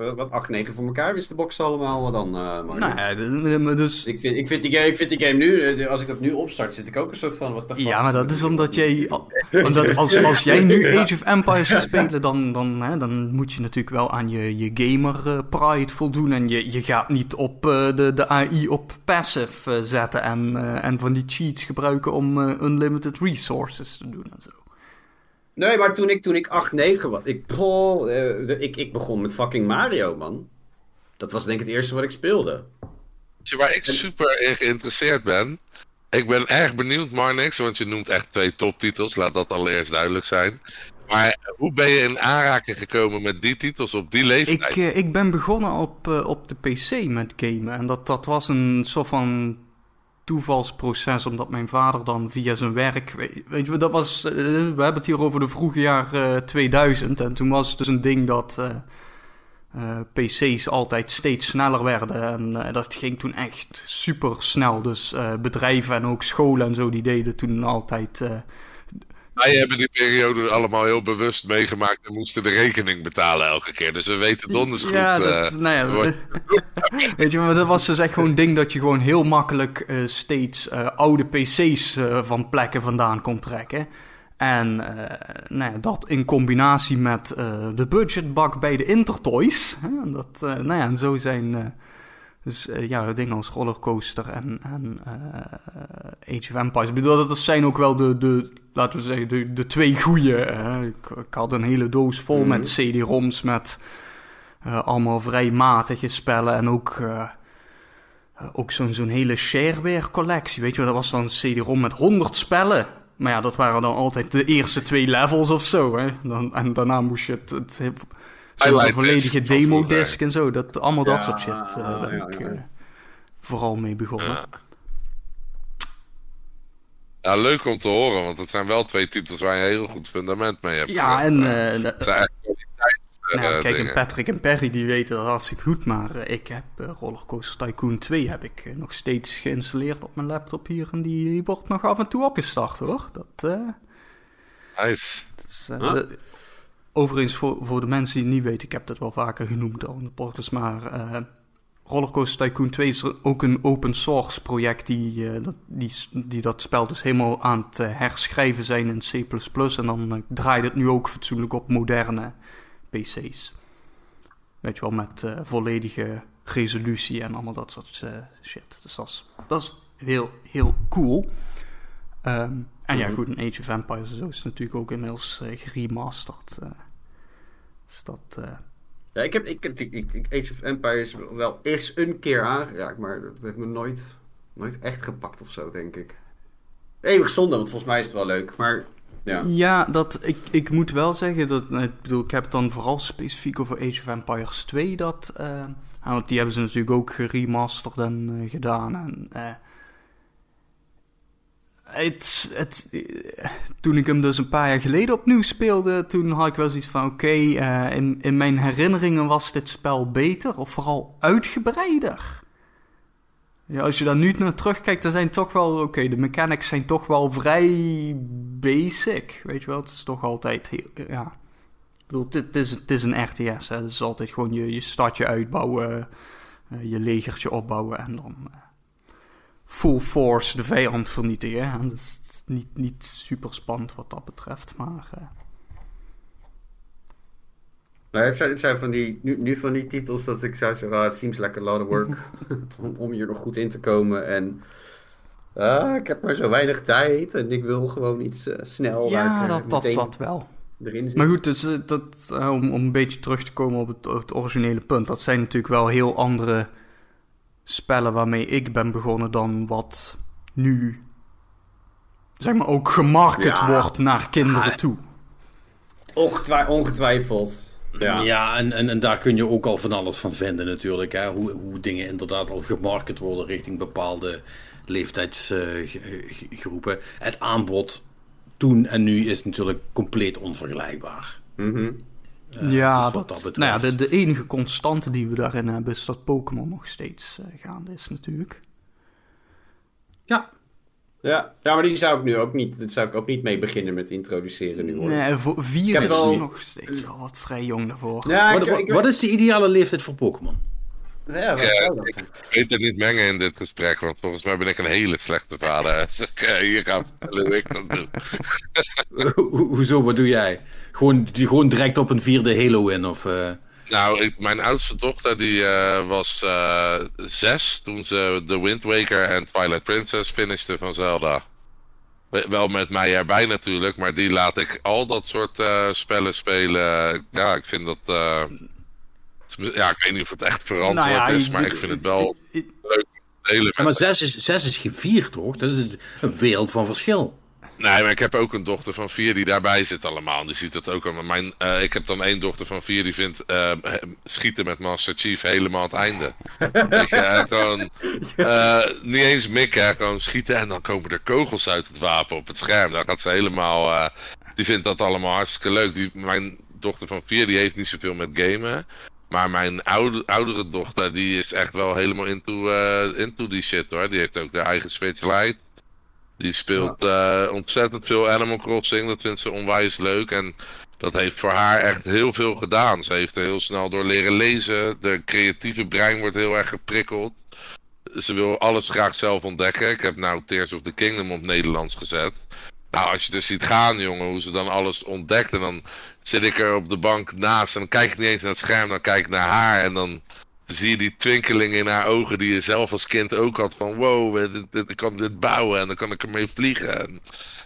uh, wat acht, negen voor elkaar wist de boxen allemaal dan. Uh, nou ja, dus. Ik, vind, ik, vind die game, ik vind die game nu, eh, als ik dat nu opstart, zit ik ook een soort van, wat Ja, maar dat is omdat jij, omdat als, als jij nu Age of Empires gaat spelen, dan, dan, hè, dan moet je natuurlijk wel aan je, je gamer pride voldoen. En je, je gaat niet op de, de AI op passive zetten en, en van die cheats gebruiken om unlimited resources te doen en zo. Nee, maar toen ik, toen ik 8, 9 was, ik, oh, ik, ik begon met fucking Mario, man. Dat was denk ik het eerste wat ik speelde. Waar ik super in geïnteresseerd ben. Ik ben erg benieuwd, Marnix, want je noemt echt twee toptitels. Laat dat allereerst duidelijk zijn. Maar hoe ben je in aanraking gekomen met die titels op die leeftijd? Ik, uh, ik ben begonnen op, op de PC met gamen. En dat, dat was een soort van toevalsproces, omdat mijn vader dan via zijn werk. Weet, je, dat was. Uh, we hebben het hier over de vroege jaar uh, 2000. En toen was het dus een ding dat. Uh, PC's altijd steeds sneller werden. En dat ging toen echt super snel. Dus bedrijven en ook scholen en zo, die deden toen altijd wij hebben die periode allemaal heel bewust meegemaakt en moesten de rekening betalen elke keer. Dus we weten donders goed. Ja, eh, dat, nou ja, wat- weet je, maar dat was dus echt gewoon een ding dat je gewoon heel makkelijk eh, steeds eh, oude PC's eh, van plekken vandaan kon trekken. En eh, nou ja, dat in combinatie met eh, de budgetbak bij de Intertoys. Hè, dat, eh, nou ja, en zo zijn eh, dus, eh, ja, dingen als Rollercoaster en, en eh, Age of Empires. Ik bedoel, dat zijn ook wel de, de laten we zeggen, de, de twee goeie. hè. ik, ik had een hele doos vol Mhm. met CD-ROMs met eh, allemaal vrij matige spellen en ook... ook zo'n zo'n hele shareware collectie, weet je wel. Dat was dan een CD-ROM met 100 spellen. Maar ja, dat waren dan altijd de eerste twee levels of zo, hè. Dan, en daarna moest je het... het zo'n Highlight volledige van demo-disc en zo. Dat, allemaal dat soort shit. eh, ben ja, ik ja, ja. eh, vooral mee begonnen. Ja. Ja, leuk om te horen, want het zijn wel twee titels waar je een heel goed fundament mee hebt. Ja, en Eh, zijn Nou ja, kijk, en. Patrick en Perry die weten dat hartstikke goed, maar ik heb Rollercoaster Tycoon 2 heb ik nog steeds geïnstalleerd op mijn laptop hier en die, die wordt nog af en toe opgestart hoor. Dat, eh, Nice. dat is, eh, Ah. dat- overigens voor, voor de mensen die het niet weten, ik heb dat wel vaker genoemd al in de podcast, maar eh, Rollercoaster Tycoon 2 is ook een open source project die, eh, dat, die, die dat spel dus helemaal aan het eh, herschrijven zijn in C++ en dan draait het nu ook fatsoenlijk op moderne PC's. Weet je wel, met volledige resolutie en allemaal dat soort shit. Dus dat is, dat is heel, heel cool. Ehm, en ja, Mhm. goed, een Age of Empires en zo is natuurlijk ook inmiddels eh, geremasterd. eh. dus dat... eh, Ja, ik heb, ik, heb- ik, ik, Age of Empires wel eens een keer aangeraakt, maar dat heeft me nooit, nooit echt gepakt of zo, denk ik. Eeuwig zonde, want volgens mij is het wel leuk, maar ja. Ja, dat, ik, ik moet wel zeggen dat, nou, ik bedoel, ik heb het dan vooral specifiek over Age of Empires 2, dat, want die hebben ze natuurlijk ook geremasterd en gedaan. En, eh, het, het, toen ik hem dus een paar jaar geleden opnieuw speelde, toen had ik wel zoiets van, oké, eh, in, in mijn herinneringen was dit spel beter, of vooral uitgebreider. Ja, als je daar nu naar terugkijkt, dan zijn toch wel, oké, de mechanics zijn toch wel vrij basic. Weet je wel, het is toch altijd, heel, ja. Ik bedoel, het, is, het is een RTS. Het is altijd gewoon je, je stadje uitbouwen, eh, je legertje opbouwen en dan eh, full force de vijand vernietigen. Hè. Dus is niet, niet super spannend wat dat betreft, maar... eh, Nou, het, zijn, het zijn van die, nu, nu van die titels dat ik zou zeggen, ah, het seems like a lot of work om, om hier nog goed in te komen. En ah, ik heb maar zo weinig tijd en ik wil gewoon iets eh, snel ja, eh, dat, dat, dat wel. Maar goed, dus, dat, om, om een beetje terug te komen op het, op het originele punt. Dat zijn natuurlijk wel heel andere spellen waarmee ik ben begonnen dan wat nu, zeg maar, ook gemarket Ja. wordt naar kinderen Ja. toe. Ongetwij- ongetwijfeld. Ja, Ja. en, en, en daar kun je ook al van alles van vinden natuurlijk. Hè? Hoe, hoe dingen inderdaad al gemarket worden richting bepaalde leeftijdsgroepen. het aanbod toen en nu is natuurlijk compleet onvergelijkbaar. Mhm. Eh, ja, dus dat, wat dat nou ja, de, de enige constante die we daarin hebben is dat Pokémon nog steeds eh, gaande is natuurlijk. Ja, Ja. ja, maar die zou ik nu ook niet, dat zou ik ook niet mee beginnen met introduceren nu hoor. Nee, voor vier is wel- nog steeds wel wat vrij jong daarvoor. Ja, wat, ik, wat- ik- wat is de ideale leeftijd voor Pokémon? Ja, wat Ja, zou dat zijn? Ik weet het niet mengen in dit gesprek, want volgens mij ben ik een hele slechte vader. Als ik eh, hier ga vertellen hoe ik dat doe. Ho- Hoezo, wat doe jij? Gewoon, die, gewoon direct op een vierde Halo in? Of, eh? Nou, ik, mijn oudste dochter die eh, was eh, zes toen ze The Wind Waker en Twilight Princess finishte van Zelda. We- Wel met mij erbij natuurlijk, maar die laat ik al dat soort eh, spellen spelen. Ja, ik vind dat. Ja, ik weet niet of het echt verantwoord Nou ja, is, maar ik vind het wel leuk om te delen. Maar zes is, zes is geen vier, toch? Dat is een wereld van verschil. Nee, maar ik heb ook een dochter van vier die daarbij zit allemaal. Die ziet dat ook allemaal. Mijn, eh, ik heb dan één dochter van vier die vindt eh, schieten met Master Chief helemaal het einde. Weet je, gewoon, eh, niet eens mikken, gewoon schieten en dan komen er kogels uit het wapen op het scherm. Dan gaat ze helemaal, eh, die vindt dat allemaal hartstikke leuk. Die, mijn dochter van vier die heeft niet zoveel met gamen. Maar mijn oude, oudere dochter die is echt wel helemaal into, eh, into die shit hoor. Die heeft ook de eigen Switch Lite. Die speelt uh, ontzettend veel Animal Crossing. Dat vindt ze onwijs leuk. En dat heeft voor haar echt heel veel gedaan. Ze heeft er heel snel door leren lezen. De creatieve brein wordt heel erg geprikkeld. Ze wil alles graag zelf ontdekken. Ik heb nou Tears of the Kingdom op Nederlands gezet. Nou, als je dus ziet gaan, jongen, hoe ze dan alles ontdekt. En dan zit ik er op de bank naast. En dan kijk ik niet eens naar het scherm, dan kijk ik naar haar. En dan zie je die twinkeling in haar ogen die je zelf als kind ook had. Van wow, ik kan dit bouwen en dan kan ik ermee vliegen. En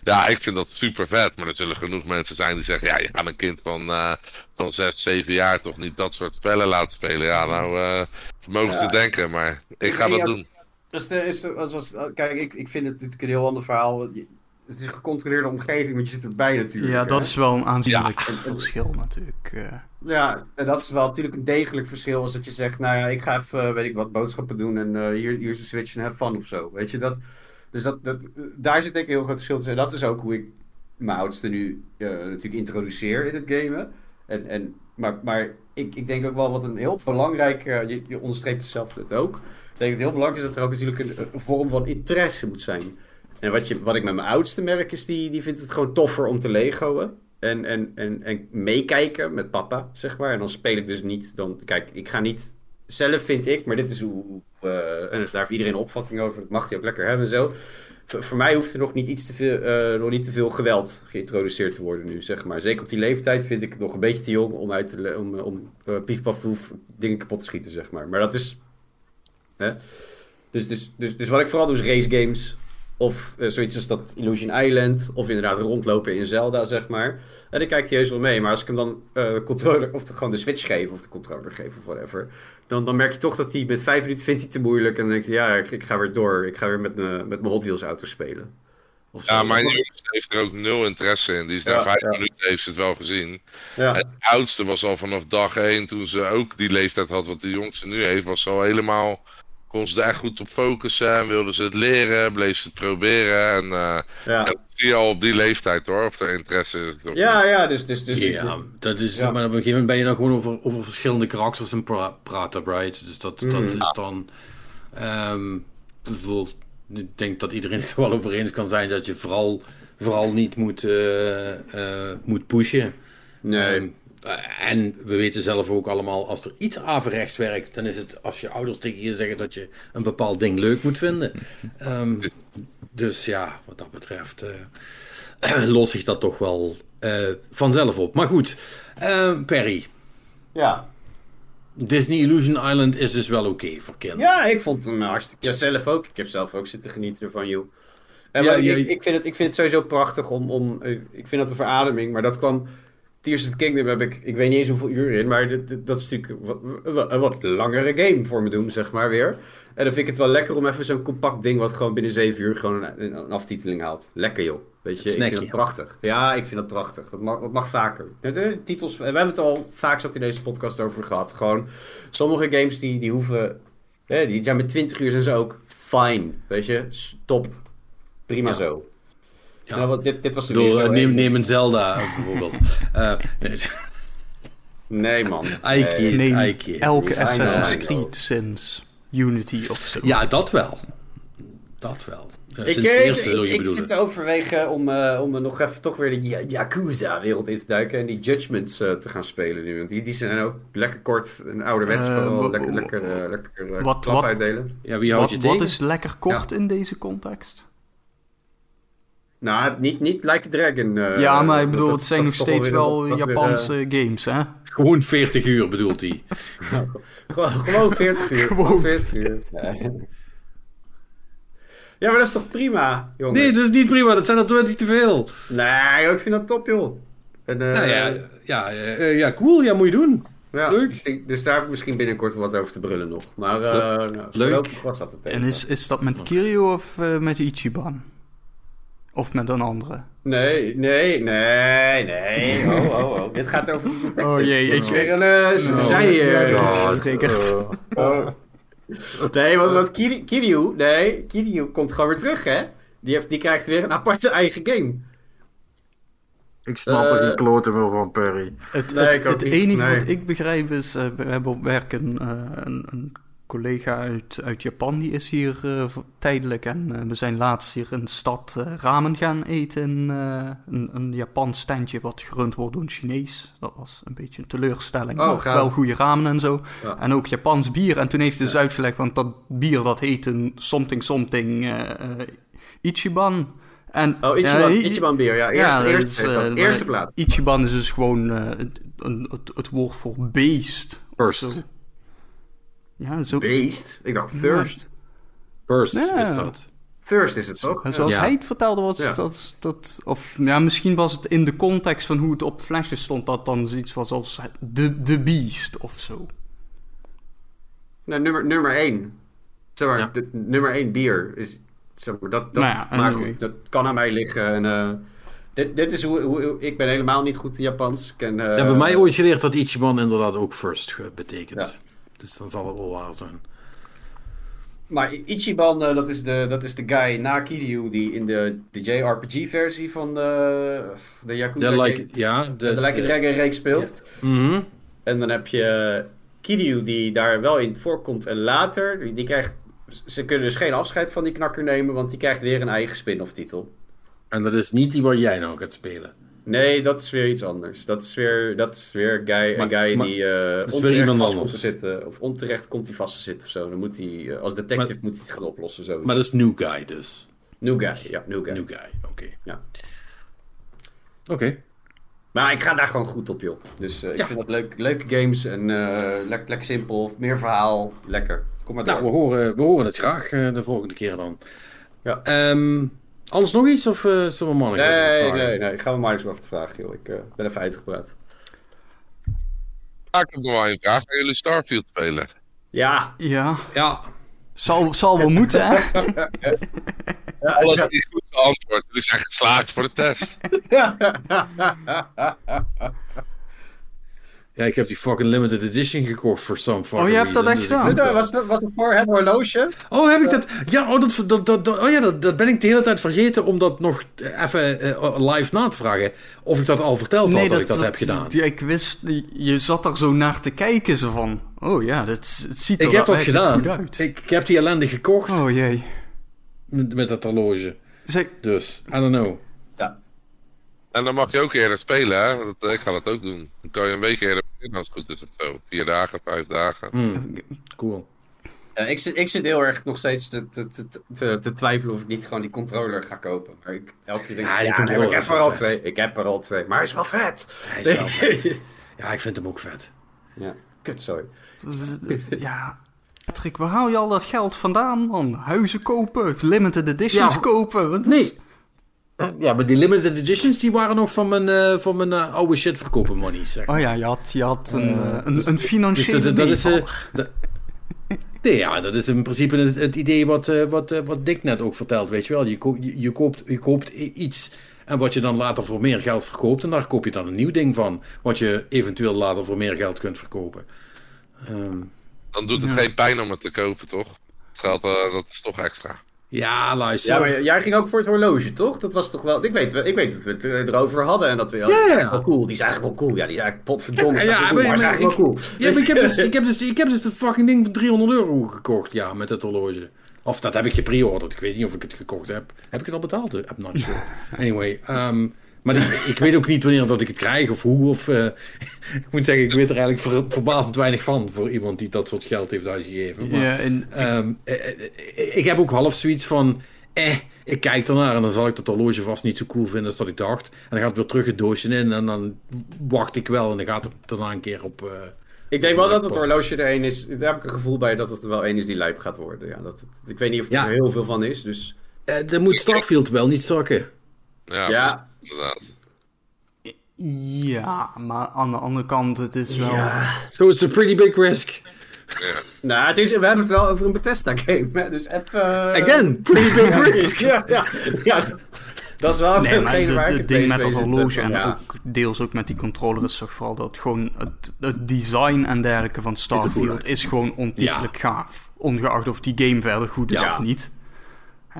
ja, ik vind dat super vet. Maar er zullen genoeg mensen zijn die zeggen: ja, je gaat een kind van, uh, van 6, 7 jaar toch niet dat soort spellen laten spelen. Ja, nou, uh, mogen te denken, maar ik ga dat doen. Dus de, is, als, kijk, ik, ik vind het natuurlijk een heel ander verhaal. Het is een gecontroleerde omgeving, want je zit erbij natuurlijk. Ja, dat is wel een aanzienlijk verschil natuurlijk. Uh. Ja, en dat is wel natuurlijk een degelijk verschil als dat je zegt, nou ja, ik ga even, weet ik wat, boodschappen doen en uh, hier, hier is een switch en have fun of zo. Weet je, dat, dus dat, dat, daar zit denk ik een heel groot verschil tussen. En dat is ook hoe ik mijn oudste nu uh, natuurlijk introduceer in het gamen. En, en, maar maar ik, ik denk ook wel wat een heel belangrijk, uh, je, je onderstreept het zelf het ook. Ik denk dat het heel belangrijk is dat er ook natuurlijk een, een vorm van interesse moet zijn. En wat, je, wat ik met mijn oudste merk is, die, die vindt het gewoon toffer om te legoen. En, en, en, en meekijken met papa, zeg maar. En dan speel ik dus niet. Dan, kijk, ik ga niet. Zelf vind ik, maar dit is hoe. Uh, en daar heeft iedereen een opvatting over. Dat mag hij ook lekker hebben en zo. voor mij hoeft er nog niet, iets te veel, uh, nog niet te veel geweld geïntroduceerd te worden nu, zeg maar. Zeker op die leeftijd vind ik het nog een beetje te jong om, uit om, om uh, dingen kapot te schieten, zeg maar. Maar dat is... Hè? Dus, dus, dus, dus wat ik vooral doe is race games. Of uh, zoiets als dat Illusion Island. Of inderdaad rondlopen in Zelda, zeg maar. En dan kijkt hij heus wel mee. Maar als ik hem dan uh, controller, of de, gewoon de Switch geef, of de controller geef, of whatever. Dan, dan merk je toch dat hij met vijf minuten vindt hij te moeilijk. En dan denkt hij, ja, ik, ik ga weer door. Ik ga weer met, met mijn Hot Wheels auto spelen. Of ja, mijn jongens heeft er ook nul interesse in. Die is na ja, vijf ja. minuten heeft ze het wel gezien. Ja. Het oudste was al vanaf dag één, toen ze ook die leeftijd had wat de jongste nu heeft, was al helemaal kon ze echt goed op focussen en wilden ze het leren, bleef ze het proberen. En, uh, ja. en zie je al op die leeftijd hoor, of er interesse is. Ja, ja, dus... dus, dus ja, dat is, ja. maar op een gegeven moment ben je dan gewoon over, over verschillende karakters en pra praten, right? Dus dat, mm. dat is dan... Um, ik denk dat iedereen het er wel over eens kan zijn dat je vooral, vooral niet moet, uh, uh, moet pushen. Nee. Um, en we weten zelf ook allemaal, als er iets averechts werkt, dan is het als je ouders tegen je zeggen dat je een bepaald ding leuk moet vinden. Um, dus ja, wat dat betreft uh, lost zich dat toch wel uh, vanzelf op. Maar goed, uh, Perry. Ja. Disney Illusion Island is dus wel oké okay voor kinderen. Ja, ik vond hem hartstikke... Ja, zelf ook. Ik heb zelf ook zitten genieten ervan, joh. En ja, ja, ik, ik, vind het, ik vind het sowieso prachtig om... om ik vind dat een verademing, maar dat kwam... Tears of the Kingdom heb ik, ik weet niet eens hoeveel uur in, maar dat, dat is natuurlijk wat, een wat langere game voor me doen, zeg maar weer. En dan vind ik het wel lekker om even zo'n compact ding wat gewoon binnen 7 uur gewoon een, een aftiteling haalt. Lekker joh. Weet je, ik vind dat prachtig. Ja, ik vind dat prachtig. Dat mag, dat mag vaker. De titels, we hebben het al vaak zat in deze podcast over gehad. Gewoon, sommige games die, die hoeven, hè, die zijn met 20 uur zijn ze ook fine. Weet je, stop. Prima ja. zo. Ja. Nou, dit, dit was bedoel, uh, neem, neem een Zelda bijvoorbeeld. uh, nee. nee. man. Nee. nee. Elke Assassin's Creed sinds Unity of zo. Ja, dat wel. Dat wel. Uh, ik, eerste, ik, ik, ik zit te overwegen om, uh, om nog even toch weer de Yakuza-wereld in te duiken en die Judgments uh, te gaan spelen nu. Want die, die zijn ook lekker kort en ouderwets, vooral lekker, lekker, lekker wat, klap wat, uitdelen. Ja, wie houdt wat, je wat is lekker kort ja. in deze context? Nou, niet, niet Like a Dragon. Uh, ja, maar ik bedoel, dat, het zijn nog steeds wel weer, Japanse weer, uh... games, hè? Gewoon 40 uur bedoelt hij. gewoon, gewoon 40 uur. Gewoon 40 uur. Nee. Ja, maar dat is toch prima, jongens? Nee, dat is niet prima. Dat zijn er 20 te veel. Nee, ik vind dat top, joh. En, uh, nou ja, ja, ja, cool. Ja, moet je doen. Ja, Leuk. Dus daar heb ik misschien binnenkort wat over te brullen nog. Maar uh, nou, Leuk. was dat het En is, is dat met Kiryu of met Ichiban? Of met een andere? Nee, nee, nee, nee. Oh, oh, oh. Dit gaat over... Oh jee, ik weer een uh, no. zij hier. Uh, oh. Nee, want, want Kiryu, Kiryu, nee, Kiryu komt gewoon weer terug, hè? Die, heeft, die krijgt weer een aparte eigen game. Ik snap er geen kloten meer van, Perry. Het, nee, het, het enige nee. wat ik begrijp is, uh, we hebben op werk een, een, een collega uit, uit Japan, die is hier eh, tijdelijk. En eh, we zijn laatst hier in de stad eh, ramen gaan eten. In, eh, een, een Japans standje wat gerund wordt door een Chinees. Dat was een beetje een teleurstelling. Oh, maar wel goede ramen en zo. Ja. En ook Japans bier. En toen heeft hij dus uitgelegd, want dat bier dat heet een something something Ichiban. En, Oh, Ichiban, Ichiban bier, ja. Eerste, Ja, dat eerste, plaats. Ichiban is dus gewoon eh, het, het, het woord voor beest. First. Ja, zo. Beest? Ik dacht first. First Ja. is dat. First is het toch? En zoals Ja. hij het vertelde was Ja. dat, dat... Of ja, misschien was het in de context van hoe het op flesjes stond... dat dan zoiets was als de, de beest of zo. Nee, nummer, nummer één. Zeg maar, Ja. de, nummer één bier is... Zeg maar, dat, dat, Nou ja, maar anyway. goed, dat kan aan mij liggen. En, eh, dit, dit is hoe, hoe, hoe- Ik ben helemaal niet goed in Japans. Ken, eh, Ze hebben mij ooit geleerd dat Ichiban inderdaad ook first betekent. Dus dan zal het wel waar zijn. Maar Ichiban, eh, dat, is de, dat is de guy na Kiryu die in de, de JRPG-versie van de, de Yakuza... De like, ja, de, de Like a Dragon reeks speelt. Mhm. En dan heb je Kiryu die daar wel in voorkomt. En later, die, die krijgt... Ze kunnen dus geen afscheid van die knakker nemen, want die krijgt weer een eigen spin-off titel. En dat is niet die waar jij nou gaat spelen. Nee, dat is weer iets anders. Dat is weer, dat is weer guy, Maar- een guy maar- die eh weer onterecht iemand vast komt te zitten. Of onterecht komt hij vast te zitten of zo. Dan moet hij, eh, als detective Maar- moet hij het gaan oplossen. Zo. Maar dat is New Guy dus. New guy, ja, new guy. New Guy, oké. Ja. Oké. Maar ik ga daar gewoon goed op, joh. Dus eh, ik Ja. vind dat leuk, leuke games en eh lekker lekker simpel. Meer verhaal, lekker. Kom maar door. Nou, we horen, we horen het graag eh, de volgende keer dan. Ja. Ehm, anders nog iets of eh zullen we mannen nee, nee, nee. Gaan we maar eens wat vragen, joh. Ik eh, ben even uitgepraat. Ik heb nog wel een vraag. Gaan jullie Starfield spelen? Ja. Ja, Ja, zal, zal wel moeten, hè? ja, Alle ja. is goed beantwoord. Jullie zijn geslaagd voor de test. ja, ik heb die fucking limited edition gekocht voor some fucking Oh, je hebt dat echt dus gedaan? eh, Was het, was het voor het horloge? Oh, heb ik dat? Ja, oh, dat, dat, dat, dat- oh ja dat, dat ben ik de hele tijd vergeten om dat nog even eh, live na te vragen. Of ik dat al verteld had dat, ik dat, heb gedaan. Ja, ik wist, je zat er zo naar te kijken, zo van... Oh ja, dat, het ziet er Ik heb dat gedaan. goed uit. Ik, ik heb die ellende gekocht Oh jee. met, met dat horloge. Zeg, Dus, I don't know. En dan mag je ook eerder spelen, hè? Dat, ik ga dat ook doen. Dan kan je een week eerder beginnen als het goed is of zo. Vier dagen, vijf dagen. Hmm, cool. Ja, ik, zit, ik zit heel erg nog steeds te, te, te, te, te twijfelen of ik niet gewoon die controller ga kopen. Maar ik, elke keer denk ik, Ja, die ja, controller ik is heb er wel al vet. twee. Ik heb er al twee. Maar hij is wel vet. Hij is wel vet. Ja, ik vind hem ook vet. ja, kut, sorry. ja... Patrick, waar haal je al dat geld vandaan, man? Huizen kopen, limited editions Ja. kopen. Wat is- Nee. Ja, maar die limited editions die waren nog van mijn, eh, van mijn eh, oude shit verkopen money, zeg maar. Oh ja, je had, je had een, Eh, een, dus- een financiële Dus dat, dat is, dat- nee, ja, dat is in principe het, het idee wat, wat, wat Dick net ook vertelt, weet je wel. Je, ko- je, je koopt, je koopt iets en wat je dan later voor meer geld verkoopt en daar koop je dan een nieuw ding van, wat je eventueel later voor meer geld kunt verkopen. Ehm, Dan doet het Ja. geen pijn om het te kopen, toch? Het geld, eh, dat is toch extra. Ja, luister. Ja, maar jij ging ook voor het horloge, toch? Dat was toch wel... Ik weet, wel- ik weet dat we het eh, erover hadden en dat we... Ja, Ja, wel cool. Die is eigenlijk wel cool. Ja, die is eigenlijk potverdomme. Ja, Ja, ja, cool, maar- maar is eigenlijk wel cool. Ja, maar ik heb, dus, ik, heb dus, ik heb dus de fucking ding voor 300 euro gekocht, ja, met het horloge. Of dat heb ik gepreorderd. Ik weet niet of ik het gekocht heb. Heb ik het al betaald? I'm not sure. Anyway, ehm, maar die- ik weet ook niet wanneer dat ik het krijg of hoe. Of, eh, ik moet zeggen, ik weet er eigenlijk ver- verbazend weinig van voor iemand die dat soort geld heeft uitgegeven. Maar, Ja, en, ehm, eh, eh, ik heb ook half zoiets van. Eh, ik kijk ernaar en dan zal ik dat horloge vast niet zo cool vinden als dat ik dacht. En dan gaat het weer terug het doosje in en dan wacht ik wel en dan gaat het daarna een keer op. eh, Ik denk wel dat het horloge er één is. Daar heb ik een gevoel bij dat het er wel één is die lijp gaat worden. Ja, dat, ik weet niet of er Ja. heel veel van is. Dus Eh, dan moet Starfield wel niet zakken. Ja, Ja. Inderdaad. ja, maar aan de andere kant, het is wel... So it's a pretty big risk. Ja. nou, het is, we hebben het wel over een Bethesda game. Hè? Dus even. eh, Again, pretty big risk. Ja, ja, ja. Dat is wel Nee, maar hetgene waar het ik het het ding meest met dat horloge en ja. ook deels ook met die controller is toch vooral dat gewoon het, het design en dergelijke van Starfield is gewoon ontiegelijk gaaf. Ongeacht of die game verder goed is Ja. of niet.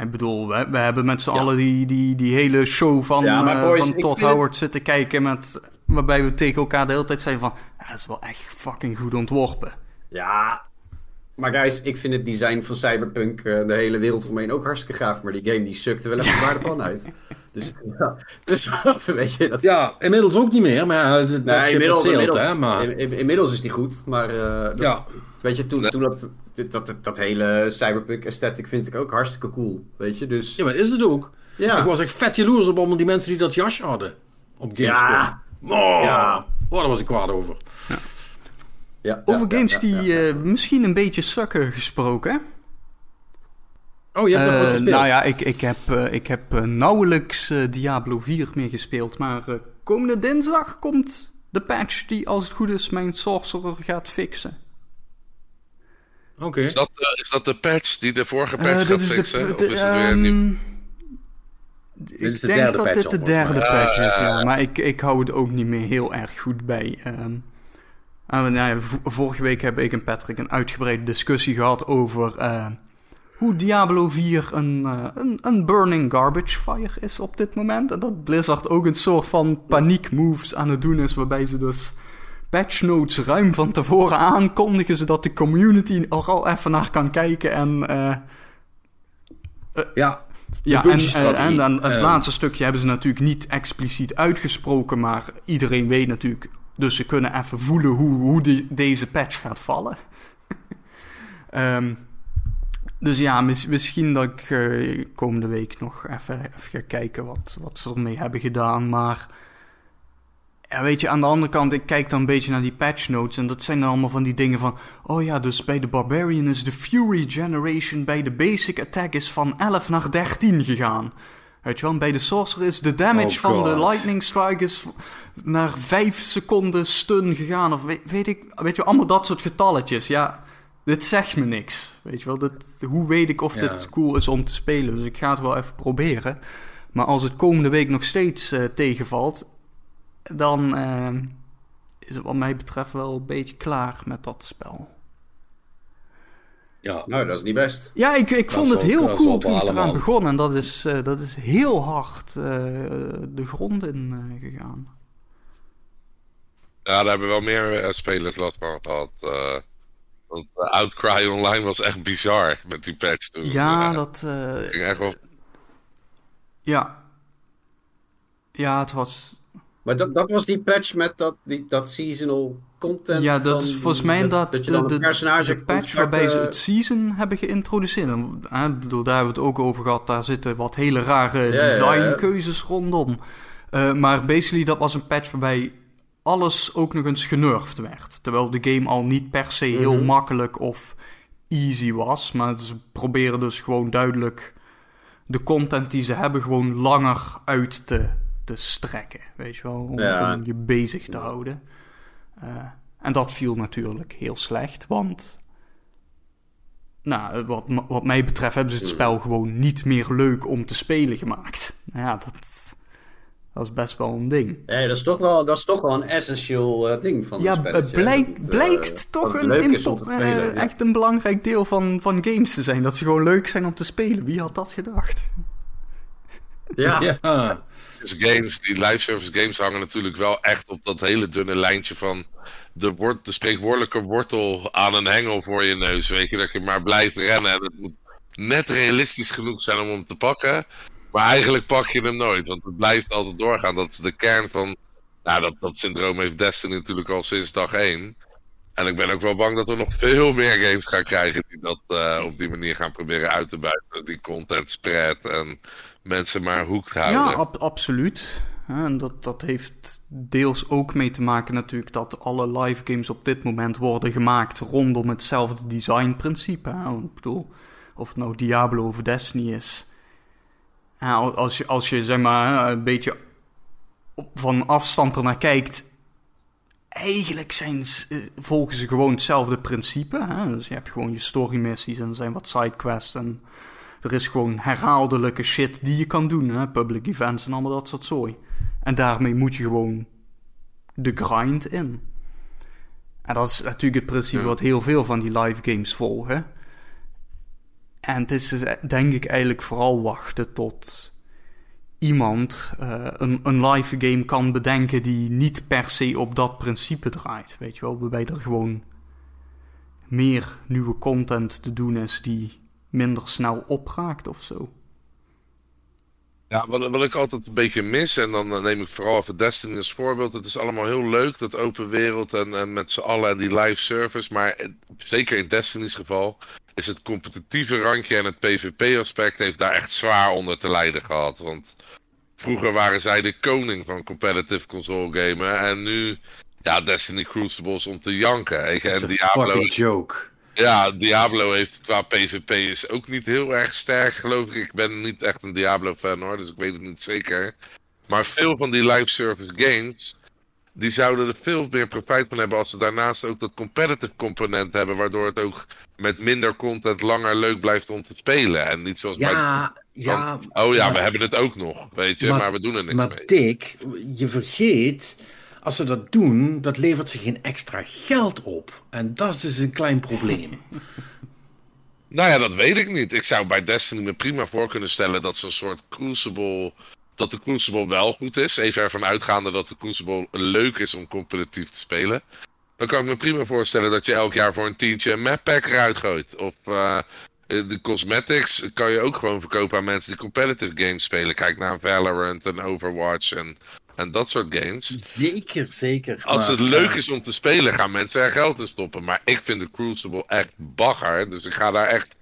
Ik bedoel, we, we hebben met z'n Ja. allen die, die, die hele show van, Ja, eh, boys, van Todd het- Howard zitten kijken met, waarbij we tegen elkaar de hele tijd zeiden van, ja, dat is wel echt fucking goed ontworpen. Ja, Maar guys, ik vind het design van Cyberpunk uh, de hele wereld omheen ook hartstikke gaaf. Maar die game die sukte wel even waar de pan uit. Dus, ja, dus weet je... Dat... Ja, inmiddels ook niet meer. Maar dat nee, inmiddels, sealed, inmiddels, hè, maar... In, in, inmiddels is die goed. Maar uh, dat, ja. weet je, toen, toen dat, dat, dat, hele Cyberpunk aesthetic vind ik ook hartstikke cool. Weet je, dus... Ja, maar is het ook. Ja. Ik was echt vet jaloers op allemaal die mensen die dat jasje hadden. Op Gamescom. Ja. Oh, ja. Oh, daar was ik kwaad over. Ja. Ja, Over games die uh, misschien een beetje sukken gesproken. Oh, je hebt uh, nog gespeeld? Nou ja, ik, ik heb, uh, ik heb nauwelijks Diablo 4 meer gespeeld. Maar komende dinsdag komt de patch die, als het goed is, mijn sorcerer gaat fixen. Oké. Is, dat, is dat de patch die de vorige patch gaat fixen? De, de, of is het weer een nieuw... Ik de denk dat dit de derde patch is, ja. Maar ik, ik hou het ook niet meer heel erg goed bij. Um, uh, nou vorige week heb ik en Patrick een uitgebreide discussie gehad over uh, hoe Diablo 4 een, uh, een, een, burning garbage fire is op dit moment. En dat Blizzard ook een soort van paniek moves aan het doen is, waarbij ze dus patch notes ruim van tevoren aankondigen, zodat de community er al even naar kan kijken en... ja, ja, en, en, en, het laatste stukje hebben ze natuurlijk niet expliciet uitgesproken, maar iedereen weet natuurlijk dus ze kunnen even voelen hoe, hoe deze patch gaat vallen. um, dus ja, misschien dat ik uh, komende week nog even, even ga kijken wat, wat ze ermee hebben gedaan. Maar ja, weet je, aan de andere kant, ik kijk dan een beetje naar die patch notes. En dat zijn dan allemaal van die dingen van. Oh ja, dus bij de Barbarian is de Fury Generation bij de Basic Attack is van 11 naar 13 gegaan. Weet je wel, bij de Sorcerer is de damage oh van de Lightning Strike is naar 5 seconden stun gegaan. Of weet, weet, ik, weet je, allemaal dat soort getalletjes. Ja, dit zegt me niks. Weet je wel, dit, hoe weet ik of dit cool is om te spelen? Dus ik ga het wel even proberen. Maar als het komende week nog steeds uh, tegenvalt, dan uh, is het wat mij betreft wel een beetje klaar met dat spel. Ja. Nou, dat is niet best. Ja, ik, ik vond het heel cool toen ik eraan begon. En dat is, uh, dat is heel hard uh, de grond in uh, gegaan. Ja, daar hebben wel meer spelers last van gehad. want Outcry Online was echt bizar met die patch toen. Ja, dat... ging echt wel... Ja. Ja, het was... Maar dat, dat was die patch met dat, die, dat seasonal content. Ja, dat is volgens mij dat, dat de, de, personage de patch waarbij ze het season hebben geïntroduceerd. En, bedoel, daar hebben we het ook over gehad. Daar zitten wat hele rare designkeuzes rondom. Uh, maar basically, dat was een patch waarbij alles ook nog eens genurfd werd. Terwijl de game al niet per se heel mhm. makkelijk of easy was. Maar ze proberen dus gewoon duidelijk de content die ze hebben gewoon langer uit te, te strekken. Weet je wel, om, om je bezig te houden. Uh, en dat viel natuurlijk heel slecht, want. Nou, wat, wat mij betreft hebben ze het spel gewoon niet meer leuk om te spelen gemaakt. Nou ja, dat, dat is best wel een ding. Nee, dat is toch wel, dat is toch wel een essentieel uh, ding van ja, het Blijk, uh, blijkt toch een input, uh, echt een belangrijk deel van, van games te zijn. Dat ze gewoon leuk zijn om te spelen. Wie had dat gedacht? Ja. ja. Dus games, die live service games hangen natuurlijk wel echt op dat hele dunne lijntje van de, de spreekwoordelijke wortel aan een hengel voor je neus. Weet je, dat je maar blijft rennen. En het moet net realistisch genoeg zijn om hem te pakken. Maar eigenlijk pak je hem nooit, want het blijft altijd doorgaan. Dat is de kern van. Nou, dat, dat syndroom heeft Destiny natuurlijk al sinds dag 1. En ik ben ook wel bang dat we nog veel meer games gaan krijgen die dat uh, op die manier gaan proberen uit te buiten. Die content spread en mensen maar hoek houden. Ja, ab absoluut. En dat, dat heeft deels ook mee te maken natuurlijk dat alle live games op dit moment worden gemaakt rondom hetzelfde designprincipe. Ik bedoel, of het nou Diablo of Destiny is. Als je, als je zeg maar een beetje van afstand ernaar kijkt, eigenlijk zijn, eh, volgen ze gewoon hetzelfde principe. Hè? Dus je hebt gewoon je story missies en er zijn wat sidequests en er is gewoon herhaaldelijke shit die je kan doen. Hè? Public events en allemaal dat soort zooi. En daarmee moet je gewoon de grind in. En dat is natuurlijk het principe wat heel veel van die live games volgen. En het is dus, denk ik eigenlijk vooral wachten tot iemand uh, een, een live game kan bedenken die niet per se op dat principe draait. Weet je wel, waarbij er gewoon meer nieuwe content te doen is die minder snel opraakt of zo. Ja, wat, wat ik altijd een beetje mis, en dan neem ik vooral even Destiny als voorbeeld. Het is allemaal heel leuk, dat open wereld en, en met z'n allen en die live service. Maar zeker in Destiny's geval is het competitieve randje en het PvP-aspect heeft daar echt zwaar onder te lijden gehad. Want vroeger waren zij de koning van competitive console gamen en nu, ja, Destiny Crucibles om te janken. En Diablo. joke. Ja, Diablo heeft qua PvP is ook niet heel erg sterk, geloof ik. Ik ben niet echt een Diablo-fan hoor, dus ik weet het niet zeker. Maar veel van die live service games, die zouden er veel meer profijt van hebben als ze daarnaast ook dat competitive component hebben, waardoor het ook met minder content langer leuk blijft om te spelen. En niet zoals ja, bij... Ja, oh ja, we hebben het ook nog, weet je, maar, we doen er niks maar mee. Maar Dick, je vergeet als ze dat doen, dat levert ze geen extra geld op. En dat is dus een klein probleem. Nou ja, dat weet ik niet. Ik zou bij Destiny me prima voor kunnen stellen dat ze een soort Crucible. Dat de Crucible wel goed is. Even ervan uitgaande dat de Crucible leuk is om competitief te spelen. Dan kan ik me prima voorstellen dat je elk jaar voor een tientje een map pack eruit gooit. Of uh, de cosmetics kan je ook gewoon verkopen aan mensen die competitive games spelen. Kijk naar Valorant en Overwatch en en dat soort games. Zeker, zeker. Als het leuk is om te spelen, gaan mensen er geld in stoppen. Maar ik vind de Crucible echt bagger. Dus ik ga daar echt.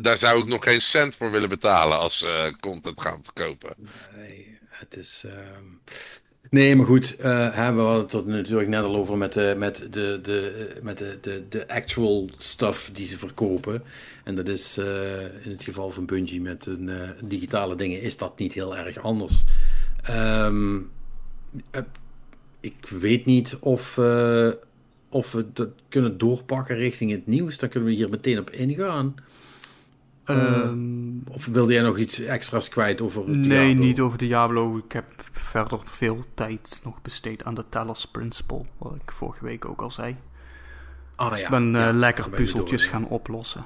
Daar zou ik nog geen cent voor willen betalen als ze uh, content gaan verkopen. Nee, het is. Ehm, nee, maar goed, uh, hè, we hadden het er natuurlijk net al over met, de, met, de, de, met de, de, de actual stuff die ze verkopen. En dat is uh, in het geval van Bungie met een, uh, digitale dingen, is dat niet heel erg anders. Um, eh, ik weet niet of, uh, of we dat kunnen doorpakken richting het nieuws. Dan kunnen we hier meteen op ingaan. Um, of wilde jij nog iets extra's kwijt over Diablo? Nee, niet over Diablo. Ik heb verder veel tijd nog besteed aan de Talos Principle. Wat ik vorige week ook al zei. Ah, dus ja. ik ben ja, lekker puzzeltjes gaan oplossen.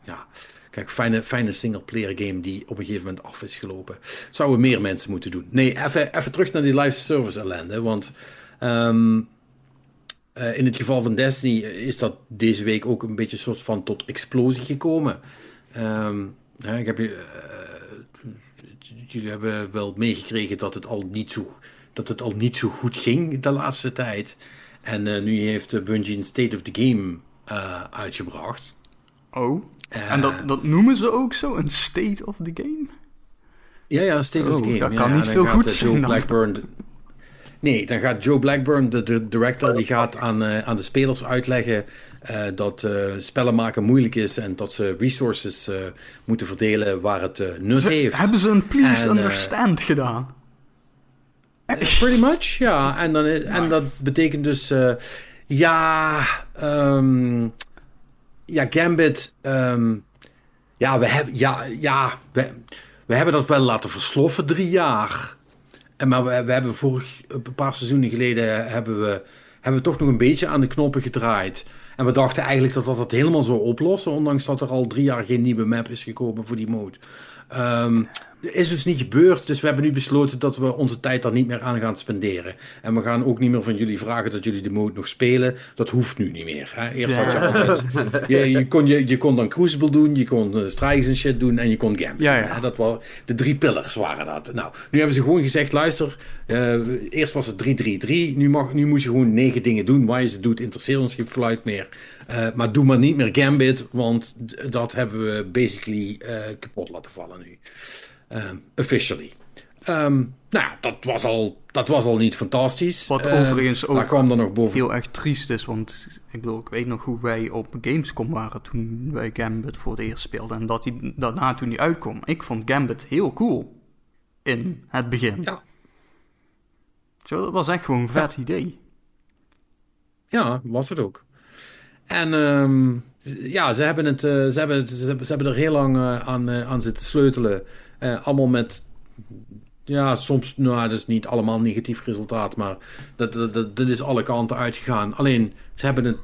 Ja, Kijk, fijne, fijne single-player game die op een gegeven moment af is gelopen. Zouden meer mensen moeten doen. Nee, even, even terug naar die live service ellende. Want um, uh, in het geval van Destiny is dat deze week ook een beetje een soort van tot explosie gekomen. Um, hè, ik heb, uh, jullie hebben wel meegekregen dat het, al niet zo, dat het al niet zo goed ging de laatste tijd. En nu heeft Bungie een State of the Game uitgebracht. Oh. En dat, dat noemen ze ook zo, een state of the game? Ja, ja, state of the game. Dat kan niet veel goed zijn. Blackburn, nee, dan gaat Joe Blackburn, de, director, die gaat aan, uh, aan de spelers uitleggen uh, dat spellen maken moeilijk is en dat ze resources moeten verdelen waar het nut ze, heeft. Hebben ze een please understand gedaan? Pretty much, ja. En, dan, nice. en dat betekent dus, ja, um, ja, Gambit. Um, ja, we hebben, ja, ja we, hebben dat wel laten versloffen drie jaar. En maar we, hebben vorig, een paar seizoenen geleden hebben we, hebben we toch nog een beetje aan de knoppen gedraaid. En we dachten eigenlijk dat dat helemaal zou oplossen, ondanks dat er al drie jaar geen nieuwe map is gekomen voor die mode. Um, is dus niet gebeurd. Dus we hebben nu besloten dat we onze tijd daar niet meer aan gaan spenderen. En we gaan ook niet meer van jullie vragen dat jullie de mode nog spelen. Dat hoeft nu niet meer. Hè? Eerst had je altijd... Je, je, kon, je, je kon dan Crucible doen, je kon uh, Strikes en shit doen en je kon Gambit ja, ja. Dat waren de drie pillars waren dat. Nou, nu hebben ze gewoon gezegd, luister, uh, eerst was het 3-3-3. Nu, mag, nu moet je gewoon negen dingen doen. Waar je ze doet, interesseert ons geen fluit meer. Uh, maar doe maar niet meer Gambit, want dat hebben we basically kapot laten vallen nu. Um, officially. Um, nou ja, dat was, al, dat was al niet fantastisch. Wat uh, overigens ook kwam er nog boven. heel erg triest is. Want ik, bedoel, ik weet nog hoe wij op Gamescom waren toen wij Gambit voor het eerst speelden. En dat die, daarna toen die uitkwam. Ik vond Gambit heel cool. In het begin. Ja. Zo, dat was echt gewoon een vet ja. idee. Ja, was het ook. En um, ja, ze hebben, het, uh, ze, hebben, ze, hebben, ze hebben er heel lang uh, aan, uh, aan zitten sleutelen. Allemaal met ja, soms, nou, dat is niet allemaal negatief resultaat, maar dat, dat, dat, is alle kanten uitgegaan. Alleen, ze hebben het,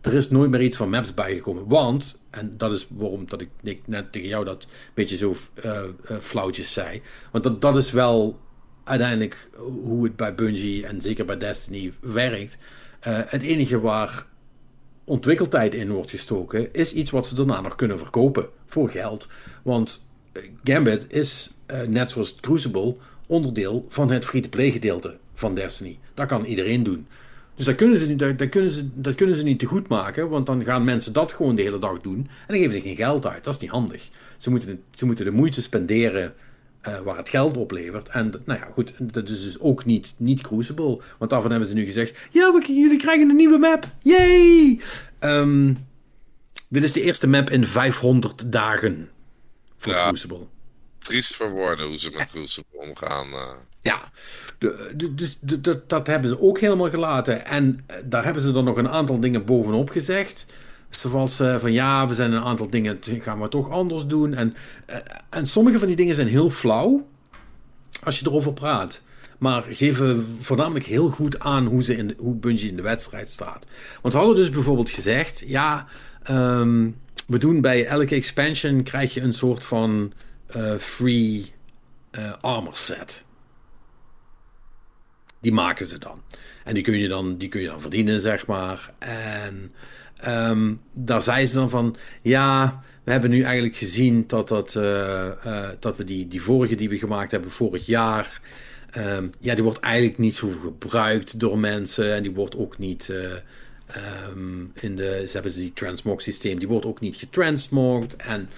er is nooit meer iets van maps bijgekomen. Want, en dat is waarom dat ik, net tegen jou dat beetje zo uh, uh, flauwtjes zei. Want dat, dat is wel uiteindelijk hoe het bij Bungie en zeker bij Destiny werkt. Het enige waar ontwikkeltijd in wordt gestoken, is iets wat ze daarna nog kunnen verkopen voor geld. Want eh, Gambit is, uh, net zoals Crucible, onderdeel van het free-to-play gedeelte van Destiny. Dat kan iedereen doen. Dus dat kunnen, ze niet, dat, kunnen ze, dat kunnen ze niet te goed maken, want dan gaan mensen dat gewoon de hele dag doen en dan geven ze geen geld uit. Dat is niet handig. Ze moeten, ze moeten de moeite spenderen uh, waar het geld oplevert. En nou ja, goed, dat is dus ook niet, niet Crucible. Want daarvan hebben ze nu gezegd: ja, jullie krijgen een nieuwe map. Yay! Um, dit is de eerste map in 500 dagen voor ja, Crucible. Triest voor woorden hoe ze met Crucible omgaan. Uh. Ja, dus dat hebben ze ook helemaal gelaten. En eh, daar hebben ze er nog een aantal dingen bovenop gezegd. Zoals uh, van ja, we zijn een aantal dingen gaan we toch anders doen. En, uh, en sommige van die dingen zijn heel flauw als je erover praat. Maar geven voornamelijk heel goed aan hoe, ze in de, hoe Bungie in de wedstrijd staat. Want we hadden dus bijvoorbeeld gezegd: ja, um, we doen bij elke expansion krijg je een soort van uh, free armor set. Die maken ze dan. En die kun je dan, die kun je dan verdienen, zeg maar. En um, daar zei ze dan van, ja, we hebben nu eigenlijk gezien dat, dat, uh, uh, dat we die, die vorige die we gemaakt hebben vorig jaar, um, ja, die wordt eigenlijk niet zo gebruikt door mensen en die wordt ook niet uh, um, in de, ze hebben die transmog systeem, die wordt ook niet getransmogd en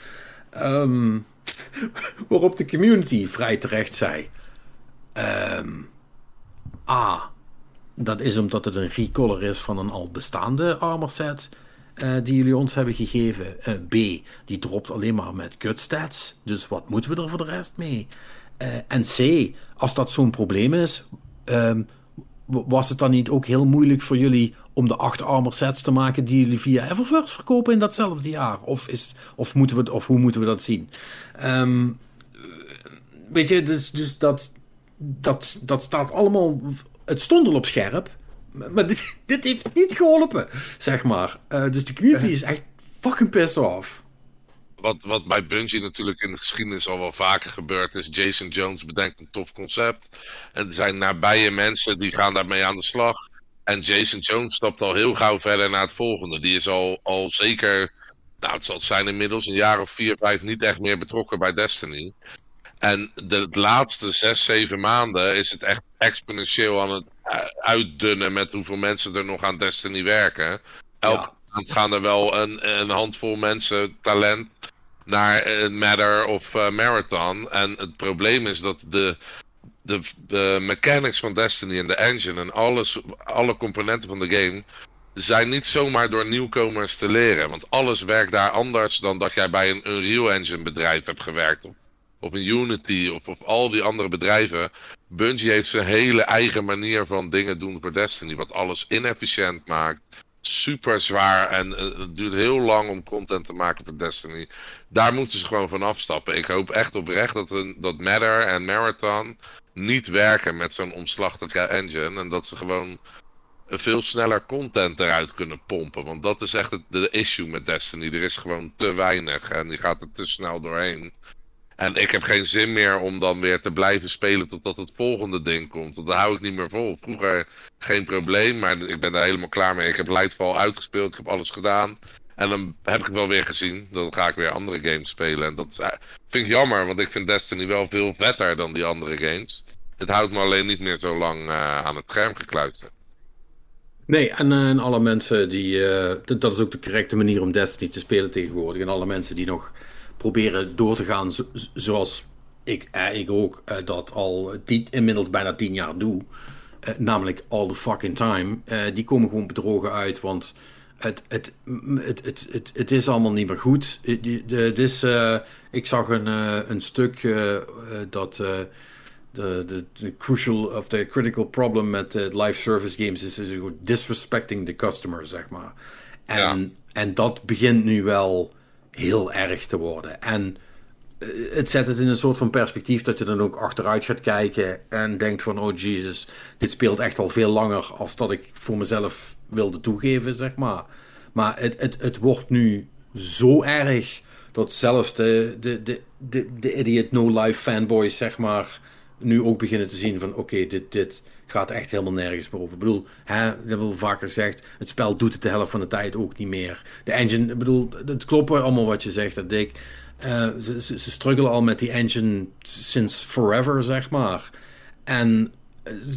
um, waarop de community vrij terecht zei, ah, dat is omdat het een recolor is van een al bestaande armor set. Uh, die jullie ons hebben gegeven. Uh, B, die dropt alleen maar met gut stats. Dus wat moeten we er voor de rest mee? Uh, en C, als dat zo'n probleem is, um, was het dan niet ook heel moeilijk voor jullie om de acht armor sets te maken die jullie via Eververse verkopen in datzelfde jaar? Of, is, of, moeten we, of hoe moeten we dat zien? Um, weet je, dus, dus dat, dat, dat staat allemaal het stond al op scherp. Maar dit, dit heeft niet geholpen, zeg maar. Uh, dus de community is echt fucking pissed off. Wat, wat bij Bungie natuurlijk in de geschiedenis al wel vaker gebeurd is. Jason Jones bedenkt een tof concept. En er zijn nabije mensen die gaan daarmee aan de slag. En Jason Jones stapt al heel gauw verder naar het volgende. Die is al, al zeker, nou het zal zijn inmiddels, een jaar of vier, vijf niet echt meer betrokken bij Destiny. En de laatste zes, zeven maanden is het echt exponentieel aan het eh, uitdunnen met hoeveel mensen er nog aan Destiny werken. Elke maand gaan er wel een, een handvol mensen talent naar een Matter of uh, Marathon. En het probleem is dat de, de, de mechanics van Destiny en de engine en alles, alle componenten van de game zijn niet zomaar door nieuwkomers te leren. Want alles werkt daar anders dan dat jij bij een Unreal Engine bedrijf hebt gewerkt of een Unity of, of al die andere bedrijven. Bungie heeft zijn hele eigen manier van dingen doen voor Destiny. Wat alles inefficiënt maakt. Super zwaar en uh, het duurt heel lang om content te maken voor Destiny. Daar moeten ze gewoon van afstappen. Ik hoop echt oprecht dat, een, dat Matter en Marathon niet werken met zo'n omslachtige engine. En dat ze gewoon veel sneller content eruit kunnen pompen. Want dat is echt het, de issue met Destiny. Er is gewoon te weinig en die gaat er te snel doorheen. En ik heb geen zin meer om dan weer te blijven spelen totdat het volgende ding komt. Want daar hou ik niet meer vol. Vroeger geen probleem, maar ik ben daar helemaal klaar mee. Ik heb Lightfall uitgespeeld, ik heb alles gedaan. En dan heb ik wel weer gezien. Dan ga ik weer andere games spelen. En dat vind ik jammer, want ik vind Destiny wel veel vetter dan die andere games. Het houdt me alleen niet meer zo lang uh, aan het scherm gekluisterd. Nee, en, en alle mensen die. Dat is ook de correcte manier om Destiny te spelen tegenwoordig. En alle mensen die nog proberen door te gaan zoals ik, eh, ik ook eh, dat al tien, inmiddels bijna tien jaar doe. Eh, namelijk all the fucking time. Eh, die komen gewoon bedrogen uit, want het, het, het, het, het, het is allemaal niet meer goed. Het is, uh, ik zag een, uh, een stuk uh, dat de, de, de, crucial of the critical problem met live service games is, is disrespecting the customer, zeg maar. En, ja. en dat begint nu wel heel erg te worden. En eh, het zet het in een soort van perspectief dat je dan ook achteruit gaat kijken en denkt van, oh Jesus, dit speelt echt al veel langer als dat ik voor mezelf wilde toegeven, zeg maar. Maar het, het, het wordt nu zo erg dat zelfs de, de, de, de, idiot no-life fanboys, zeg maar, nu ook beginnen te zien van oké, dit, dit gaat echt helemaal nergens meer over. Ik bedoel, hè, dat hebben we vaker gezegd, het spel doet het de helft van de tijd ook niet meer. De engine, ik bedoel, het klopt allemaal wat je zegt, dat Dick. Uh, ze, ze, ze struggelen al met die engine since forever, zeg maar. En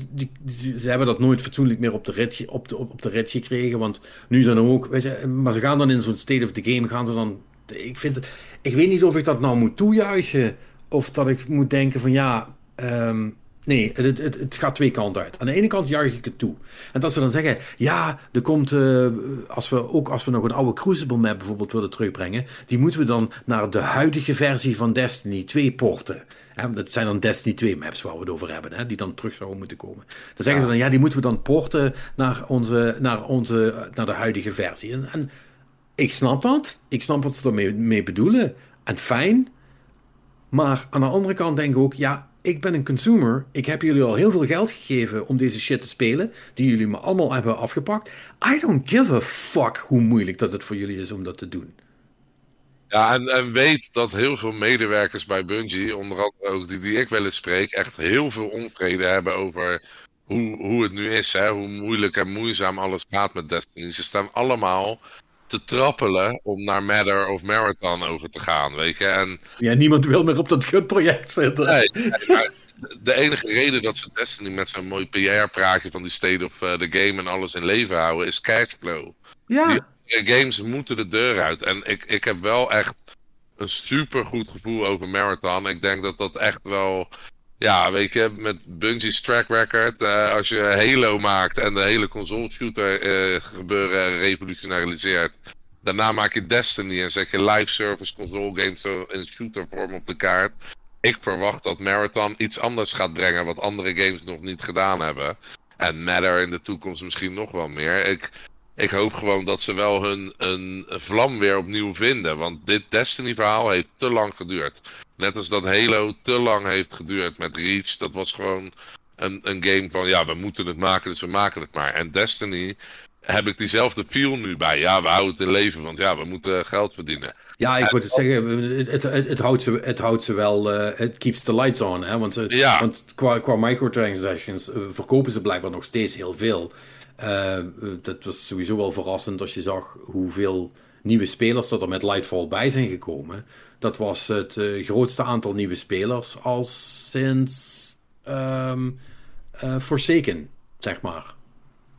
die, ze hebben dat nooit fatsoenlijk meer op de, rit, op, de, op de rit gekregen. Want nu dan ook, weet je, maar ze gaan dan in zo'n state of the game, gaan ze dan. Ik, vind het, ik weet niet of ik dat nou moet toejuichen. Of dat ik moet denken van ja. Um, nee, het, het, het, gaat twee kanten uit. Aan de ene kant juich ik het toe. En dat ze dan zeggen, ja, er komt, uh, als we, ook als we nog een oude Crucible map bijvoorbeeld willen terugbrengen, die moeten we dan naar de huidige versie van Destiny 2 porten. Hè, dat zijn dan Destiny 2 maps waar we het over hebben, die dan terug zouden moeten komen. Dan zeggen ze dan, ja, die moeten we dan porten naar, onze, naar, onze, naar de huidige versie. En, en ik snap dat. Ik snap wat ze ermee mee bedoelen. En fijn. Maar aan de andere kant denk ik ook, ja, ik ben een consumer. Ik heb jullie al heel veel geld gegeven om deze shit te spelen, die jullie me allemaal hebben afgepakt. I don't give a fuck hoe moeilijk dat het voor jullie is om dat te doen. Ja, en, en weet dat heel veel medewerkers bij Bungie, onder andere ook die, die ik wel eens spreek, echt heel veel onvrede hebben over hoe, hoe het nu is. Hè? Hoe moeilijk en moeizaam alles gaat met Destiny. Ze staan allemaal te trappelen om naar Matter of Marathon over te gaan, weet je. En, ja, niemand wil meer op dat gunproject zitten. Nee, de enige reden dat ze Destiny met zo'n mooi PR-praatje van die state of uh, the game en alles in leven houden, is cashflow. Ja games moeten de deur uit. En ik, ik heb wel echt een super goed gevoel over Marathon. Ik denk dat dat echt wel. Ja, weet je, met Bungie's track record. Uh, als je Halo maakt en de hele console shooter uh, gebeuren revolutionariseert. Daarna maak je Destiny en zet je live service console games in shooter vorm op de kaart. Ik verwacht dat Marathon iets anders gaat brengen wat andere games nog niet gedaan hebben. En Matter in de toekomst misschien nog wel meer. Ik, ik hoop gewoon dat ze wel hun een vlam weer opnieuw vinden. Want dit Destiny-verhaal heeft te lang geduurd. Net als dat Halo te lang heeft geduurd met Reach. Dat was gewoon een, een game van ja, we moeten het maken, dus we maken het maar. En Destiny heb ik diezelfde feel nu bij. Ja, we houden het in leven, want ja, we moeten geld verdienen. Ja, ik moet zeggen, het, het, het, houdt ze, het houdt ze wel, uh, het keeps the lights on. Hè? Want, ja. want qua, qua microtransactions uh, verkopen ze blijkbaar nog steeds heel veel. Uh, dat was sowieso wel verrassend als je zag hoeveel nieuwe spelers dat er met Lightfall bij zijn gekomen. Dat was het grootste aantal nieuwe spelers al sinds um, Forsaken, zeg maar.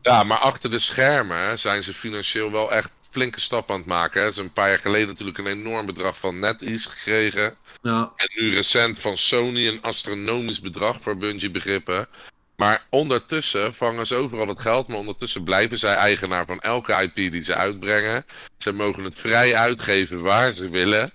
Ja, maar achter de schermen zijn ze financieel wel echt flinke stap aan het maken. Ze hebben een paar jaar geleden natuurlijk een enorm bedrag van NetEase gekregen. Ja. En nu recent van Sony een astronomisch bedrag voor Bungie begrippen. Maar ondertussen vangen ze overal het geld, maar ondertussen blijven zij eigenaar van elke IP die ze uitbrengen. Ze mogen het vrij uitgeven waar ze willen.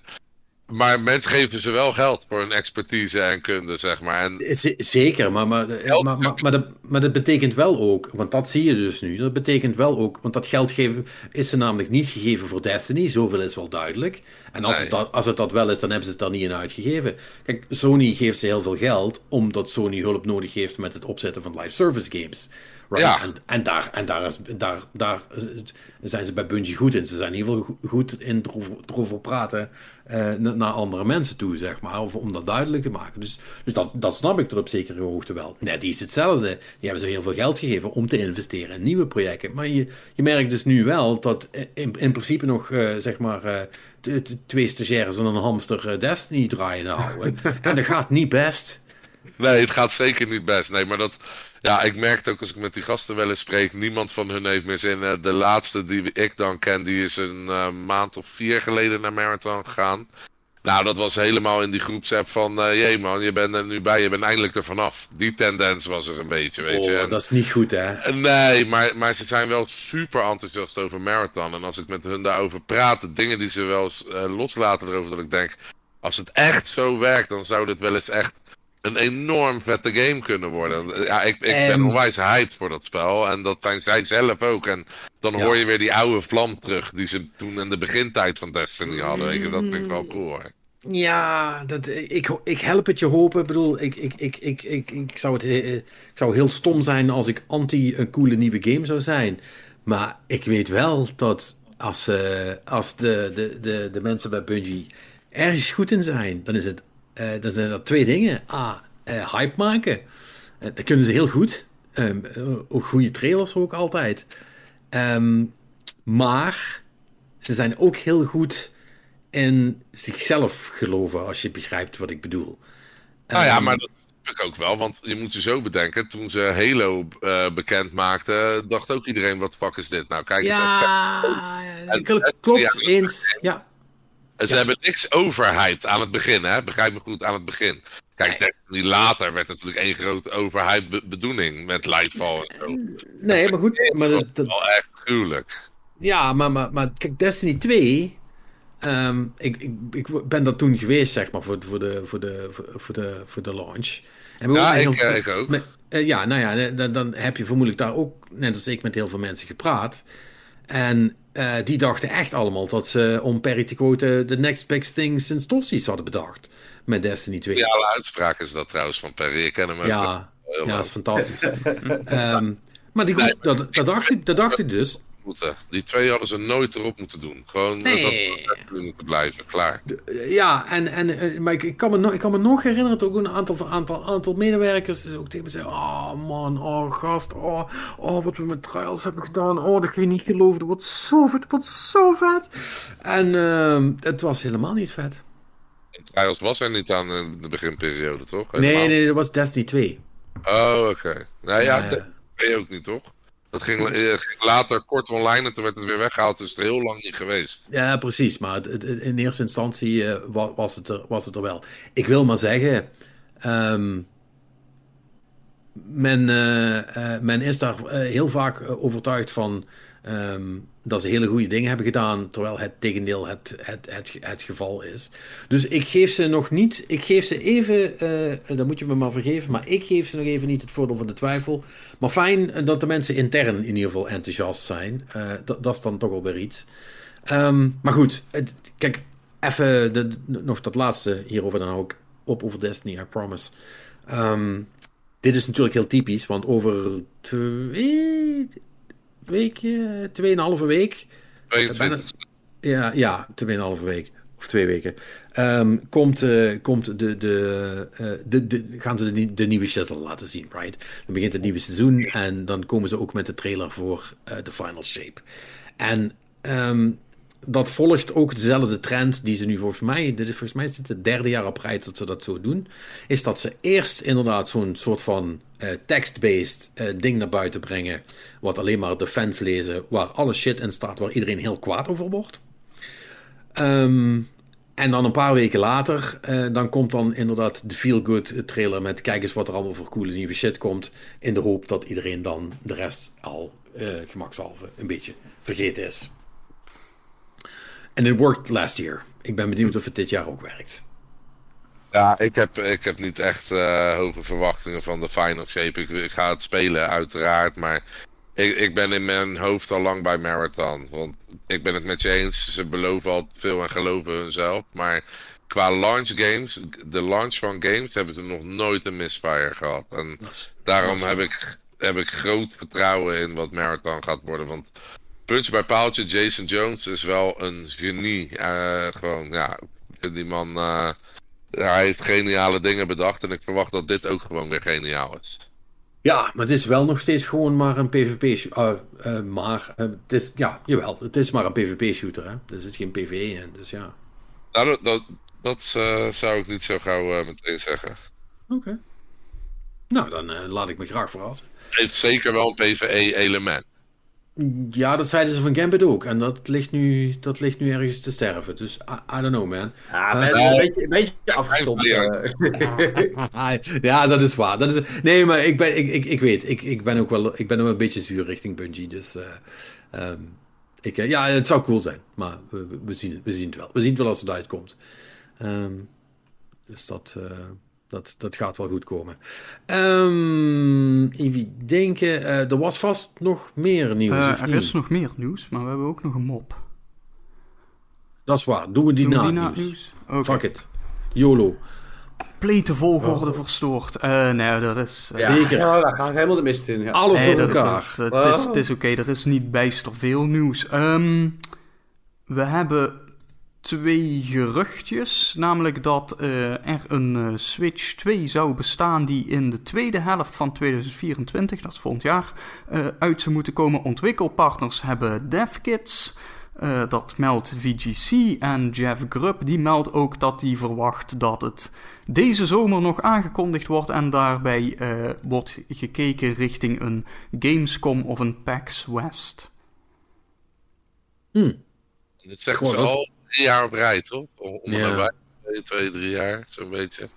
Maar mensen geven ze wel geld voor hun expertise en kunde, zeg maar. En... zeker, maar, maar, maar, maar, maar, dat, maar dat betekent wel ook, want dat zie je dus nu, dat betekent wel ook, want dat geld geven is ze namelijk niet gegeven voor Destiny, zoveel is wel duidelijk. En als, het, dat, als het dat wel is, dan hebben ze het daar niet in uitgegeven. Kijk, Sony geeft ze heel veel geld, omdat Sony hulp nodig heeft met het opzetten van live service games. Ja. En, en, daar, en daar, is, daar, daar zijn ze bij Bungie goed in. Ze zijn in ieder geval goed in erover praten uh, naar andere mensen toe, zeg maar. Of om dat duidelijk te maken. Dus, dus dat, dat snap ik tot op zekere hoogte wel. Net die is hetzelfde. Die hebben ze heel veel geld gegeven om te investeren in nieuwe projecten. Maar je, je merkt dus nu wel dat in, in principe nog, uh, zeg maar, uh, twee stagiaires en een hamster Destiny draaien houden. en dat gaat niet best. Nee, het gaat zeker niet best. Nee, maar dat, ja, ik merkte ook als ik met die gasten wel eens spreek, niemand van hun heeft meer zin. Eh, de laatste die ik dan ken, die is een uh, maand of vier geleden naar Marathon gegaan. Nou, dat was helemaal in die groepsapp van, uh, jee man, je bent er nu bij, je bent eindelijk er vanaf. Die tendens was er een beetje, weet je. Oh, dat is niet goed, hè? Nee, maar, maar ze zijn wel super enthousiast over Marathon. En als ik met hun daarover praat, de dingen die ze wel loslaten erover, dat ik denk, als het echt zo werkt, dan zou dit wel eens echt een enorm vette game kunnen worden. Ja, ik, ik ben onwijs hyped voor dat spel. En dat zijn zij zelf ook. En dan hoor je weer die oude vlam terug. Die ze toen in de begintijd van Destiny hadden. Weet je, dat vind ik wel cool hoor. Ja, dat, ik, ik help het je hopen. Ik bedoel, ik, ik, ik, ik, ik, ik, zou het, eh, ik zou heel stom zijn als ik anti een coole nieuwe game zou zijn. Maar ik weet wel dat als, uh, als de, de, de, de mensen bij Bungie ergens goed in zijn, dan is het dan zijn er twee dingen. A, hype maken. dat kunnen ze heel goed. Um, ook goede trailers ook altijd. Um, maar ze zijn ook heel goed in zichzelf geloven, als je begrijpt wat ik bedoel. Nou ja, maar dat heb ik ook wel, want je moet je zo bedenken. Toen ze Halo uh, bekend maakten, dacht ook iedereen: wat fuck is dit? Nou, kijk. Ja, het, klopt, eens. Ja. En ze hebben niks overheid aan het begin, hè? Begrijp me goed, aan het begin. Kijk, Destiny later werd natuurlijk één grote overheid bedoeling met Lightfall en zo. Nee, maar goed. Maar dat, dat... wel echt gruwelijk. Ja, maar, maar, maar kijk, Destiny 2. Um, ik, ik, ik ben dat toen geweest, zeg maar, voor, voor, de, voor, de, voor, de, voor de launch. En ja, ik, heel, ik ook. Met, uh, ja, nou ja, dan, dan heb je vermoedelijk daar ook, net als ik, met heel veel mensen gepraat. En uh, die dachten echt allemaal dat ze, om Perry te quoten, de next big thing sinds Tossies hadden bedacht. Met Destiny 2. Ja, uitspraak is dat trouwens van Perry. Ik ken hem ook. Ja, ja dat is fantastisch. um, maar die, dat, dat, dacht ik, dat dacht ik dus moeten. Die twee hadden ze nooit erop moeten doen. Gewoon nee. dat moeten blijven, klaar. Ja, en, en, eh, maar ik, ik, kan me nog, ik kan me nog herinneren dat ook een aantal, aantal, aantal medewerkers ook tegen me zeiden: Oh man, oh gast, oh, oh wat we met trials hebben gedaan. Oh, dat je niet geloven. Dat wordt zo vet, dat wordt zo vet. En uh, het was helemaal niet vet. Trials was er niet aan de beginperiode, toch? Helemaal. Nee, nee, dat was Destiny 2. Oh, oké. Okay. Nou ja, ja, ja. ook niet, toch? Dat ging, eh, ging, later kort online en toen werd het weer weggehaald. Dus het is heel lang niet geweest. Ja, precies. Maar het, in eerste instantie uh, was, het er, was het er wel. Ik wil maar zeggen. Um, men, uh, men is daar heel vaak overtuigd van. Um, dat ze hele goede dingen hebben gedaan, terwijl het tegendeel het, het, het, het geval is. Dus ik geef ze nog niet, ik geef ze even, uh, dat moet je me maar vergeven, maar ik geef ze nog even niet het voordeel van de twijfel. Maar fijn dat de mensen intern in ieder geval enthousiast zijn. Uh, dat, dat is dan toch wel weer iets. Um, maar goed, kijk, even de, nog dat laatste hierover dan ook op over Destiny, I promise. Um, dit is natuurlijk heel typisch, want over twee, weekje, tweeënhalve week. Bijna, ja, ja, tweeënhalve week. Of twee weken. Um, komt uh, komt de, de, uh, de, de, gaan ze de, de nieuwe shizzle laten zien, right? Dan begint het nieuwe seizoen en dan komen ze ook met de trailer voor uh, de Final Shape. En um, dat volgt ook dezelfde trend die ze nu volgens mij, dit is volgens mij is het het derde jaar op rij dat ze dat zo doen, is dat ze eerst inderdaad zo'n soort van uh, text-based uh, ding naar buiten brengen, wat alleen maar de fans lezen, waar alle shit in staat, waar iedereen heel kwaad over wordt. Um, en dan een paar weken later, uh, dan komt dan inderdaad de Feel Good trailer met kijk eens wat er allemaal voor coole nieuwe shit komt, in de hoop dat iedereen dan de rest al gemakshalve een beetje vergeten is. En het worked last year. Ik ben benieuwd of het dit jaar ook werkt. Ja, ik heb, ik heb niet echt uh, hoge verwachtingen van de Final Shape. Ik, ik, ga het spelen, uiteraard. Maar ik, ik ben in mijn hoofd al lang bij Marathon. Want ik ben het met je eens. Ze beloven al veel en geloven hunzelf. Maar qua launch games, de launch van games, hebben ze nog nooit een misfire gehad. En daarom heb ik, heb ik groot vertrouwen in wat Marathon gaat worden. Want puntje bij paaltje, Jason Jones is wel een genie. Uh, gewoon, ja, die man, uh, hij heeft geniale dingen bedacht en ik verwacht dat dit ook gewoon weer geniaal is. Ja, maar het is wel nog steeds gewoon maar een PvP. Uh, uh, maar het is, ja, jawel, het is maar een PvP-shooter, hè? Dus het is geen PvE in, dus ja. Nou, dat, dat, dat zou ik niet zo gauw meteen zeggen. Oké. Okay. Nou, dan laat ik me graag verrassen. Het heeft zeker wel een PvE-element. Ja, dat zeiden ze van Gambit ook. En dat ligt nu, dat ligt nu ergens te sterven. Dus I, I don't know, man. Ja, uh, een, beetje, een beetje afgestompt. ja, dat is waar. Dat is, nee, maar ik, ben, ik, ik, ik weet, ik, ik ben ook wel ik ben ook een beetje zuur richting Bungie. Dus uh, um, ik, ja, het zou cool zijn. Maar we, we, zien, we zien het wel. We zien het wel als het uitkomt. Um, dus dat... Uh, dat, dat gaat wel goed komen. Um, even denken, uh, er was vast nog meer nieuws. Uh, er is nog meer nieuws, maar we hebben ook nog een mop. Dat is waar. Doen we die Doen na, nieuws? nieuws? Okay. Fuck it. YOLO. Complete volgorde oh. verstoord. Uh, nee, dat is... Ja, Zeker. Ja, daar gaat helemaal de mist in. Ja. Alles nee, door elkaar. Het is, is oké, okay, er is niet bijster veel nieuws. Um, we hebben twee geruchtjes. Namelijk dat uh, er een uh, Switch 2 zou bestaan die in de tweede helft van 2024, dat is volgend jaar, uh, uit zou moeten komen. Ontwikkelpartners hebben DevKits. dat meldt VGC en Jeff Grubb die meldt ook dat hij verwacht dat het deze zomer nog aangekondigd wordt en daarbij wordt gekeken richting een Gamescom of een PAX West. Hmm. Dat zeggen ze al drie jaar op rij, toch? Om, ja. twee, twee, drie jaar, zo'n beetje.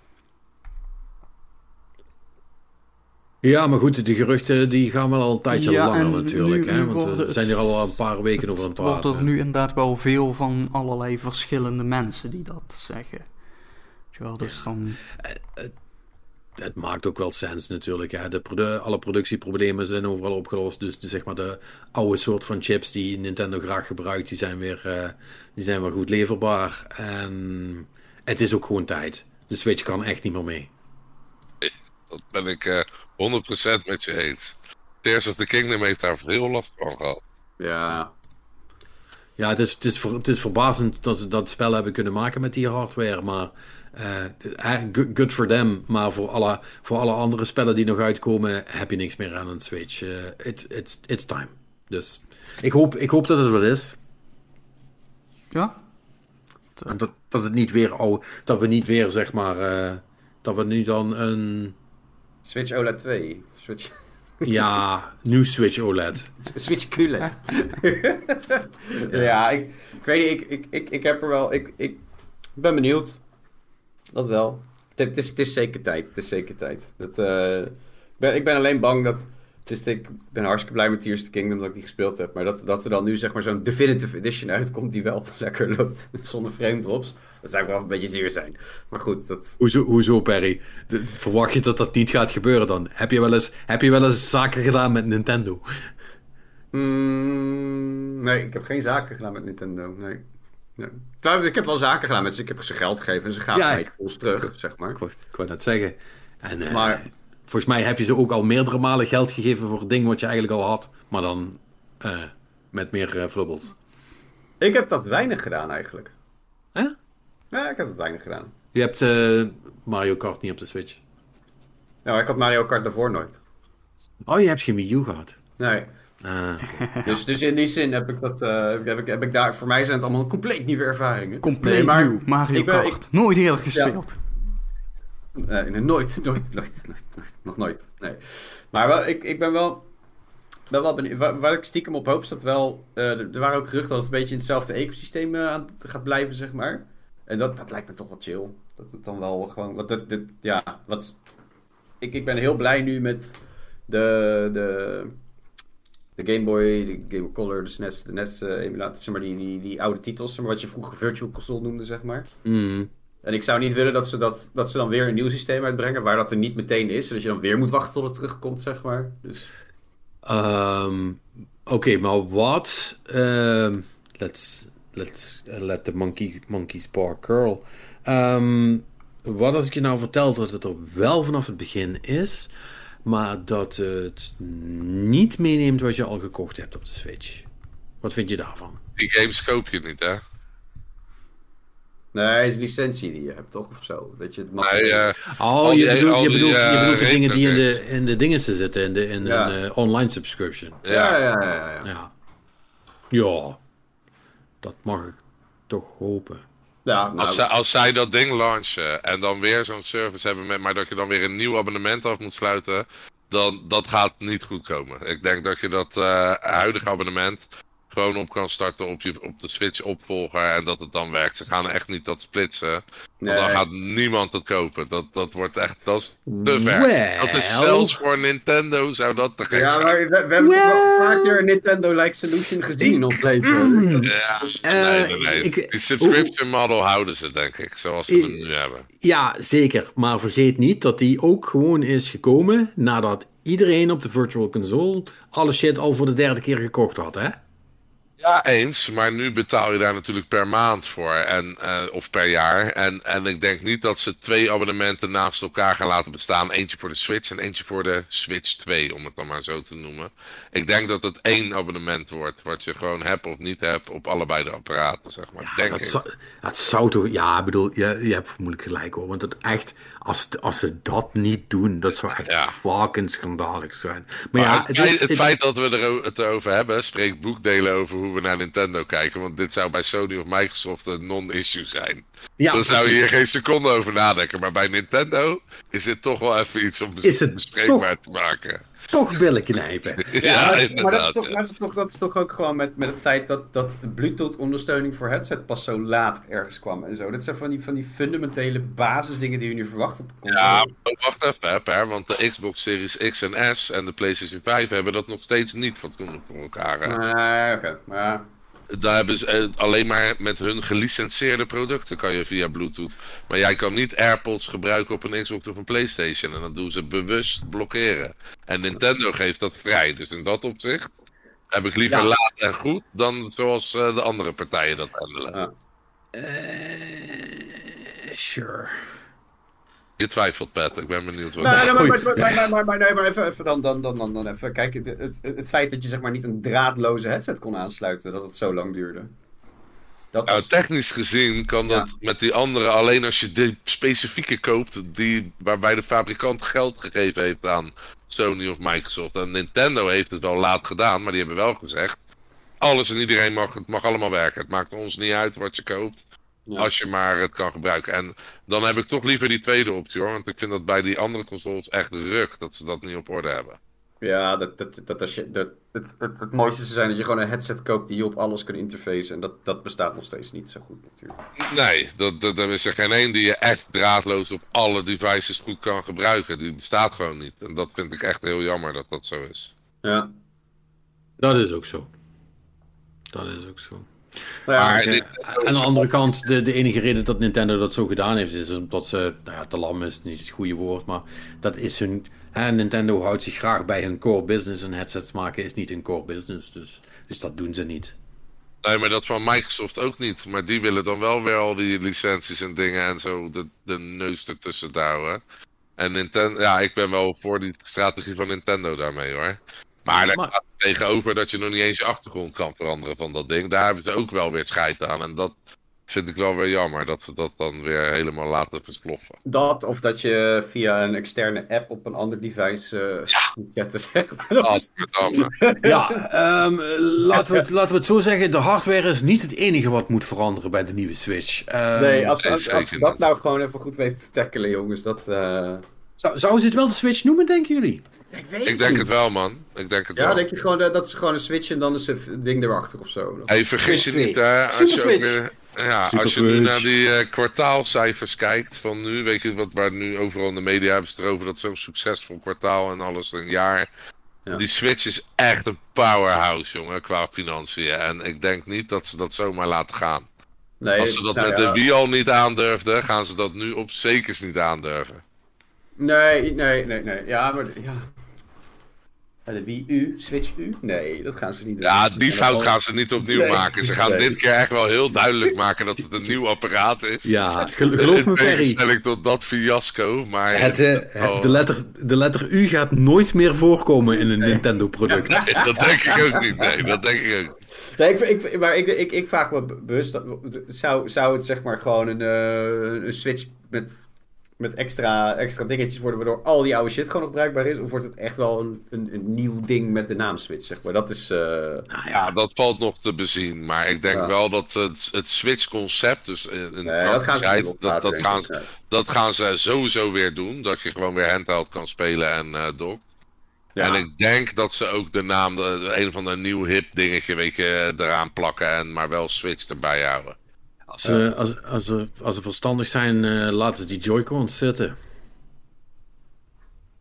Ja, maar goed, die geruchten die gaan wel al een tijdje ja, langer natuurlijk. hè? Want we zijn er al een paar weken over aan het praten. wordt er nu inderdaad wel veel van allerlei verschillende mensen die dat zeggen. Wel, dus dan... Eh, het maakt ook wel sens natuurlijk. Hè. De alle productieproblemen zijn overal opgelost. Dus, zeg maar de oude soort van chips die Nintendo graag gebruikt, die zijn weer, uh, die zijn weer goed leverbaar. En het is ook gewoon tijd. De Switch kan echt niet meer mee. Dat ben ik uh, eh, 100% met je eens. Tears of the Kingdom heeft daar veel last van gehad. Ja. Ja, het is, het is, het is verbazend dat ze dat spel hebben kunnen maken met die hardware. Maar uh, good for them, maar voor alle, voor alle andere spellen die nog uitkomen, heb je niks meer aan een Switch. Uh, it's, it's, it's time. Dus ik hoop, ik hoop dat het wat is. Ja. dat, dat het niet weer, oh, dat we niet weer zeg maar, uh, dat we nu dan een. Switch OLED 2. Switch. Ja, nieuw Switch OLED. Switch QLED. ja, ik, ik weet niet, ik, ik, ik, ik heb er wel, ik, ik ben benieuwd dat wel. Het, is, het is zeker tijd. Het is zeker tijd. Dat, uh, ben, ik ben alleen bang dat. Is, ik ben hartstikke blij met Tears of the Kingdom dat ik die gespeeld heb. Maar dat, dat er dan nu zeg maar zo'n definitive edition uitkomt die wel lekker loopt. Zonder frame drops. Dat zou wel een beetje zuur zijn. Maar goed, dat... Hoezo, hoezo Perry? verwacht je dat dat niet gaat gebeuren dan? Heb je wel eens, heb je wel eens zaken gedaan met Nintendo? Mm, nee, ik heb geen zaken gedaan met Nintendo. Nee. Ja. Ik heb wel zaken gedaan met ze. Ik heb ze geld gegeven en ze gaan ja, mij terug, zeg maar. Ik wou, net zeggen. En, uh, maar volgens mij heb je ze ook al meerdere malen geld gegeven voor het ding wat je eigenlijk al had. Maar dan uh, met meer uh, flubbels. Ik heb dat weinig gedaan eigenlijk. Hè? Ja, ik heb dat weinig gedaan. Je hebt Mario Kart niet op de Switch? Nou, ik had Mario Kart daarvoor nooit. Oh, je hebt geen Wii U gehad? Nee. Ah, dus, dus in die zin heb ik dat, uh, heb ik, heb ik daar, voor mij zijn het allemaal compleet nieuwe ervaringen. Compleet nee, maar nieuw, Mario ik ben, nooit eerder gespeeld. Ja. Nee, nooit, nooit, nooit, nooit, nog nooit. Nee. Maar wel, ik, ik ben wel, ben wel benieuwd. Waar, waar ik stiekem op hoop, is dat wel. Uh, er waren ook geruchten dat het een beetje in hetzelfde ecosysteem uh, aan gaat blijven, zeg maar. En dat, dat lijkt me toch wel chill. Dat het dan wel gewoon. Wat, dit, dit, ja, wat. Ik, ik ben heel blij nu met de. de de Game Boy, de Game Boy Color, de SNES, de NES uh, emulator, zeg maar die, die, die oude titels, zeg maar, wat je vroeger Virtual Console noemde, zeg maar. Mm. En ik zou niet willen dat ze, dat, dat ze dan weer een nieuw systeem uitbrengen, waar dat er niet meteen is, zodat je dan weer moet wachten tot het terugkomt, zeg maar. Dus... Um, Oké, okay, maar wat? Um, let's let's uh, let the monkey, monkey's paw curl. Um, wat als ik je nou vertel dat het er wel vanaf het begin is, maar dat het niet meeneemt wat je al gekocht hebt op de Switch. Wat vind je daarvan? Die games koop je niet, hè? Nee, het is licentie die je hebt, toch? Of zo? Dat je het nee, uh, oh, je bedoelt, je bedoelt, je bedoelt de dingen die in de, in de dingen zitten, in de, in ja. een uh, online subscription. Ja, ja, ja. Ja, ja. ja. dat mag ik toch hopen. Ja, nou... als, zij, als zij dat ding launchen en dan weer zo'n service hebben, met, maar dat je dan weer een nieuw abonnement af moet sluiten, dan dat gaat niet goed komen. Ik denk dat je dat uh, huidige abonnement gewoon op kan starten op, je, op de Switch opvolger en dat het dan werkt. Ze gaan echt niet dat splitsen. Want dan gaat niemand het kopen. Dat, dat wordt echt, dat is te ver. dat is zelfs voor Nintendo zou dat te gek Ja, maar we, we hebben well... toch wel vaker een Nintendo-like solution gezien in ons leven. Ja, nee, nee, nee. Uh, Die subscription model houden ze denk ik, zoals ze het nu hebben. Ja, zeker. Maar vergeet niet dat die ook gewoon is gekomen nadat iedereen op de Virtual Console alle shit al voor de derde keer gekocht had, hè? Ja, eens. Maar nu betaal je daar natuurlijk per maand voor. En, eh, of per jaar. En, en ik denk niet dat ze twee abonnementen naast elkaar gaan laten bestaan. Eentje voor de Switch en eentje voor de Switch 2, om het dan maar zo te noemen. Ik denk dat het één abonnement wordt. Wat je gewoon hebt of niet hebt op allebei de apparaten, zeg maar. Ja, denk dat, ik. zou, dat zou toch... Ja, ik bedoel, je, je hebt vermoedelijk gelijk hoor. Want het echt, als, als ze dat niet doen, dat zou echt Ja. fucking schandalig zijn. Maar, Maar ja, het, het feit, is... het het- feit dat we er het erover hebben, spreekt boekdelen over hoe we naar Nintendo kijken. Want dit zou bij Sony of Microsoft een non-issue zijn. Ja, Dan zou je hier geen seconde over nadenken. Maar bij Nintendo is dit toch wel even iets om bes- Is het bespreekbaar te maken. Toch billen knijpen. Ja, Ja, maar, maar dat, is toch, ja. maar dat, is toch, dat is toch ook gewoon met, met het feit dat, dat Bluetooth-ondersteuning voor headset pas zo laat ergens kwam en zo. Dat zijn van die, van die fundamentele basisdingen die je nu verwacht op een console. Ja, maar wacht even, hè, Per, want de Xbox Series X en S en de PlayStation 5 hebben dat nog steeds niet fatsoenlijk voor elkaar. hè. Nee, oké. Maar Daar hebben ze eh, alleen maar met hun gelicenseerde producten kan je via Bluetooth. Maar jij kan niet AirPods gebruiken op een Xbox of een PlayStation. En dat doen ze bewust blokkeren. En Nintendo geeft dat vrij. Dus in dat opzicht heb ik liever Ja. laat en goed dan zoals eh, de andere partijen dat handelen. Eh, sure. Je twijfelt, Pat. Ik ben benieuwd wat. Maar, maar, maar, maar, maar, maar, maar, nee, maar even, even dan, dan, dan, dan, dan even. Kijk, het, het, het feit dat je zeg maar niet een draadloze headset kon aansluiten, dat het zo lang duurde. Dat Nou, technisch gezien kan dat met die andere alleen als je de specifieke koopt die, waarbij de fabrikant geld gegeven heeft aan Sony of Microsoft. En Nintendo heeft het wel laat gedaan, maar die hebben wel gezegd: alles en iedereen mag, het mag allemaal werken. Het maakt ons niet uit wat je koopt, Ja. als je maar het kan gebruiken. En dan heb ik toch liever die tweede optie hoor, want ik vind dat bij die andere consoles echt ruk dat ze dat niet op orde hebben. Ja, dat, dat, dat als je, dat, het, het, het mooiste zou zijn dat je gewoon een headset koopt die je op alles kan interfacen. En dat, dat bestaat nog steeds niet zo goed natuurlijk. Nee, dat, dat, er is er geen één die je echt draadloos op alle devices goed kan gebruiken. Die bestaat gewoon niet. En dat vind ik echt heel jammer dat dat zo is. Ja. Dat is ook zo. Dat is ook zo. Nou ja, Maar dit- aan de andere kant, de, de enige reden dat Nintendo dat zo gedaan heeft, is omdat ze, nou ja, te lam is niet het goede woord, maar dat is hun, hè, Nintendo houdt zich graag bij hun core business en headsets maken is niet hun core business, dus, dus dat doen ze niet. Nee, maar dat van Microsoft ook niet. Maar die willen dan wel weer al die licenties en dingen en zo de, de neus ertussen houden. En Nintendo, ja, ik ben wel voor die strategie van Nintendo daarmee hoor. Maar daar Maar- staat tegenover dat je nog niet eens je achtergrond kan veranderen van dat ding. Daar hebben ze ook wel weer scheid aan. En dat vind ik wel weer jammer dat ze dat dan weer helemaal laten versploffen. Dat, of dat je via een externe app op een ander device eh moet zetten, zeg maar. Dat is- Godverdamme. Ja, ehm, laten, we het, laten we het zo zeggen, de hardware is niet het enige wat moet veranderen bij de nieuwe Switch. Ehm, nee, als, nee, als, als ze dat nou gewoon even goed weten te tackelen, jongens, dat... eh, zou, zouden ze het wel de Switch noemen, denken jullie? Ik weet Ik denk het wel man. Ik denk het Ja, wel. denk je gewoon dat, dat is gewoon een switch en dan is het ding erachter of zo. Hey, vergis je niet, 2. hè, als Super je, ook Switch. weer, ja, Super als je nu naar die eh, kwartaalcijfers kijkt van nu, weet je wat, waar nu overal in de media hebben ze het erover dat zo'n succesvol kwartaal en alles een jaar. Ja. Die Switch is echt een powerhouse, jongen, qua financiën. En ik denk niet dat ze dat zomaar laten gaan. Nee, Als ze dat nou met ja. de Wii al niet aandurfden, gaan ze dat nu op zekers niet aandurven. Nee, nee, nee, nee. Ja, maar ja. De Wii U, Switch U? Nee, dat gaan ze niet doen. Ja, die fout gaan ze niet opnieuw Nee. maken. Ze gaan Nee. dit keer echt wel heel duidelijk maken dat het een nieuw apparaat is. Ja, gel- geloof me In Perry. tegenstelling tot dat fiasco, maar... Het, eh, het- Oh. de, letter, de letter U gaat nooit meer voorkomen in een Nintendo product. Nee, dat denk ik ook niet. Nee, dat denk ik ook. Nee, ik, ik, maar ik, ik, ik vraag me be- bewust, dat- zou, zou het zeg maar gewoon een, eh, een Switch met, met extra, extra dingetjes worden, waardoor al die oude shit gewoon nog bruikbaar is? Of wordt het echt wel een, een, een nieuw ding met de naam Switch, zeg maar? Dat is... eh, Nou Ja, dat valt nog te bezien. Maar ik denk Ja. wel dat het, het Switch-concept, dus nee, dat gaan ze dat, gaan Ja. dat gaan ze sowieso weer doen. Dat je gewoon weer handheld kan spelen en eh dock. Ja. En ik denk dat ze ook de naam, de, een van de nieuw hip dingetje, weet je, eraan plakken. En maar wel Switch erbij houden. Als, ze, als, als, ze, als ze verstandig zijn, eh, laten ze die Joy-Cons zitten.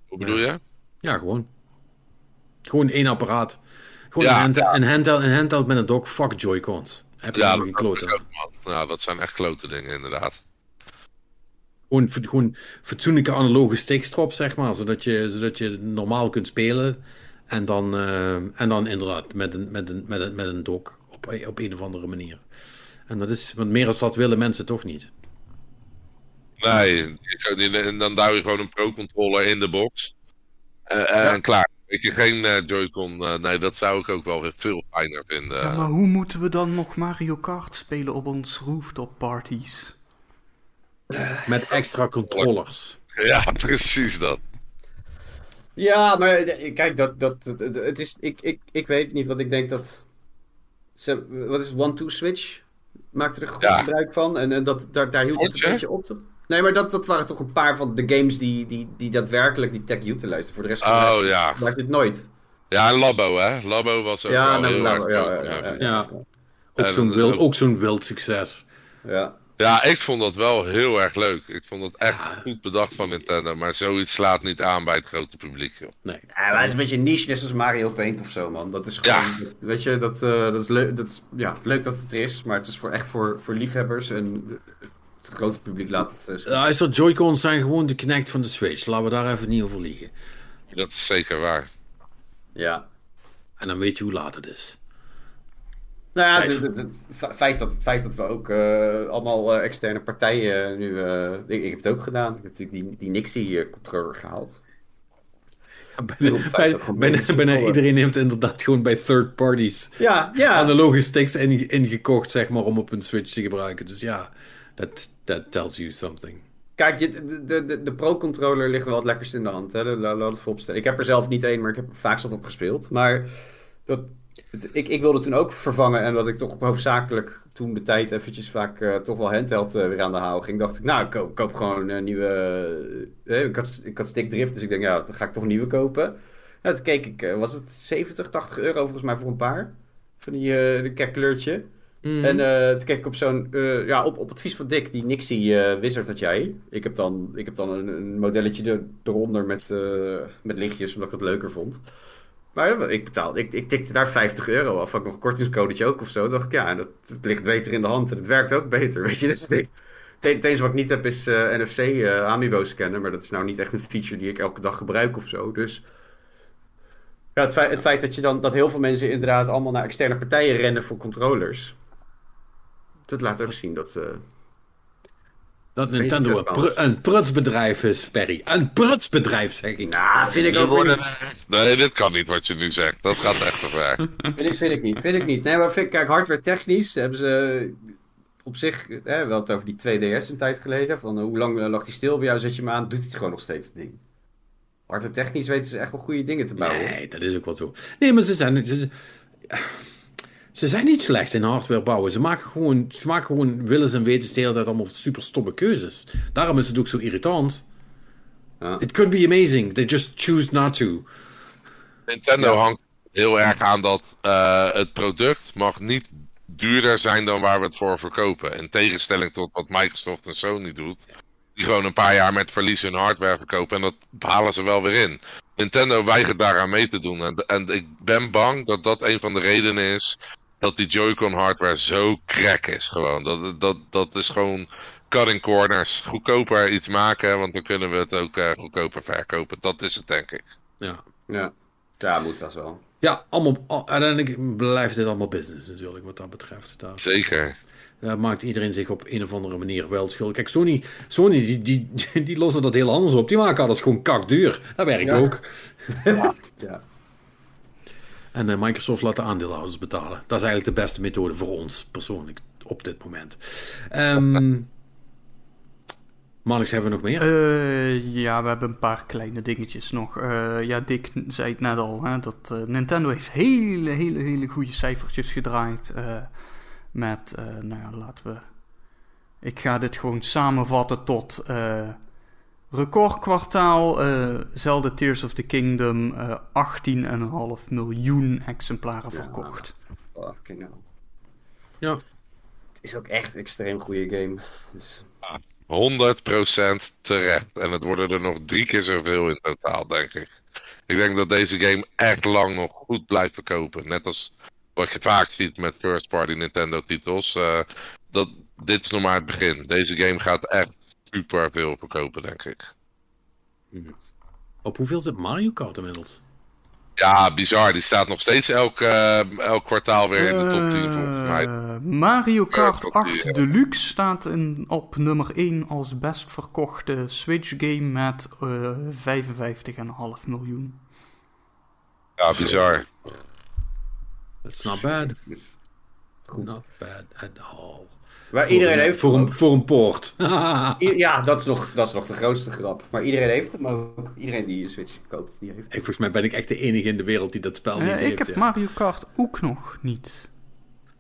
Hoe bedoel je? Ja, gewoon. Gewoon één apparaat. Gewoon Ja, een, handheld, een, handheld, een handheld met een dock. Fuck Joy-Cons. Heb je Ja, nog geen klote ja, dat zijn echt klote dingen, inderdaad. Gewoon, gewoon fatsoenlijke analoge sticks erop, zeg maar. Zodat je, zodat je normaal kunt spelen. En dan, eh, en dan inderdaad met een, met een, met een, met een dock op, op een of andere manier. En dat is, want meer als dat willen mensen toch niet. Nee, en dan duw je gewoon een Pro-controller in de box. Uh, En klaar. Weet je, geen uh, Joy-Con. Uh, nee, dat zou ik ook wel weer veel fijner vinden. Ja, maar hoe moeten we dan nog Mario Kart spelen op ons rooftop parties? Met extra controllers. Ja, precies dat. Ja, maar kijk, dat, dat, het, het is, ik, ik, ik weet niet, wat ik denk dat... Wat is one-two-switch? Maakte er goed ja. gebruik van. En, en dat, daar, daar hield het een beetje op. Te... Nee, maar dat, dat waren toch een paar van de games die, die, die daadwerkelijk die tech utilized. Voor de rest oh, van ja. maakt dit nooit. Ja, en Labo, hè? Labo was ook ja, wel heel Labo, ja, ja, ja, ja, Ook zo'n wild, ook zo'n wild succes. Ja. Ja, ik vond dat wel heel erg leuk. Ik vond het echt goed bedacht van Nintendo. Maar zoiets slaat niet aan bij het grote publiek. Joh. Nee. Ja, maar het is een beetje niche, net als Mario Paint of zo, man. Dat is gewoon, weet je, dat, uh, dat is leuk. Dat, ja, leuk dat het er is, maar het is voor, echt voor, voor liefhebbers. En het grote publiek laat het... Uh, ja, is dat Joy-Cons zijn gewoon de Kinect van de Switch. Laten we daar even niet over liegen. Dat is zeker waar. Ja. En dan weet je hoe laat het is. Nou ja, het feit, dat, feit dat we ook uh, allemaal uh, externe partijen nu. Uh, ik, ik, heb het ook gedaan. Ik heb natuurlijk die, die Nixie-controller gehaald. Ja, bijna, bijna iedereen heeft inderdaad gewoon bij third parties ja, ja. analoge sticks in, ingekocht, zeg maar, om op een Switch te gebruiken. Dus ja, that, that tells you something. Kijk, de, de, de, de Pro-controller ligt wel het lekkerst in de hand. Hè? Laat het vooropstellen. Ik heb er zelf niet één, maar ik heb er vaak zat op gespeeld. Maar dat, ik, ik wilde toen ook vervangen. En dat ik toch hoofdzakelijk toen de tijd eventjes vaak uh, toch wel handheld uh, weer aan de haal ging. Dacht ik, nou, ik koop, koop gewoon een nieuwe... Uh, ik, had, ik had stick drift, dus ik denk, ja, dan ga ik toch een nieuwe kopen. Nou, toen keek ik, was het 70, 80 euro volgens mij voor een paar? Van die de kleurtje. Mm. En toen keek ik op zo'n, ja, op, op advies van Dick, die Nixie Wizard had jij. Ik heb dan, ik heb dan een, een modelletje er, eronder met, met lichtjes, omdat ik het leuker vond. Maar ik betaalde, ik, ik tikte daar 50 euro af. Had ik nog een kortingscodetje ook of zo. Dacht ik, ja, dat, het ligt beter in de hand en het werkt ook beter. Weet je, dus ik, het enige wat ik niet heb is uh, NFC uh, Amiibo scannen. Maar dat is nou niet echt een feature die ik elke dag gebruik of zo. Dus ja, het, feit, het feit dat, je dan, dat heel veel mensen inderdaad allemaal naar externe partijen rennen voor controllers. Dat laat ook zien dat. Uh, dat Nintendo een, een prutsbedrijf is, Perry. Een prutsbedrijf, zeg ik. Nou, vind ik ook worden... Nee, dit kan niet wat je nu zegt. Dat gaat echt te ver. vind, ik, vind ik niet, vind ik niet. Nee, maar vind, kijk, hardware technisch hebben ze op zich... Hè, wel het over die 2DS een tijd geleden. Van hoe lang lag die stil bij jou, zet je hem aan, doet hij gewoon nog steeds het ding. Hardware technisch weten ze echt wel goede dingen te bouwen. Nee, dat is ook wel zo. Nee, maar ze zijn... Ze, ze zijn niet slecht in hardware bouwen. Ze maken gewoon, ze maken gewoon willens en wetens de hele tijd allemaal super stomme keuzes. Daarom is het ook zo irritant. Ja. It could be amazing. They just choose not to. Nintendo ja. hangt heel erg aan dat uh, het product mag niet duurder zijn dan waar we het voor verkopen. In tegenstelling tot wat Microsoft en Sony doet. Die gewoon een paar jaar met verlies hun hardware verkopen. En dat halen ze wel weer in. Nintendo weigert daaraan mee te doen. En, en ik ben bang dat dat een van de redenen is dat die Joy-Con hardware zo crack is gewoon. Dat, dat, dat is gewoon cutting corners. Goedkoper iets maken, want dan kunnen we het ook uh, goedkoper verkopen. Dat is het, denk ik. Ja, ja. ja moet wel zo. Ja, allemaal, uiteindelijk blijft dit allemaal business natuurlijk, wat dat betreft. Daar, Zeker. Daar maakt iedereen zich op een of andere manier wel schuldig. Kijk, Sony, Sony die, die, die lossen dat heel anders op. Die maken alles gewoon kakduur. Dat werkt ja. ook. ja. ja. En uh, Microsoft laat de aandeelhouders betalen. Dat is eigenlijk de beste methode voor ons, persoonlijk, op dit moment. Um, hebben we nog meer? Uh, ja, we hebben een paar kleine dingetjes nog. Uh, ja, Dick zei het net al, hè, dat Nintendo heeft hele, hele, hele goede cijfertjes gedraaid. met, nou ja, laten we... Ik ga dit gewoon samenvatten tot Recordkwartaal, uh, Zelda Tears of the Kingdom, uh, 18,5 miljoen exemplaren verkocht. Ja, fucking hell. Ja. Het is ook echt een extreem goede game. Dus... 100% terecht. En het worden er nog drie keer zoveel in totaal, denk ik. Ik denk dat deze game echt lang nog goed blijft verkopen. Net als wat je vaak ziet met first-party Nintendo-titels. Uh, dat, dit is nog maar het begin. Deze game gaat echt super veel verkopen, denk ik. Op hoeveel zit Mario Kart inmiddels? Ja, bizar. Die staat nog steeds elk, eh, elk kwartaal weer in de top 10 volgens mij. Eh, Mario Kart tot die, 8 eh, Deluxe staat in, op nummer 1 als best verkochte Switch game met eh 55,5 miljoen. Ja, bizar. That's not bad. Not bad at all. Waar Voor iedereen een- heeft Voor een, voor een poort. Ja, dat is, nog, dat is nog de grootste grap. Maar iedereen heeft hem ook. Iedereen die een Switch koopt, die heeft Ik, hem. volgens mij ben ik echt de enige in de wereld die dat spel niet Eh, heeft. ik heb ja. Mario Kart ook nog niet.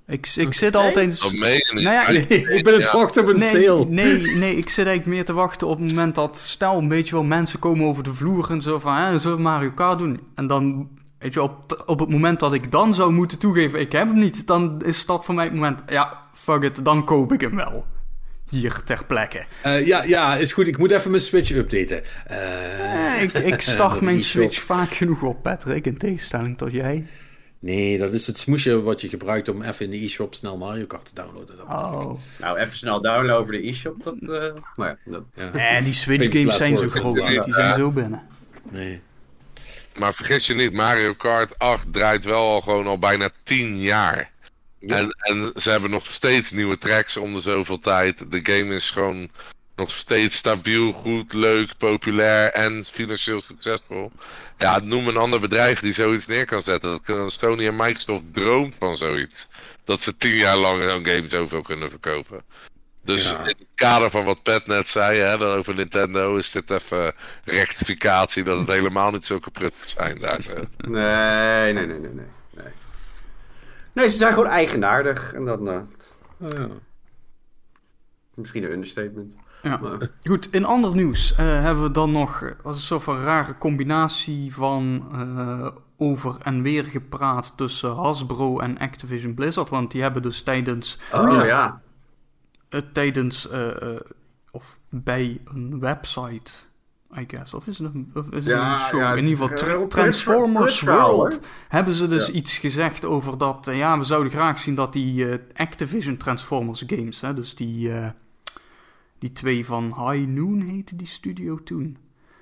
Ik, ik zit altijd... Niet. Nou ja, ik- ik ben het Ja. wachten op een Nee, sale. nee, nee, ik zit eigenlijk meer te wachten op het moment dat, stel, een beetje wel mensen komen over de vloer en zo van, hè, zullen we Mario Kart doen? En dan, weet je, op, op het moment dat ik dan zou moeten toegeven, ik heb hem niet, dan is dat voor mij het moment, ja, fuck it, dan koop ik hem wel. Hier ter plekke. Eh, ja, ja, is goed. Ik moet even mijn Switch updaten. Eh, Eh, ik, ik start mijn. Switch vaak genoeg op, Patrick, in tegenstelling tot jij. Nee, dat is het smoesje wat je gebruikt om even in de e-shop snel Mario Kart te downloaden. Dat Oh. Nou, even snel downloaden over de e-shop. Dat, eh, maar ja, dat, ja. Eh, die Switch games zijn zo groot, die zijn zo binnen. Nee. Maar vergis je niet, Mario Kart 8 draait wel al gewoon al bijna 10 jaar. En, en ze hebben nog steeds nieuwe tracks om de zoveel tijd. De game is gewoon nog steeds stabiel, goed, leuk, populair en financieel succesvol. Ja, noem een ander bedrijf die zoiets neer kan zetten. Dat kunnen Sony en Microsoft droomt van zoiets. Dat ze tien jaar lang zo'n game zoveel kunnen verkopen. Dus Ja. in het kader van wat Pat net zei hè, over Nintendo, is dit even rectificatie dat het helemaal niet zulke pruttig zijn daar. Zo. nee, nee, nee, nee, nee, nee. Nee, ze zijn gewoon eigenaardig. En dan, eh, Oh, ja. misschien een understatement. Ja. Maar, Goed, in ander nieuws eh, hebben we dan nog eh, was een soort van rare combinatie van eh, over en weer gepraat tussen Hasbro en Activision Blizzard. Want die hebben dus tijdens, oh ja. Eh, tijdens eh, eh, of bij een website, I guess, of is het een, of is het Ja, een show? ja, in ieder geval Tra- Transformers World hebben ze dus Ja. iets gezegd over dat, ja, we zouden graag zien dat die Activision Transformers games, hè, dus die, die twee van High Noon heette die studio toen.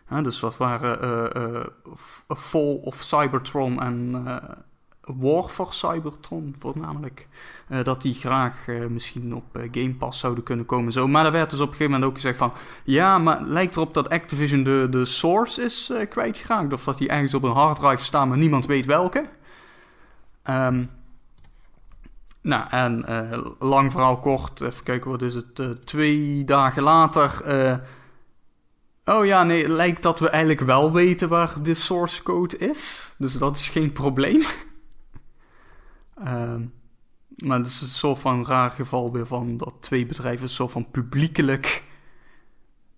Hè, dus dat waren Fall of Cybertron en War for Cybertron voornamelijk. Eh, dat die graag eh, misschien op eh, Game Pass zouden kunnen komen. Zo. Maar er werd dus op een gegeven moment ook gezegd van... Ja, maar lijkt erop dat Activision de, de source is kwijtgeraakt. Of dat die ergens op een harddrive staan, maar niemand weet welke. Ehm, nou, en lang verhaal kort. Even kijken, wat is het? twee dagen later... oh ja, nee, lijkt dat we eigenlijk wel weten waar de source code is. Dus dat is geen probleem. Ehm, maar het is een soort van raar geval weer van dat twee bedrijven soort van publiekelijk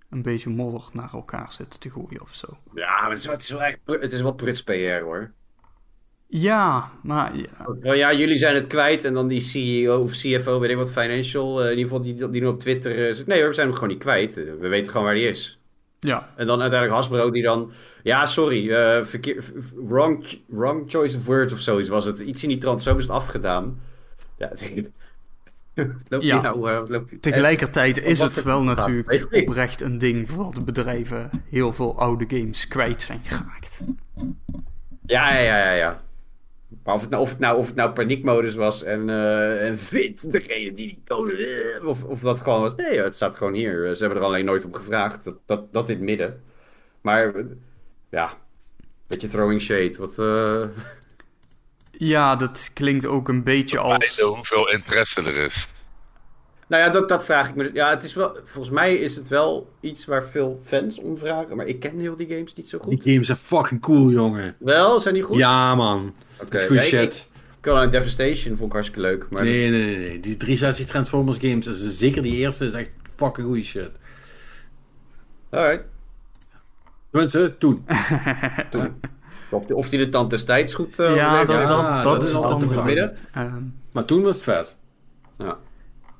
een beetje modder naar elkaar zitten te gooien of zo. Ja, maar het is, wel- het is wel echt, het is wel pruts PR hoor. Ja, maar ja, ja, jullie zijn het kwijt en dan die CEO of CFO, weet ik wat, financial, eh, in ieder geval die, die nu op Twitter eh, zegt, nee hoor, we zijn hem gewoon niet kwijt. Eh, We weten gewoon waar die is. Ja, En dan uiteindelijk Hasbro die dan, ja sorry, eh, verkeer, wrong, wrong choice of words of zoiets was het. Iets in die trant, zo is het afgedaan. Ja, loop Ja. nou, eh, loop je- tegelijkertijd is wat het wel gaat, natuurlijk oprecht een ding vooral de bedrijven heel veel oude games kwijt zijn geraakt. Ja, ja, ja, ja, ja. Maar of het nou, of het nou, of het nou paniekmodus was en, eh en vind degene die die code... eh, Of, of dat gewoon was... Nee, het staat gewoon hier. Ze hebben er alleen nooit om gevraagd. Dat, dat, dat in het midden. Maar eh, ja, beetje throwing shade. Wat, eh, Ja, dat klinkt ook een beetje als... Hoeveel interesse er is. Nou ja, dat, dat vraag ik me. Ja, het is wel... Volgens mij is het wel iets waar veel fans om vragen. Maar ik ken heel die games niet zo Die goed. games zijn fucking cool, jongen. Wel, zijn die goed? Ja, man. Oké, Dat is goed ja, shit. Devastation vond ik hartstikke leuk. Maar Nee, nee, nee, nee. Die 360 Transformers games, dus zeker die eerste, is echt fucking goede shit. Alright. Tenminste, toen. Toen. Of, die, of die de tand destijds goed eh ja, dat, ja, dat, dat, dat is het altijd andere. de. Ehm, Maar toen was het vet. Ja.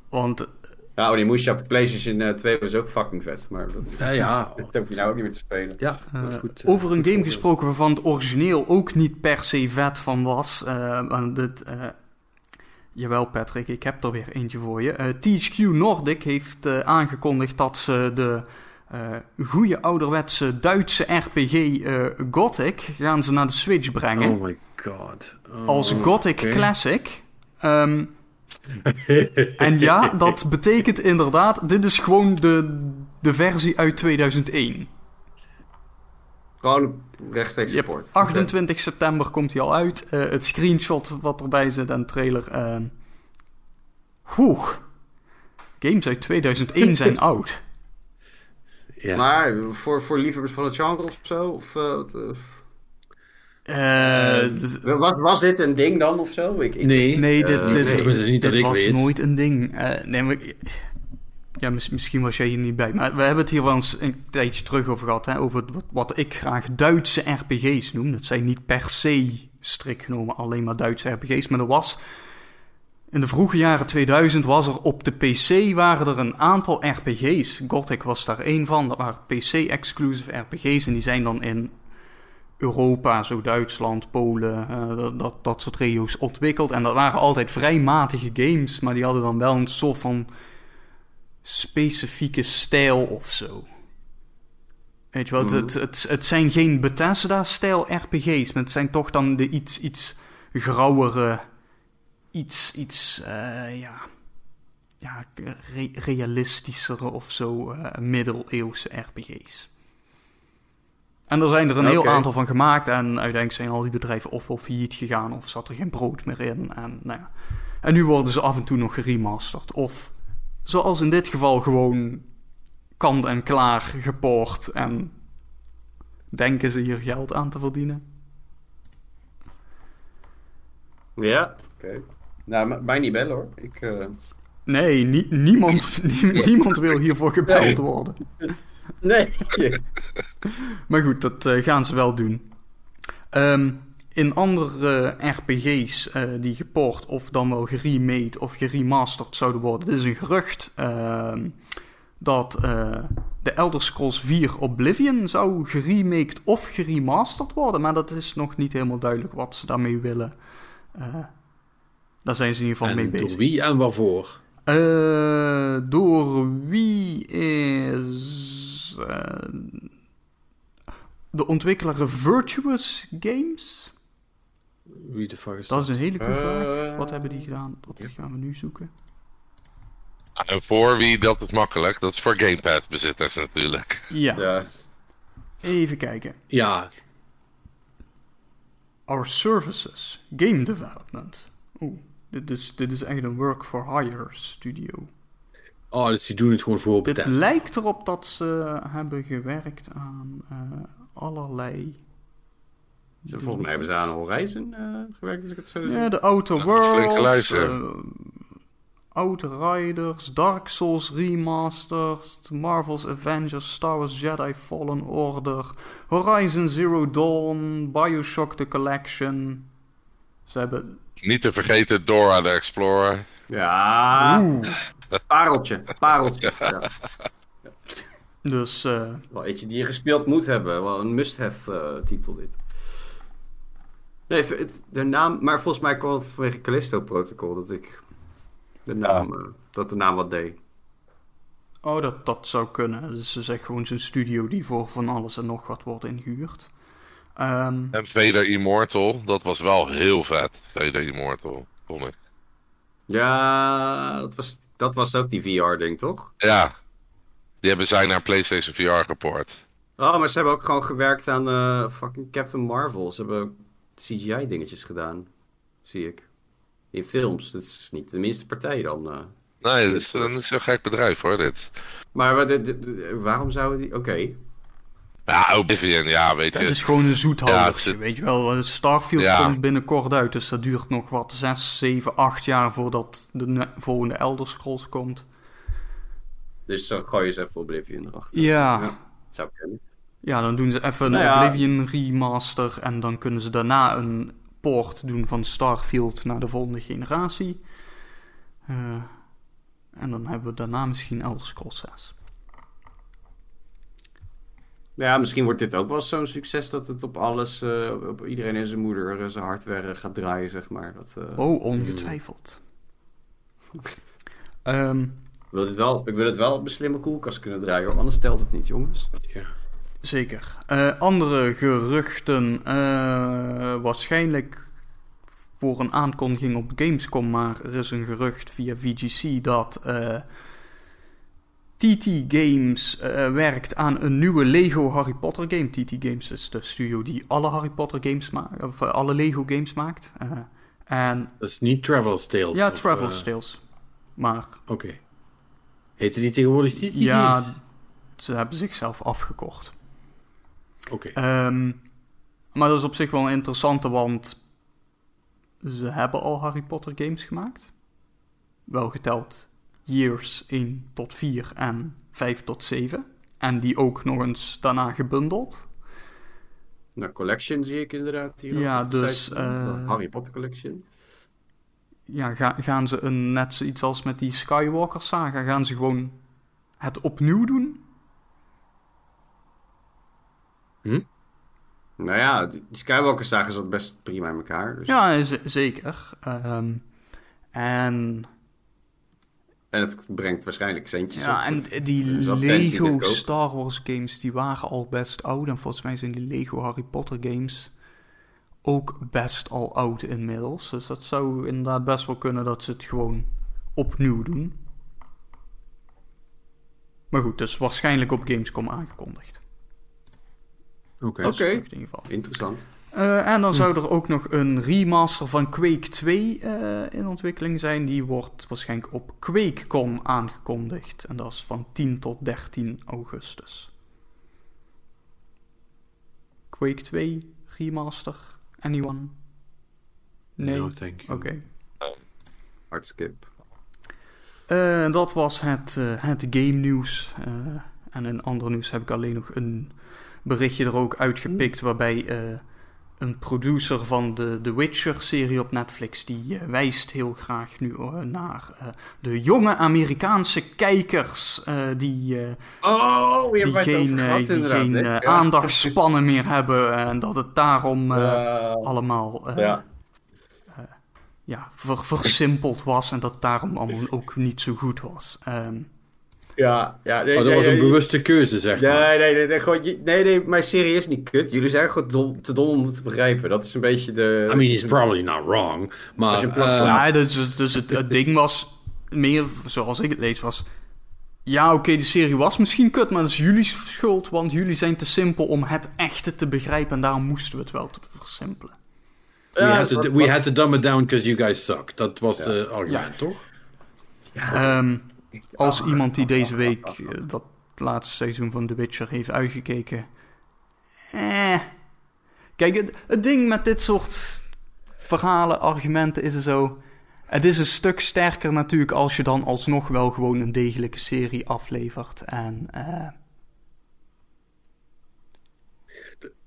Want Ja, oh, die Musha op de PlayStation eh, 2 was ook fucking vet. Maar dat, Ja, ja. dat hoef je nou ook niet meer te spelen. Ja, Eh, dat is goed. eh, over een game gesproken waarvan het origineel ook niet per se vet van was. eh, want dit, eh, jawel Patrick, ik heb er weer eentje voor je. Eh, THQ Nordic heeft eh, aangekondigd dat ze de eh goede ouderwetse Duitse RPG eh, Gothic gaan ze naar de Switch brengen. Oh my god. Oh, als Gothic oké. Classic. Ehm, en ja, dat betekent inderdaad, dit is gewoon de, de versie uit 2001. Gewoon rechtstreeks support. 28 september komt hij al uit. Eh, het screenshot wat erbij zit en trailer. ehm Oeh. Games uit 2001 zijn oud. Ja. Maar voor, voor liefhebbers van het genre of zo? Of, eh, eh, Eh, het is- was, was dit een ding dan of zo? Ik, ik, nee. nee, dit, eh, dit, nee, was weet. nooit een ding. Eh, nee, maar, ja, mis- misschien was jij hier niet bij. Maar we hebben het hier wel eens een tijdje terug over gehad. Hè, over wat, wat ik graag Duitse RPG's noem. Dat zijn niet per se strikt genomen alleen maar Duitse RPG's. Maar er was... In de vroege jaren 2000 was er op de PC waren er een aantal RPG's. Gothic was daar één van. Dat waren PC-exclusive RPG's. En die zijn dan in Europa, zo Duitsland, Polen, eh, dat, dat, dat soort regio's ontwikkeld. En dat waren altijd vrij matige games, maar die hadden dan wel een soort van specifieke stijl of zo. Weet je wel, het, het, het, het zijn geen Bethesda-stijl RPG's, maar het zijn toch dan de iets, iets grauwere, iets, iets, eh, ja, ja, re- realistischere of zo, eh, middeleeuwse RPG's. En er zijn er een heel aantal van gemaakt. En uiteindelijk zijn al die bedrijven of failliet gegaan. Of zat er geen brood meer in. En, nou ja. en nu worden ze af en toe nog geremasterd. Of zoals in dit geval gewoon kant en klaar gepoord. En denken ze hier geld aan te verdienen. Ja, oké. Nou, mij niet bellen hoor. Ik, eh, Nee, nie- niemand, nie- niemand wil hiervoor gebeld worden. Nee. Maar goed, dat eh, gaan ze wel doen. Ehm, in andere RPG's eh, die gepoord of dan wel geremade of geremasterd zouden worden, dit is een gerucht ehm, dat eh, de Elder Scrolls 4 Oblivion zou geremaked of geremasterd worden, maar dat is nog niet helemaal duidelijk wat ze daarmee willen. Eh, daar zijn ze in ieder geval mee En bezig. door wie en waarvoor? Eh, door wie is eh, de ontwikkelaar Virtuous Games? Wie de fuck is Dat dat? is een hele goede Eh. vraag. Wat hebben die gedaan? Wat gaan we nu zoeken? En voor wie, dat is makkelijk. Dat is voor Gamepad bezitters natuurlijk. Ja, ja. even kijken. Ja, Our services, game development. Oeh, dit is, dit is echt een work for hire studio. Oh, dus die doen het gewoon voor Dit Bethesda. lijkt erop dat ze hebben gewerkt aan eh, allerlei Ze- Volgens mij hebben ze aan Horizon eh, gewerkt, als ik het zo zie. Ja, de Outer Worlds, eh, Outer Riders, Dark Souls Remastered, Marvel's Avengers, Star Wars Jedi Fallen Order, Horizon Zero Dawn, Bioshock The Collection. Ze hebben... Niet te vergeten Dora the Explorer. Ja, Oeh. Pareltje, pareltje. Ja. Dus eh, Wel eentje die je gespeeld moet hebben. Wel een must-have eh, titel dit. Nee, het, de naam... Maar volgens mij kwam het vanwege Callisto Protocol dat ik... De naam, eh, dat de naam wat deed. oh, dat, dat zou kunnen. Dus ze zeggen gewoon zo'n studio die voor van alles en nog wat wordt ingehuurd. Ehm, En Vader Immortal, dat was wel heel vet. Vader Immortal, vond ik. Ja, dat was, dat was ook die VR-ding, toch? Ja, die hebben zij naar PlayStation VR geport. Oh, maar ze hebben ook gewoon gewerkt aan eh, fucking Captain Marvel. Ze hebben CGI-dingetjes gedaan, zie ik. In films. Dat is niet de minste partij dan. eh. Nee, dat is een zo'n gek bedrijf hoor, dit. Maar de- de- de- waarom zouden die... Oké. Ja, Oblivion, ja, weet je. Het is gewoon een Ja, zoethoudertje, het zit- weet je wel. Starfield Ja. komt binnenkort uit, dus dat duurt nog wat 6, 7, 8 jaar voordat de volgende Elder Scrolls komt. Dus dan gooi je eens even Oblivion erachter. Ja, Ja. ja. Dat zou kunnen. dan doen ze even een Nou ja. Oblivion remaster en dan kunnen ze daarna een port doen van Starfield naar de volgende generatie. Eh, en dan hebben we daarna misschien Elder Scrolls 6. Ja, misschien wordt dit ook wel zo'n succes dat het op alles, eh, op- iedereen en zijn moeder eh, zijn hardware gaat draaien, zeg maar. Dat, eh, Oh, ongetwijfeld. Ehm, Ik wil, dit wel, ik wil het wel op mijn slimme koelkast kunnen draaien, hoor. anders telt het niet, jongens. Ja. Zeker. Eh, andere geruchten. eh, waarschijnlijk voor een aankondiging op Gamescom, maar er is een gerucht via VGC dat eh, TT Games eh, werkt aan een nieuwe Lego Harry Potter game. TT Games is de studio die alle Harry Potter games maakt, of eh, alle Lego games maakt. Eh, en Dat is niet Travel's Tales. ja, of, Travel's Tales. Maar Oké. Heette die tegenwoordig TT ja, Games? ze hebben zichzelf afgekocht. Oké. Ehm, maar dat is op zich wel een interessante, want ze hebben al Harry Potter games gemaakt. Wel geteld Years 1 tot 4 en 5 tot 7. En die ook nog eens daarna gebundeld. Nou, Collection zie ik inderdaad hier. Ja, dus, eh, Harry Potter Collection. Ja, ga- gaan ze een, net zoiets als met die Skywalker saga, gaan ze gewoon het opnieuw doen? Nou ja, die Skywalker zagen zat best prima in elkaar. Dus. Ja, zeker. Ehm, en En het brengt waarschijnlijk centjes Ja, op. en die Lego. Star Wars games, die waren al best oud. En volgens mij zijn die Lego Harry Potter games ook best al oud inmiddels. Dus dat zou inderdaad best wel kunnen dat ze het gewoon opnieuw doen. Maar goed, dus waarschijnlijk op Gamescom aangekondigd. Oké. Het in ieder geval. Interessant. Eh, en dan zou er ook nog een remaster van Quake 2 eh, in ontwikkeling zijn. Die wordt waarschijnlijk op QuakeCon aangekondigd. En dat is van 10 tot 13 augustus. Quake 2 remaster? Anyone? Nee? No, Oké. thank you. Hardskip. Eh, dat was het, eh, het game nieuws. Eh, en in andere nieuws heb ik alleen nog een berichtje er ook uitgepikt waarbij eh, een producer van de The Witcher-serie op Netflix die eh, wijst heel graag nu eh, naar eh, de jonge Amerikaanse kijkers die, Oh, die geen, over gehad die inderdaad. geen hè? Ja. aandachtspannen meer hebben en dat het daarom allemaal ja. ja, ver- versimpeld was en dat het daarom allemaal ook niet zo goed was. Ehm, Ja, ja. Nee, Oh, dat nee, was een nee, bewuste keuze, zeg maar. Nee, nee, nee, gewoon, je- nee, nee, mijn serie is niet kut. Jullie zijn gewoon dom, te dom om het te begrijpen. Dat is een beetje de... I mean, he's probably not wrong. Maar, slaat. Ja, dus, dus het, het ding was meer, zoals ik het lees, was... Ja, oké, de serie was misschien kut, maar dat is jullie schuld, want jullie zijn te simpel om het echte te begrijpen en daarom moesten we het wel te versimpelen. we, Ja, had to, we had to dumb it down because you guys suck. Dat was Ja. het argument, toch? Ehm, als iemand die deze week eh, dat laatste seizoen van The Witcher heeft uitgekeken... Eh... Kijk, het, ding met dit soort verhalen, argumenten is er zo... Het is een stuk sterker natuurlijk als je dan alsnog wel gewoon een degelijke serie aflevert. En eh,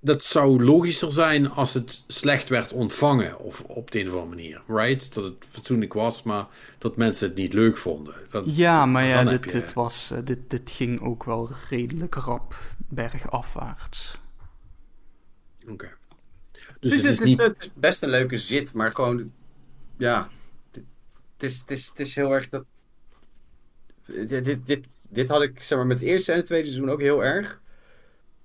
Dat zou logischer zijn als het slecht werd ontvangen. Of op de een of andere manier. Right? Dat het fatsoenlijk was, maar dat mensen het niet leuk vonden. Dat, ja, maar ja, dit, je- dit, was, eh, dit, dit ging ook wel redelijk rap bergafwaarts. Oké. Dus Dus het, het is niet... het is best een leuke zit, maar gewoon... Ja, dit- het is, het is, het is heel erg dat... Dit, dit, dit, dit had ik zeg maar, met het eerste en het tweede seizoen ook heel erg.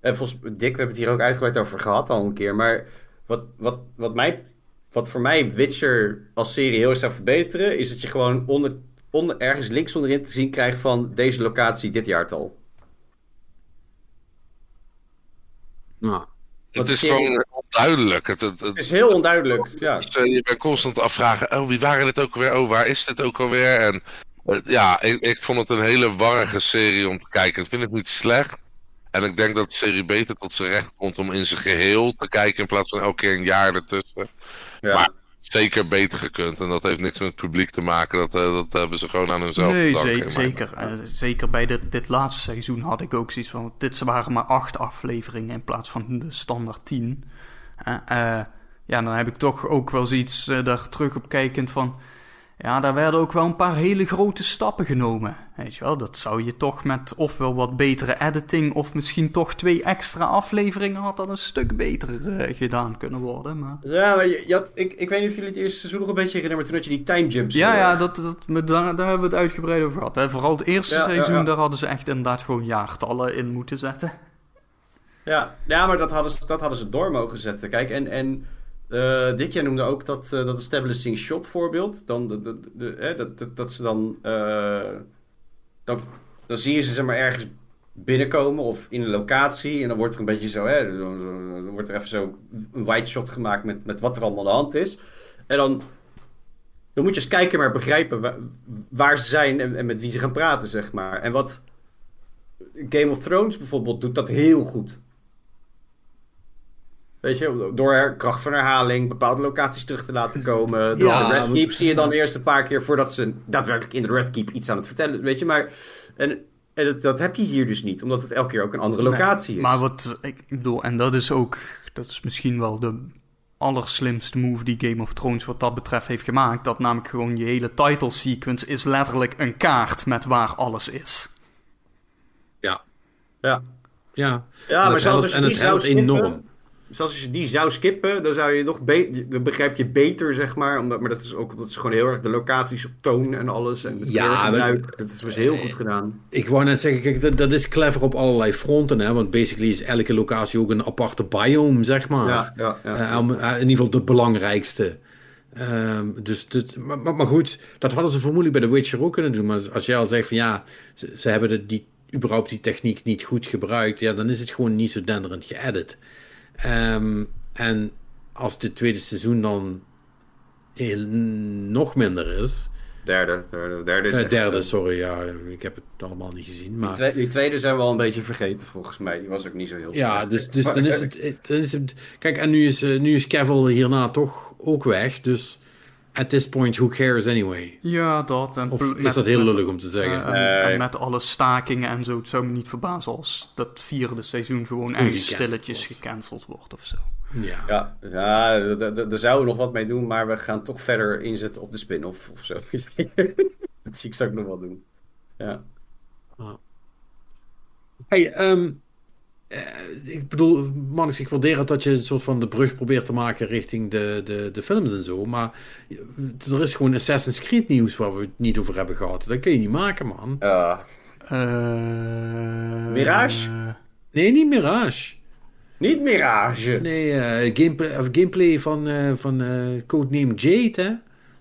En volgens Dick, we hebben het hier ook uitgebreid over gehad al een keer. Maar wat, wat, wat, mij, wat voor mij Witcher als serie heel erg zou verbeteren... is dat je gewoon onder, onder, ergens links onderin te zien krijgt van deze locatie dit jaartal. Nou, Het is gewoon onduidelijk. Het, het, het, Het is heel onduidelijk, ja. je bent constant afvragen, oh, wie waren dit ook weer? Oh, waar is dit ook alweer? En eh, ja, ik, ik vond het een hele warrige serie om te kijken. Ik vind het niet slecht. En ik denk dat de serie beter tot zijn recht komt om in zijn geheel te kijken in plaats van elke keer een jaar ertussen. ja. Maar- Zeker beter gekund. En dat heeft niks met het publiek te maken. Dat, eh, dat hebben ze gewoon aan hunzelf Nee, te danken, ze- in mijn zeker. Eh, zeker bij dit, dit laatste seizoen had ik ook zoiets van... Dit waren maar acht afleveringen in plaats van de standaard tien. Eh, ja, dan heb ik toch ook wel zoiets eh, daar terug op kijkend van... Ja, daar werden ook wel een paar hele grote stappen genomen. Weet je wel, dat zou je toch met ofwel wat betere editing of misschien toch twee extra afleveringen had dat een stuk beter eh, gedaan kunnen worden. Maar... Ja, maar je, je had- ik, ik weet niet of jullie het eerste seizoen nog een beetje herinneren, maar toen had je die time jumps. Ja, ja, dat, dat, daar, daar hebben we het uitgebreid over gehad. Hè. Vooral het eerste Ja, ja, seizoen, ja. daar hadden ze echt inderdaad gewoon jaartallen in moeten zetten. Ja, ja maar dat hadden, ze, dat hadden ze door mogen zetten. Kijk, en, en eh Dick, jij noemde ook dat, eh, dat establishing shot voorbeeld. Dan de, de, dat, dat, ze dan, eh, dan... Dan zie je ze zeg maar ergens binnenkomen of in een locatie. En dan wordt er een beetje zo, hè, dan, wordt er even zo een wide shot gemaakt met, met wat er allemaal aan de hand is. En dan, dan moet je als kijker maar begrijpen waar, waar ze zijn en, en met wie ze gaan praten, zeg maar. En wat Game of Thrones bijvoorbeeld doet dat heel goed. Weet je, door her- kracht van herhaling bepaalde locaties terug te laten komen. Door Ja, de Red Keep zie je dan eerst een paar keer voordat ze daadwerkelijk in de Red Keep iets aan het vertellen. Weet je, maar. En, en dat, dat heb je hier dus niet, omdat het elke keer ook een andere locatie Nee, is. Maar wat ik bedoel, en dat is ook, dat is misschien wel de allerslimste move die Game of Thrones wat dat betreft heeft gemaakt. Dat namelijk gewoon je hele title sequence is letterlijk een kaart met waar alles is. Ja. Ja, Ja, ja En maar het zelfs helpt- als je en het enorm. Zelfs als je die zou skippen, dan zou je nog dan begrijp je beter, zeg maar. Omdat, maar dat is ook, dat is gewoon heel erg de locaties op toon en alles. En het Ja. Dat is was heel goed gedaan. Ik wou net zeggen, kijk, dat, dat is clever op allerlei fronten, hè? want basically is elke locatie ook een aparte biome, zeg maar. Ja, ja, ja. Eh, eh, in ieder geval de belangrijkste. Ehm, dus, dus, maar, maar, maar goed, dat hadden ze vermoedelijk bij The Witcher ook kunnen doen. Maar als jij al zegt van ja, ze, ze hebben de, die, überhaupt die techniek niet goed gebruikt, ja, dan is het gewoon niet zo denderend geëdit. Ehm, en als dit tweede seizoen dan heel, nog minder is, Derde, derde, derde. Is eh, derde, sorry, ja, ik heb het allemaal niet gezien. Die, Maar... die tweede zijn we al een beetje vergeten, volgens mij. Die was ook niet zo heel Ja, slecht. dus, dus dan is het, het- dan is het... Kijk, en nu is, eh, nu is Cavill hierna toch ook weg. Dus at this point, who cares anyway? Ja, dat. En Of is dat heel met- lullig om te zeggen? eh, en, Nee. en met alle stakingen en zo, het zou me niet verbazen als dat vierde seizoen gewoon gecanceld stilletjes wordt. gecanceld wordt of zo. ja. Ja, ja daar zouden we nog wat mee doen, maar we gaan toch verder inzetten op de spin-off of zo. dat zie ik ook nog wel doen. Ja. Hey, ehm, eh, ik bedoel, man, ik waardeer het dat je een soort van de brug probeert te maken richting de, de, de films en zo. Maar er is gewoon Assassin's Creed nieuws waar we het niet over hebben gehad. Dat kun je niet maken, man. Uh, Eh, Mirage? Nee, niet Mirage. niet Mirage. Nee, eh, gameplay, of gameplay van, eh van eh, Codename Jade, hè?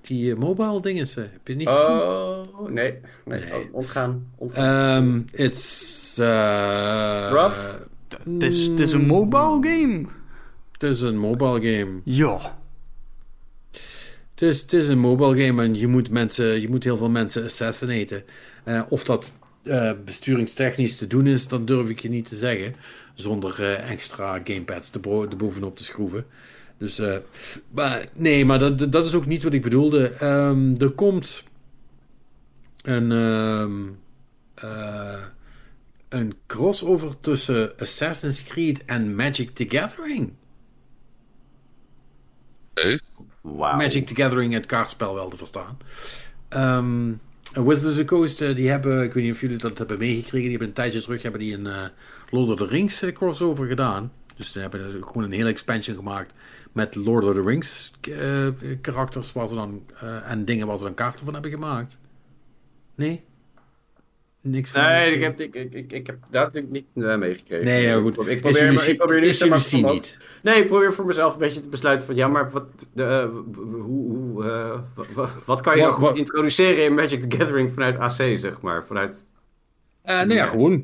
Die eh, mobile dingen, eh, heb je niet gezien? Oh, nee. nee. Nee. Ontgaan. ontgaan. Ehm, it's... eh, Rough? Het is, het is een mobile game. Het is een mobile game. Ja. Het is, het is een mobile game en je moet, mensen, je moet heel veel mensen assassinaten. Eh, of dat eh, besturingstechnisch te doen is, dat durf ik je niet te zeggen. Zonder eh, extra gamepads erbo- erbovenop te schroeven. Dus, maar, nee, maar dat, dat is ook niet wat ik bedoelde. Ehm, er komt een, ehm, eh, een crossover tussen Assassin's Creed en Magic the Gathering. Wauw. Magic the Gathering, het kaartspel wel te verstaan. Ehm Wizards of the Coast, eh, die hebben, ik weet niet of jullie dat hebben meegekregen, die hebben een tijdje terug hebben die een eh, Lord of the Rings eh, crossover gedaan. Dus ze hebben gewoon een hele expansion gemaakt met Lord of the Rings eh, karakters waar ze dan, eh, en dingen waar ze dan kaarten van hebben gemaakt. Nee? Niks van. Nee, ik heb, ik, ik, ik, heb dat natuurlijk niet meegekregen. Nee, ja, goed. Ik, Is probeer, maar, ik probeer nu is niet. Nee, ik probeer voor mezelf een beetje te besluiten van... Ja, maar wat, de, eh, hoe, hoe, eh, w- w- wat kan je Wat- wat- introduceren in Magic the Gathering vanuit AC, zeg maar? Vanuit... Eh nou ja, gewoon,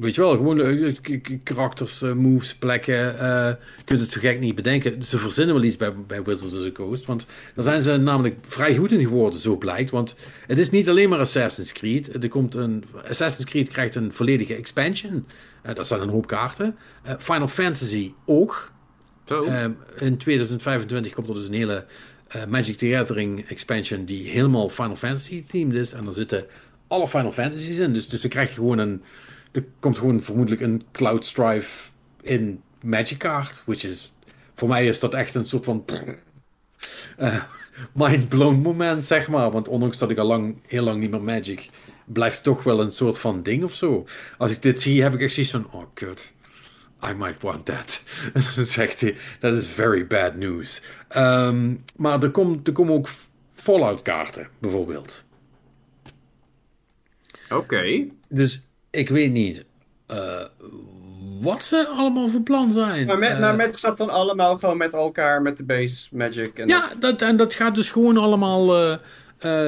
weet je wel, gewoon eh, k- karakters, eh, moves, plekken. eh, je kunt het zo gek niet bedenken. Ze verzinnen wel iets bij, bij Wizards of the Coast. Want daar zijn ze namelijk vrij goed in geworden, zo blijkt. Want het is niet alleen maar Assassin's Creed. Er komt een, Assassin's Creed krijgt een volledige expansion. Eh dat zijn een hoop kaarten. Eh, Final Fantasy ook. Zo. In 2025 komt er dus een hele eh, Magic the Gathering expansion die helemaal Final Fantasy themed is. En er zitten alle Final Fantasies in. Dus, dus dan krijg je gewoon een... Er komt gewoon vermoedelijk een Cloud Strife in Magic kaart. Which is... Voor mij is dat echt een soort van... eh, mind-blown moment, zeg maar. Want ondanks dat ik al lang, heel lang niet meer Magic, blijft toch wel een soort van ding of zo. Als ik dit zie, heb ik echt zoiets van, oh kut. I might want that. dan zegt hij, dat is very bad news. Ehm, maar er, komt, er komen ook Fallout kaarten, bijvoorbeeld. Oké. Dus ik weet niet eh, wat ze allemaal voor plan zijn. Maar, met, Eh, maar Magic staat dan allemaal gewoon met elkaar, met de base Magic. En Ja, dat- dat, en dat gaat dus gewoon allemaal. eh,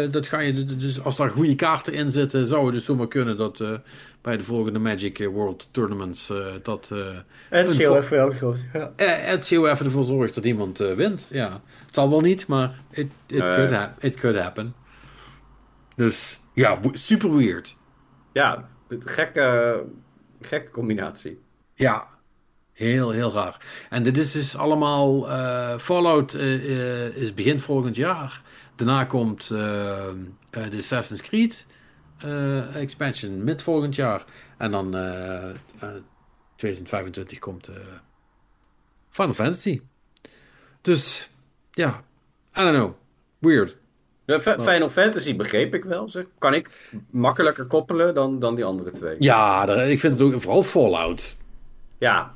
eh, dat ga je, dus als daar goede kaarten in zitten, zou het dus zomaar kunnen dat eh, bij de volgende Magic World Tournaments eh, dat eh Het. Ja. eh, het COF ervoor zorgt dat iemand eh, wint. Ja, het zal wel niet, maar it, it, could, hap- it could happen. Dus ja, super weird. Ja, gekke, gekke combinatie. Ja, heel, heel raar. En dit is dus allemaal. eh, Fallout eh, eh, is begin volgend jaar. Daarna komt de Assassin's Creed expansion mid volgend jaar. En dan eh, eh, 2025 komt Final Fantasy. Dus ja, I don't know. Weird. Ja, Final Fantasy begreep ik wel. Zeg. Kan ik makkelijker koppelen dan, dan die andere twee. Ja, ik vind het ook vooral Fallout. Ja,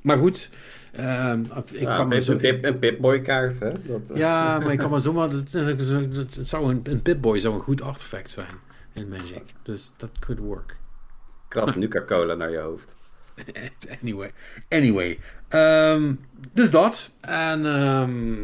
Maar goed, ehm, ik ja, kan zo... een, Pip, een Pip-Boy kaart. Hè? Dat, eh, Ja, maar ik kan maar zomaar. Het, het, het- het zou een, een Pip-Boy zou een goed artefact zijn in Magic. Dus dat could work. Krat Nuka-Cola naar je hoofd. Anyway. Anyway. ehm, dus dat. En ehm,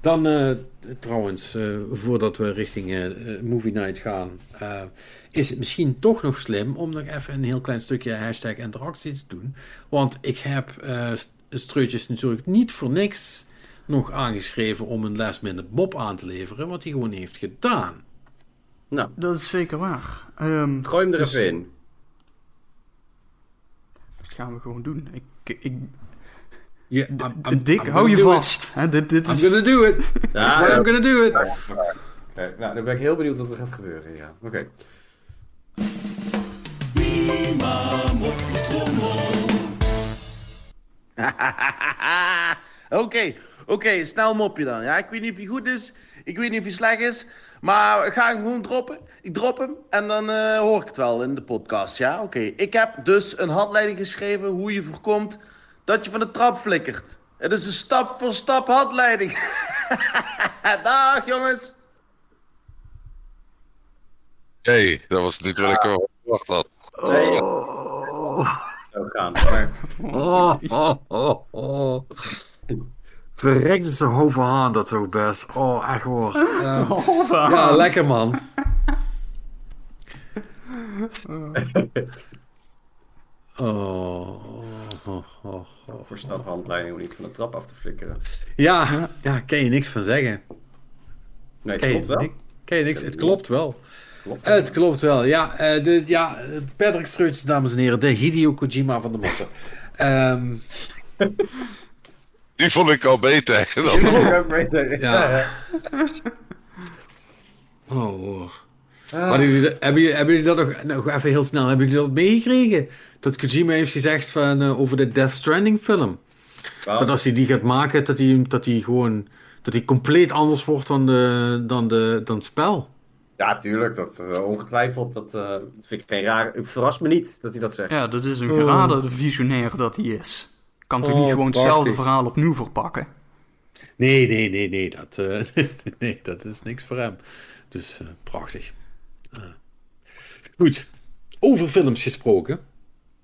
dan eh, trouwens, eh, voordat we richting eh, eh, Movie Night gaan, eh, is het misschien toch nog slim om nog even een heel klein stukje hashtag interactie te doen. Want ik heb eh Streutjes natuurlijk niet voor niks nog aangeschreven om een last minute mop aan te leveren, wat hij gewoon heeft gedaan. Nou, Dat is zeker waar. Ehm, gooi hem er Dus- even in. dat gaan we gewoon doen. Ik, ik, Yeah, Dick, hou je vast. Hè, dit, dit I'm is... gonna do it. That's Ja. I'm gonna do it. Oké, nou, dan ben ik heel benieuwd wat er gaat gebeuren. Ja, oké. Oké, oké, snel mopje dan. Ja, ik weet niet of hij goed is, ik weet niet of hij slecht is, maar ik ga hem gewoon droppen. Ik drop hem en dan eh, hoor ik het wel in de podcast, ja? Oké, ik heb dus een handleiding geschreven hoe je voorkomt dat je van de trap flikkert. Het is een stap voor stap handleiding. Dag jongens. Hey, dat was niet wat ik al verwacht had. Zo gaan. Maar, Oh, oh, oh, oh. Verrekte zijn hoofd aan, dat zo best. Oh, echt hoor. Ja, lekker man. Oh, oh, oh, oh. voor stap handleiding om niet van de trap af te flikkeren. Ja, ja, kan je niks van zeggen. Nee, je, klopt wel. kan je niks, het klopt wel. Klopt. Het klopt wel, ja. eh, de, ja Patrick Streutjes, dames en heren. De Hideo Kojima van de moppen. Ehm, Die vond ik al beter. Ik Dan, wil ook weten. Ja. oh, oh. Jullie, hebben, jullie, hebben jullie dat nog, nog even heel snel, hebben jullie dat meegekregen? Dat Kojima heeft gezegd van, eh, over de Death Stranding film. Wow. Dat als hij die gaat maken, dat hij, dat hij gewoon, dat hij compleet anders wordt dan, de, dan, de, dan het spel. Ja, tuurlijk. Dat, eh, ongetwijfeld. Dat eh, vind ik geen raar. Het verrast me niet dat hij dat zegt. Ja, dat is een geraden visionair dat hij is. Kan toch Oh, niet gewoon hetzelfde verhaal opnieuw verpakken? Nee, nee, nee, nee, dat, nee, dat is niks voor hem. Dus prachtig. Eh. Goed, over films gesproken.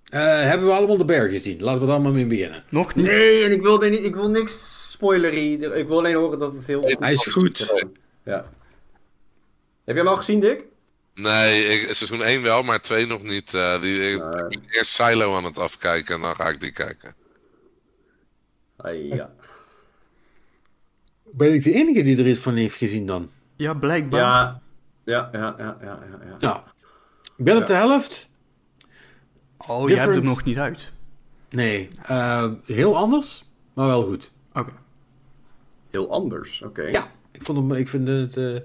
Eh, hebben we allemaal de berg gezien? Laten we daar maar mee beginnen. Nog niet. Nee, en ik wil, niet, ik wil niks spoilery. Ik wil alleen horen dat het heel goed Hij is goed. Ja. Heb je hem al gezien, Dick? nee, ik, seizoen 1 wel, maar 2 nog niet. Eh, die, ik, ben eerst Silo aan het afkijken en dan ga ik die kijken. Ah, ja. Ben ik de enige die er iets van heeft gezien dan? Ja, blijkbaar. Ja. Ja, ja, ja, ja, ja. ja. Nou, ik ben op de helft. oh, je hebt different. hem nog niet uit. Nee, eh, heel anders, maar wel goed. Oké. Heel anders, oké. Ja, ik, vond hem, ik vind het eh,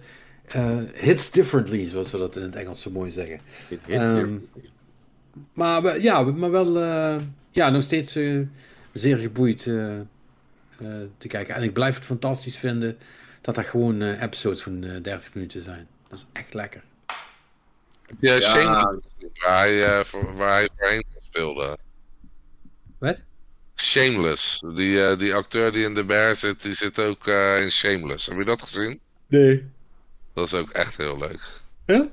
eh, hits differently, zoals we dat in het Engels zo mooi zeggen. Hits different. Maar ja, maar wel eh, ja, nog steeds eh, zeer geboeid eh, eh, te kijken. En ik blijf het fantastisch vinden dat dat gewoon eh, episodes van eh 30 minuten zijn. Dat is echt lekker. Ja. Shameless, waar hij, eh, voor- waar hij voorheen speelde. Wat? Shameless. Die, eh, die acteur die in de Bear zit, die zit ook eh, in Shameless. Heb je dat gezien? Nee. Dat is ook echt heel leuk. Ja?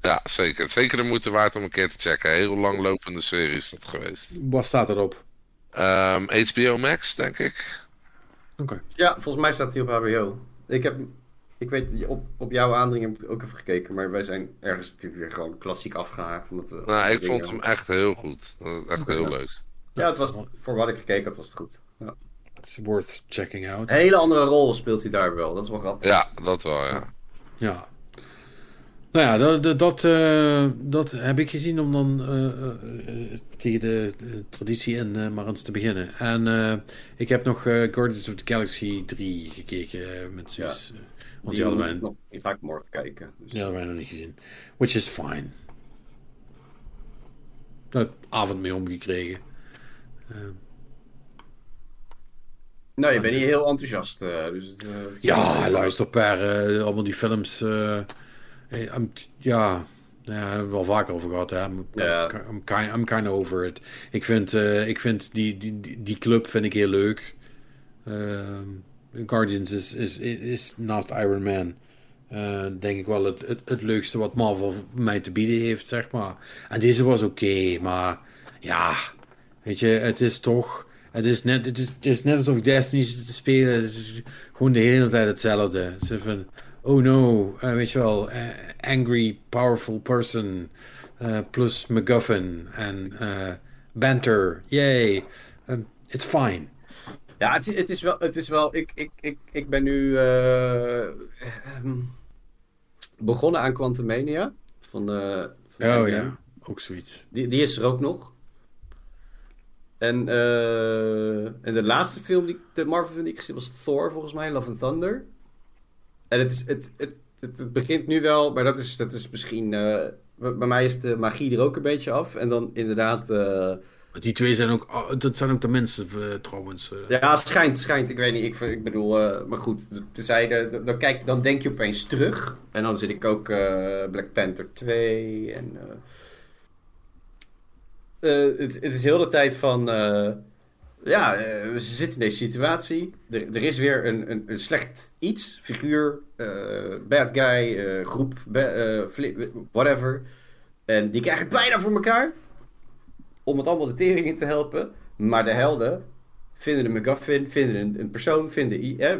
Ja, zeker. Zeker de moeite waard om een keer te checken. Heel langlopende serie is dat geweest. Wat staat erop? Ehm, HBO Max, denk ik. Oké. Ja, volgens mij staat hij op HBO. Ik heb, ik weet, op, op jouw aandringen heb ik ook even gekeken, maar wij zijn ergens natuurlijk weer gewoon klassiek afgehaakt. Omdat we Nou, ik dingen- vond hem echt heel goed. Echt heel ja. leuk. Ja, het was, voor wat ik gekeken had, was het goed. Ja. It's worth checking out. Een hele andere rol speelt hij daar wel, dat is wel grappig. Ja, dat wel, ja. Ja. Nou ja, dat, dat, dat, eh, dat heb ik gezien om dan eh, eh, eh, tegen de, de traditie in maar eens te beginnen. En eh, ik heb nog Guardians of the Galaxy 3 gekeken met Suus. eh, want die, Die hadden wij, nog, die ga ik morgen kijken. Dus. die hadden wij nog niet gezien. Which is fine. Daar avond mee omgekregen. Eh, Nou, je bent niet heel enthousiast. eh, dus eh, Ja, luister per eh, allemaal die films. I'm- ja, nou daar hebben we wel vaker over gehad. Hè. I'm, Ja. I'm, kind, I'm kind of over it. Ik vind, ik vind die, die, die, die club vind ik heel leuk. Guardians is, is, is naast Iron Man. eh, denk ik wel het, het, het leukste wat Marvel mij te bieden heeft, zeg maar. En deze was oké, maar ja, weet je, het is toch. Het is net, het is, het is net alsof ik Destiny te spelen. Het is gewoon de hele tijd hetzelfde. Het oh no, eh, weet je wel, eh, angry, powerful person. plus MacGuffin en banter, yay. It's fine. Ja, het, is- het is wel. Het is wel ik, ik, ik, ik ben nu eh, ehm, begonnen aan Quantumania. Van, de van Oh ja, ook zoiets. Die, die is er ook nog. En, eh, en de laatste film, die, de Marvel film die ik gezien was Thor, volgens mij, Love and Thunder. En het, is, het, het, het, het begint nu wel, maar dat is, dat is misschien... eh, bij bij mij is de magie er ook een beetje af. En dan inderdaad... Die twee zijn ook, oh, dat zijn ook de mensen eh, trouwens. eh. ja, schijnt, schijnt. Ik weet niet. Ik, ik bedoel, eh, maar goed. Dan, kijk, dan denk je opeens terug. En dan zit ik ook Black Panther 2. En, het, het is heel de tijd van. ja, we zitten in deze situatie. Er, er is weer een, een, een slecht iets, figuur, bad guy, groep, whatever. En die krijgen het bijna voor elkaar. Om het allemaal de tering in te helpen. Maar de helden vinden een McGuffin, vinden een, een persoon, vinden i. Hè?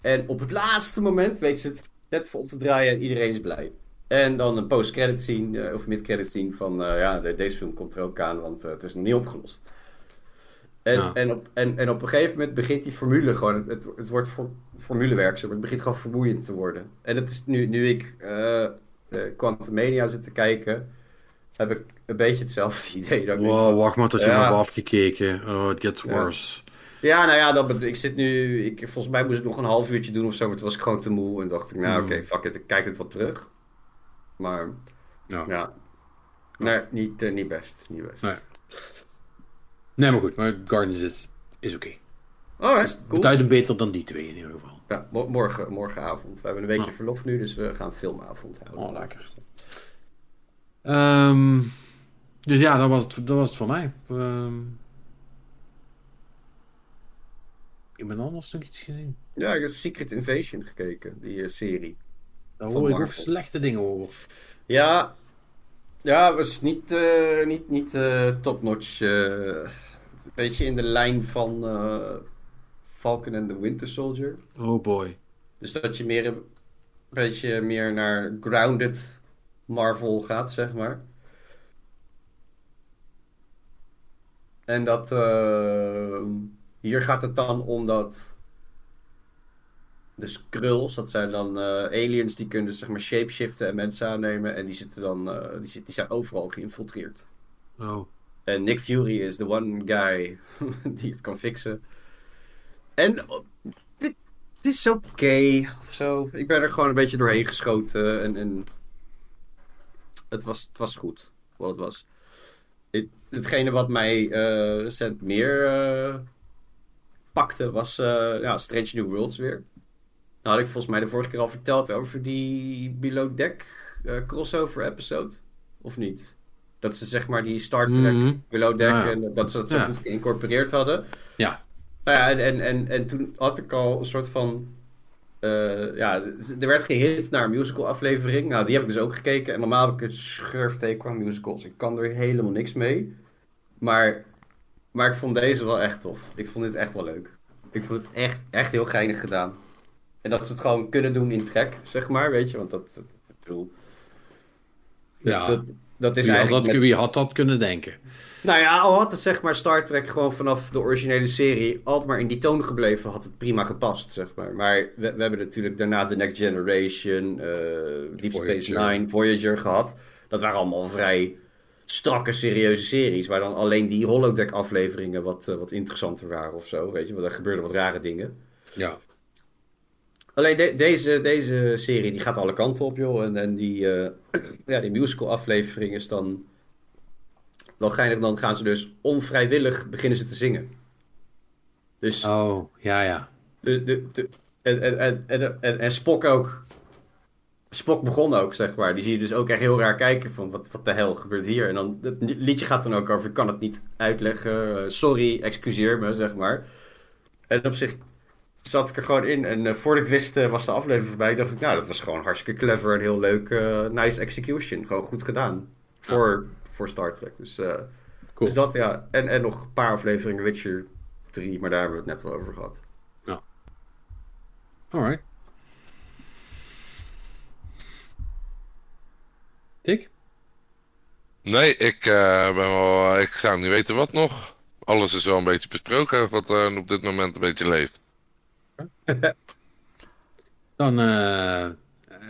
En op het laatste moment weten ze het net voor op te draaien en iedereen is blij. En dan een post-credit scene, eh, of mid-credit scene van, eh, ja, de- deze film komt er ook aan, want eh, het is nog niet opgelost. En, Ja. en, op, en, en op een gegeven moment begint die formule gewoon, het, het wordt for, formulewerk, zeg maar. het begint gewoon vermoeiend te worden. En het is nu, nu ik Quantumania zit te kijken, heb ik een beetje hetzelfde idee. Dat Wow, wacht maar tot je Ja. me hebt afgekeken. Oh, it gets worse. Ja, nou ja, dat, ik zit nu. Ik, volgens mij moest ik nog een half uurtje doen of zo, maar toen was ik gewoon te moe en dacht ik, nou Mm. oké, fuck it, ik kijk het wat terug. Maar Ja. ja, nee, niet, eh, niet best. Niet best. Nee. Nee, maar goed, maar Guardians is, is oké. Alright, cool. Beduidend beter dan die twee in ieder geval. Ja, mo- morgen, morgenavond. We hebben een weekje verlof nu, dus we gaan filmavond houden. Oh, lekker. Ehm, dus ja, dat was het, dat was het voor mij. Ehm, ik ben anders nog iets gezien. Ja, ik heb Secret Invasion gekeken, die eh, serie. Daar hoor ik ook slechte dingen over. Ja, ja, was niet, eh, niet, niet eh, top-notch. een beetje in de lijn van Falcon and the Winter Soldier. Oh boy. Dus dat je meer een beetje meer naar grounded Marvel gaat, zeg maar. En dat eh, hier gaat het dan om dat de Skrulls, dat zijn dan eh, aliens die kunnen zeg maar shapeshiften en mensen aannemen en die zitten dan eh, die, zit, die zijn overal geïnfiltreerd. Oh. En Nick Fury is de one guy die het kan fixen. En oh, dit, dit is oké of zo. Ik ben er gewoon een beetje doorheen geschoten. En, en het, was, het was goed, wat het was. Het, hetgene wat mij eh, recent meer eh, pakte was eh, ja, Strange New Worlds weer. had ik volgens mij de vorige keer al verteld over die Below Deck crossover episode. Of niet? Dat ze zeg maar die Star Trek Mhm. Below Deck Ja. en dat ze dat zo Ja. goed geïncorporeerd hadden. Ja. Nou ja, en, en, en, en toen had ik al een soort van. Eh, ja, er werd gehint naar een musical aflevering. Nou, die heb ik dus ook gekeken. En normaal heb ik het schurfteken aan musicals. Ik kan er helemaal niks mee. Maar, maar ik vond deze wel echt tof. Ik vond dit echt wel leuk. Ik vond het echt, echt heel geinig gedaan. En dat ze het gewoon kunnen doen in trek, zeg maar, weet je. Want dat, ik bedoel... Ja. Dat, dat is Wie had, eigenlijk... dat, met- wie had dat kunnen denken? Nou ja, al had het zeg maar Star Trek gewoon vanaf de originele serie altijd maar in die toon gebleven, had het prima gepast, zeg maar. Maar we, we hebben natuurlijk daarna The Next Generation, eh, Deep Space. Nine, Voyager gehad. Dat waren allemaal vrij strakke, serieuze series, waar dan alleen die holodeck afleveringen wat, eh, wat interessanter waren of zo, weet je. Want er gebeurden wat rare dingen. Ja. Alleen de- deze, deze serie die gaat alle kanten op, joh. En, en die, eh, ja, die musical aflevering is dan wel geinig. Dan gaan ze dus onvrijwillig beginnen ze te zingen. Dus Oh, ja, ja. de, de, de, en, en, en, en, en, Spock ook. Spock begon ook, zeg maar. Die zie je dus ook echt heel raar kijken van wat, wat de hel gebeurt hier. En dan, het liedje gaat dan ook over, ik kan het niet uitleggen. eh, sorry, excuseer me, zeg maar. En op zich zat ik er gewoon in. En eh, voordat ik wist eh, was de aflevering voorbij. dacht ik, nou, dat was gewoon hartstikke clever en heel leuk. nice execution. Gewoon goed gedaan. Voor, voor Star Trek. Dus, eh, Cool. dus dat, ja. En, en nog een paar afleveringen Witcher 3. Maar daar hebben we het net wel over gehad. Alright. Dick? Nee, ik, eh, ben wel, ik zou niet weten wat nog. Alles is wel een beetje besproken wat op dit moment een beetje leeft. Dan eh,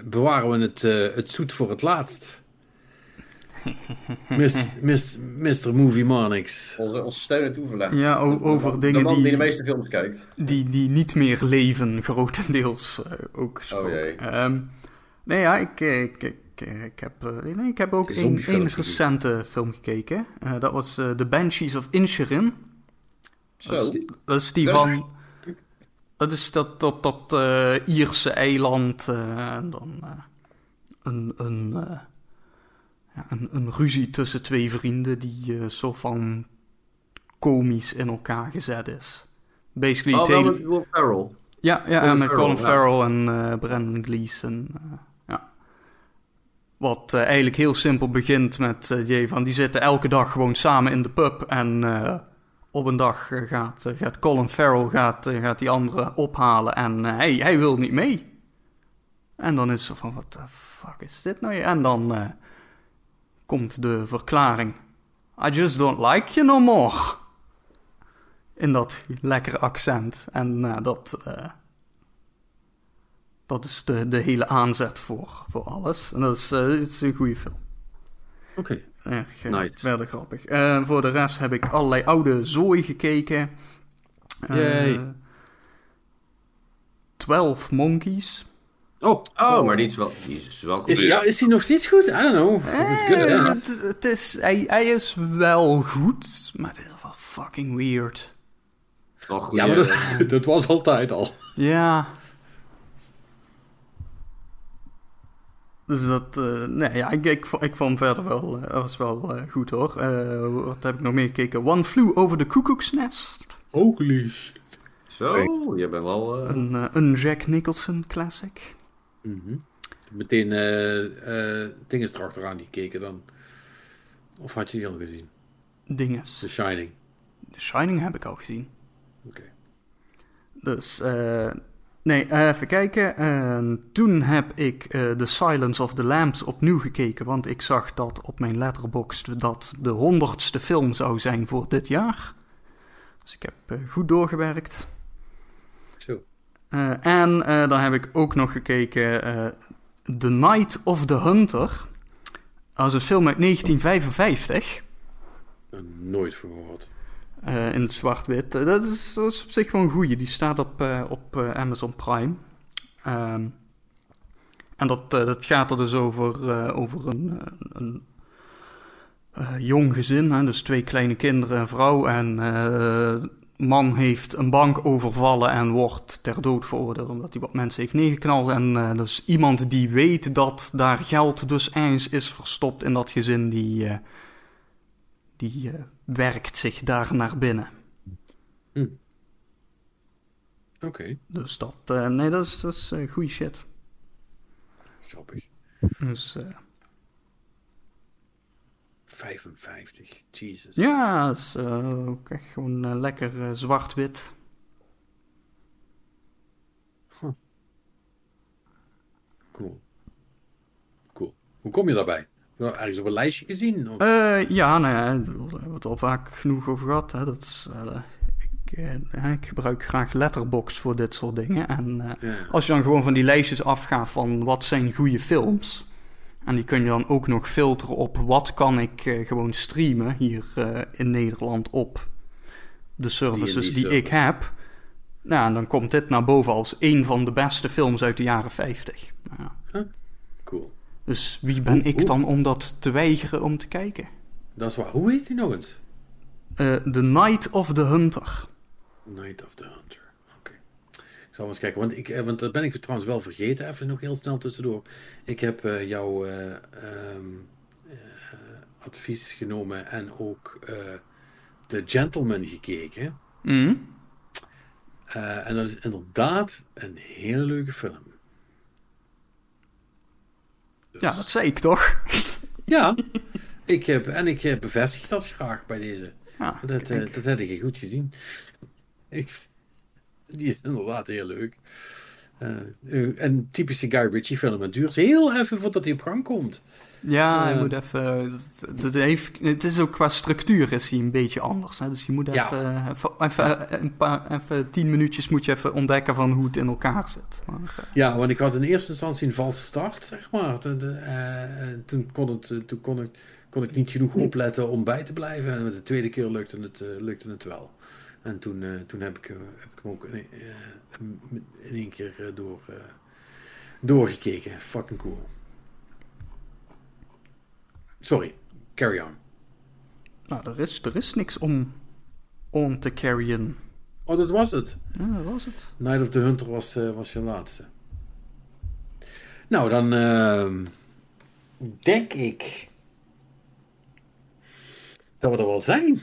bewaren we het, eh, het zoet voor het laatst. Mr. Movie Monix. Onze, onze steun en toeverlegd. Ja, De over dingen de man die die- de meeste films kijkt. Die, die niet meer leven, grotendeels eh, ook. Oh jee. Ehm, nee, ja, ik, eh, ik, ik, eh, ik, heb, nee, ik heb ook Een recente film gekeken. Eh, dat was eh The Banshees of Inisherin. Dat Zo. is, dat is die Dat is- van... Dat is dat, dat, dat eh, Ierse eiland. en dan eh, een, een, eh, ja, een, een ruzie tussen twee vrienden die eh zo van komisch in elkaar gezet is. Basically, Oh, wel met Will Ferrell. ja, ja Colin en Farrell, Colin ja. Farrell en eh Brendan Gleeson. eh, ja. Wat eigenlijk heel simpel begint met Jay van die zitten elke dag gewoon samen in de pub. En op een dag gaat, gaat Colin Farrell gaat, gaat die andere ophalen en hij, hij wil niet mee. En dan is ze van, wat the fuck is dit nou? En dan komt de verklaring. I just don't like you no more. In dat lekkere accent. En eh, dat, eh, dat is de, de hele aanzet voor, voor alles. En dat is, eh, het is een goede film. Oké. Eh, Nice. verder grappig. Eh, voor de rest heb ik allerlei oude zooi gekeken. Yay. 12 Monkeys. Oh, Oh, maar die is wel, die is wel goed. is, ja, is hij nog steeds goed? I don't know. Eh, good, het, het is, hij, hij is wel goed, maar het is wel fucking weird. Wel goed. Ja, maar dat, dat was altijd al. Ja. Dus dat, eh, nee, ja, ik, ik, ik vond verder wel, eh, was wel eh, goed hoor. Eh, wat heb ik nog meer gekeken? One Flew Over the Cuckoo's Nest. Holy Zo, je bent wel... eh, Een, eh, een Jack Nicholson classic. Mhm. Meteen eh eh dingen erachteraan gekeken dan. Of had je die al gezien? Dinges. The Shining. The Shining heb ik al gezien. Oké. Dus, eh, nee, even kijken. En toen heb ik The Silence of the Lambs opnieuw gekeken, want ik zag dat op mijn letterboxd dat de honderdste film zou zijn voor dit jaar. Dus ik heb goed doorgewerkt. Eh, en eh, dan heb ik ook nog gekeken eh, The Night of the Hunter. Dat is een film uit 1955. Er Nooit van gehoord. Eh, in het zwart-wit. Dat, is, dat is op zich wel een goeie. Die staat op, op Amazon Prime. Ehm, en dat, dat gaat er dus over, over een, een jong gezin. Hè? Dus twee kleine kinderen en vrouw. En man heeft een bank overvallen en wordt ter dood veroordeeld omdat hij wat mensen heeft neergeknald. En uh, dus iemand die weet dat daar geld dus ergens is verstopt in dat gezin, die, uh, die uh, werkt zich daar naar binnen. Hm. Oké, okay. Dus dat, nee, dat is, dat is goede shit. Grappig. Dus... 55, Jesus. Ja, dat is uh, ook echt gewoon uh, lekker uh, zwart-wit. Huh. Cool. Cool. Hoe kom je daarbij? Ergens op een lijstje gezien? Of? ja, nou ja, daar hebben we het al vaak genoeg over gehad. Hè. Dat is, ik, ik, gebruik graag Letterbox voor dit soort dingen. En ja. als je dan gewoon van die lijstjes afgaat van wat zijn goede films... En die kun je dan ook nog filteren op wat kan ik uh, gewoon streamen hier uh, in Nederland op de services die, die, die ik heb. Nou, en dan komt dit naar boven als een van de beste films uit de jaren 50. Nou, huh? Cool. Dus wie ben ik dan om dat te weigeren om te kijken? Dat is waar. Hoe heet die nog eens? Uh, The Night of the Hunter. Night of the Hunter. Ik zal eens kijken, want, ik, want dat ben ik trouwens wel vergeten. Even nog heel snel tussendoor. Ik heb uh, jouw uh, um, uh, advies genomen en ook The Gentleman gekeken. Mm. en dat is inderdaad een hele leuke film. Dus... Ja, dat zei ik toch? ja, ik heb, en ik bevestig dat graag bij deze. Ja, dat, dat heb ik goed gezien. Ik die is inderdaad heel leuk. Uh, een typische Guy Ritchie film. Het duurt heel even voordat hij op gang komt. Ja, uh, je moet even. Dat heeft, het is ook qua structuur is hij een beetje anders. Hè? Dus je moet even, ja. even, even, een paar, even tien minuutjes moet je even ontdekken van hoe het in elkaar zit. Maar, ja, want ik had in eerste instantie een valse start, zeg maar. De, de, toen kon, het, toen kon, ik, kon ik niet genoeg opletten om bij te blijven. En met de tweede keer lukte het, lukte het wel. En toen, uh, toen heb, ik, uh, heb ik hem ook in, in één keer door, doorgekeken. Fucking cool. Sorry, carry on. Nou, er is, er is niks om, om te carryen. Oh, dat was het? Ja, dat was het. Night of the Hunter was, was je laatste. Nou, dan ehm, denk ik dat we er wel zijn.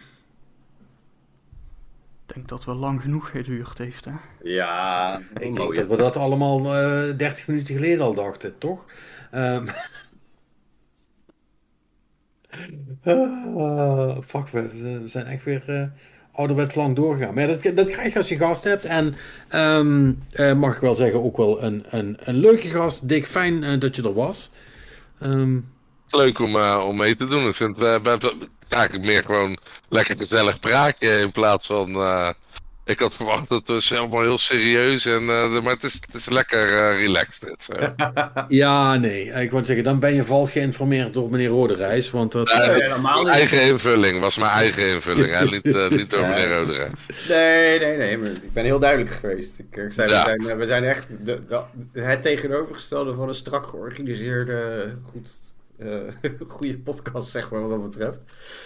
Ik denk dat wel lang genoeg geduurd heeft, hè? Ja, ik denk dat we dat allemaal uh, 30 minuten geleden al dachten, toch? Um... uh, fuck, we, we, zijn echt weer uh, ouderwets lang doorgegaan. Maar dat, dat krijg je als je gast hebt. En um, mag ik wel zeggen, ook wel een, een, een leuke gast. Dik, fijn dat je er was. Um... Leuk om, om mee te doen. Ik vind het eigenlijk meer gewoon lekker gezellig praatje in plaats van. Uh, ik had verwacht dat het allemaal heel serieus en. Uh, maar het is, het is lekker uh, relaxed. Dit, ja, nee. Ik wou zeggen, dan ben je vals geïnformeerd door meneer Roderijs. Want dat. Nee, nee, mijn eigen invulling was mijn eigen invulling. hè? Niet, niet door meneer Roderijs. Nee, nee, nee. Maar ik ben heel duidelijk geweest. Ik, ik zei, ja. we, zijn, we zijn echt de, de, het tegenovergestelde van een strak georganiseerde, goed goede podcast, zeg maar, wat dat betreft.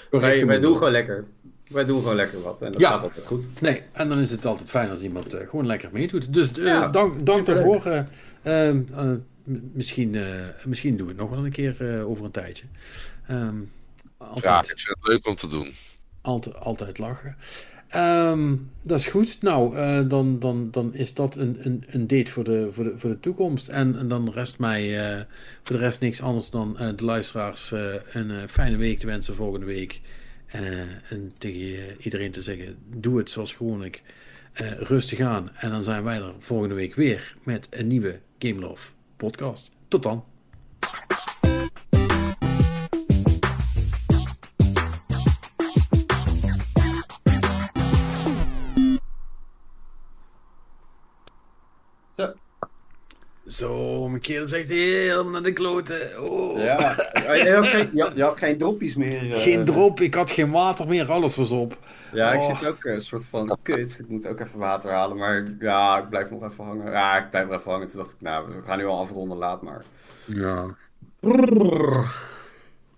Wij, wij doen gewoon lekker. Wij doen gewoon lekker wat. En dat ja. gaat altijd goed. Nee, en dan is het altijd fijn als iemand uh, gewoon lekker meedoet. Dus uh, ja, dank, dank daarvoor. misschien, misschien doen we het nog wel een keer over een tijdje. Um, altijd, ja, ik vind het leuk om te doen. Altijd, altijd lachen. Um, dat is goed. Nou, uh, dan, dan, dan is dat een, een, een date voor de, voor, de, voor de toekomst. En, en dan rest mij uh, voor de rest niks anders dan uh, de luisteraars een fijne week te wensen volgende week. en tegen iedereen te zeggen: doe het zoals gewoonlijk. rustig aan. En dan zijn wij er volgende week weer met een nieuwe Game Love podcast. Tot dan. Zo, mijn keel zegt helemaal naar de kloten. Oh. Ja, je had, geen, je, had, je had geen droppies meer. Uh... Geen drop, ik had geen water meer, alles was op. Ja, ik oh. zit ook een soort van kut. Ik moet ook even water halen, maar ja, ik blijf nog even hangen. Ja, ik blijf nog even hangen. Toen dacht ik, nou, we gaan nu al afronden, laat maar. Ja. Brrr.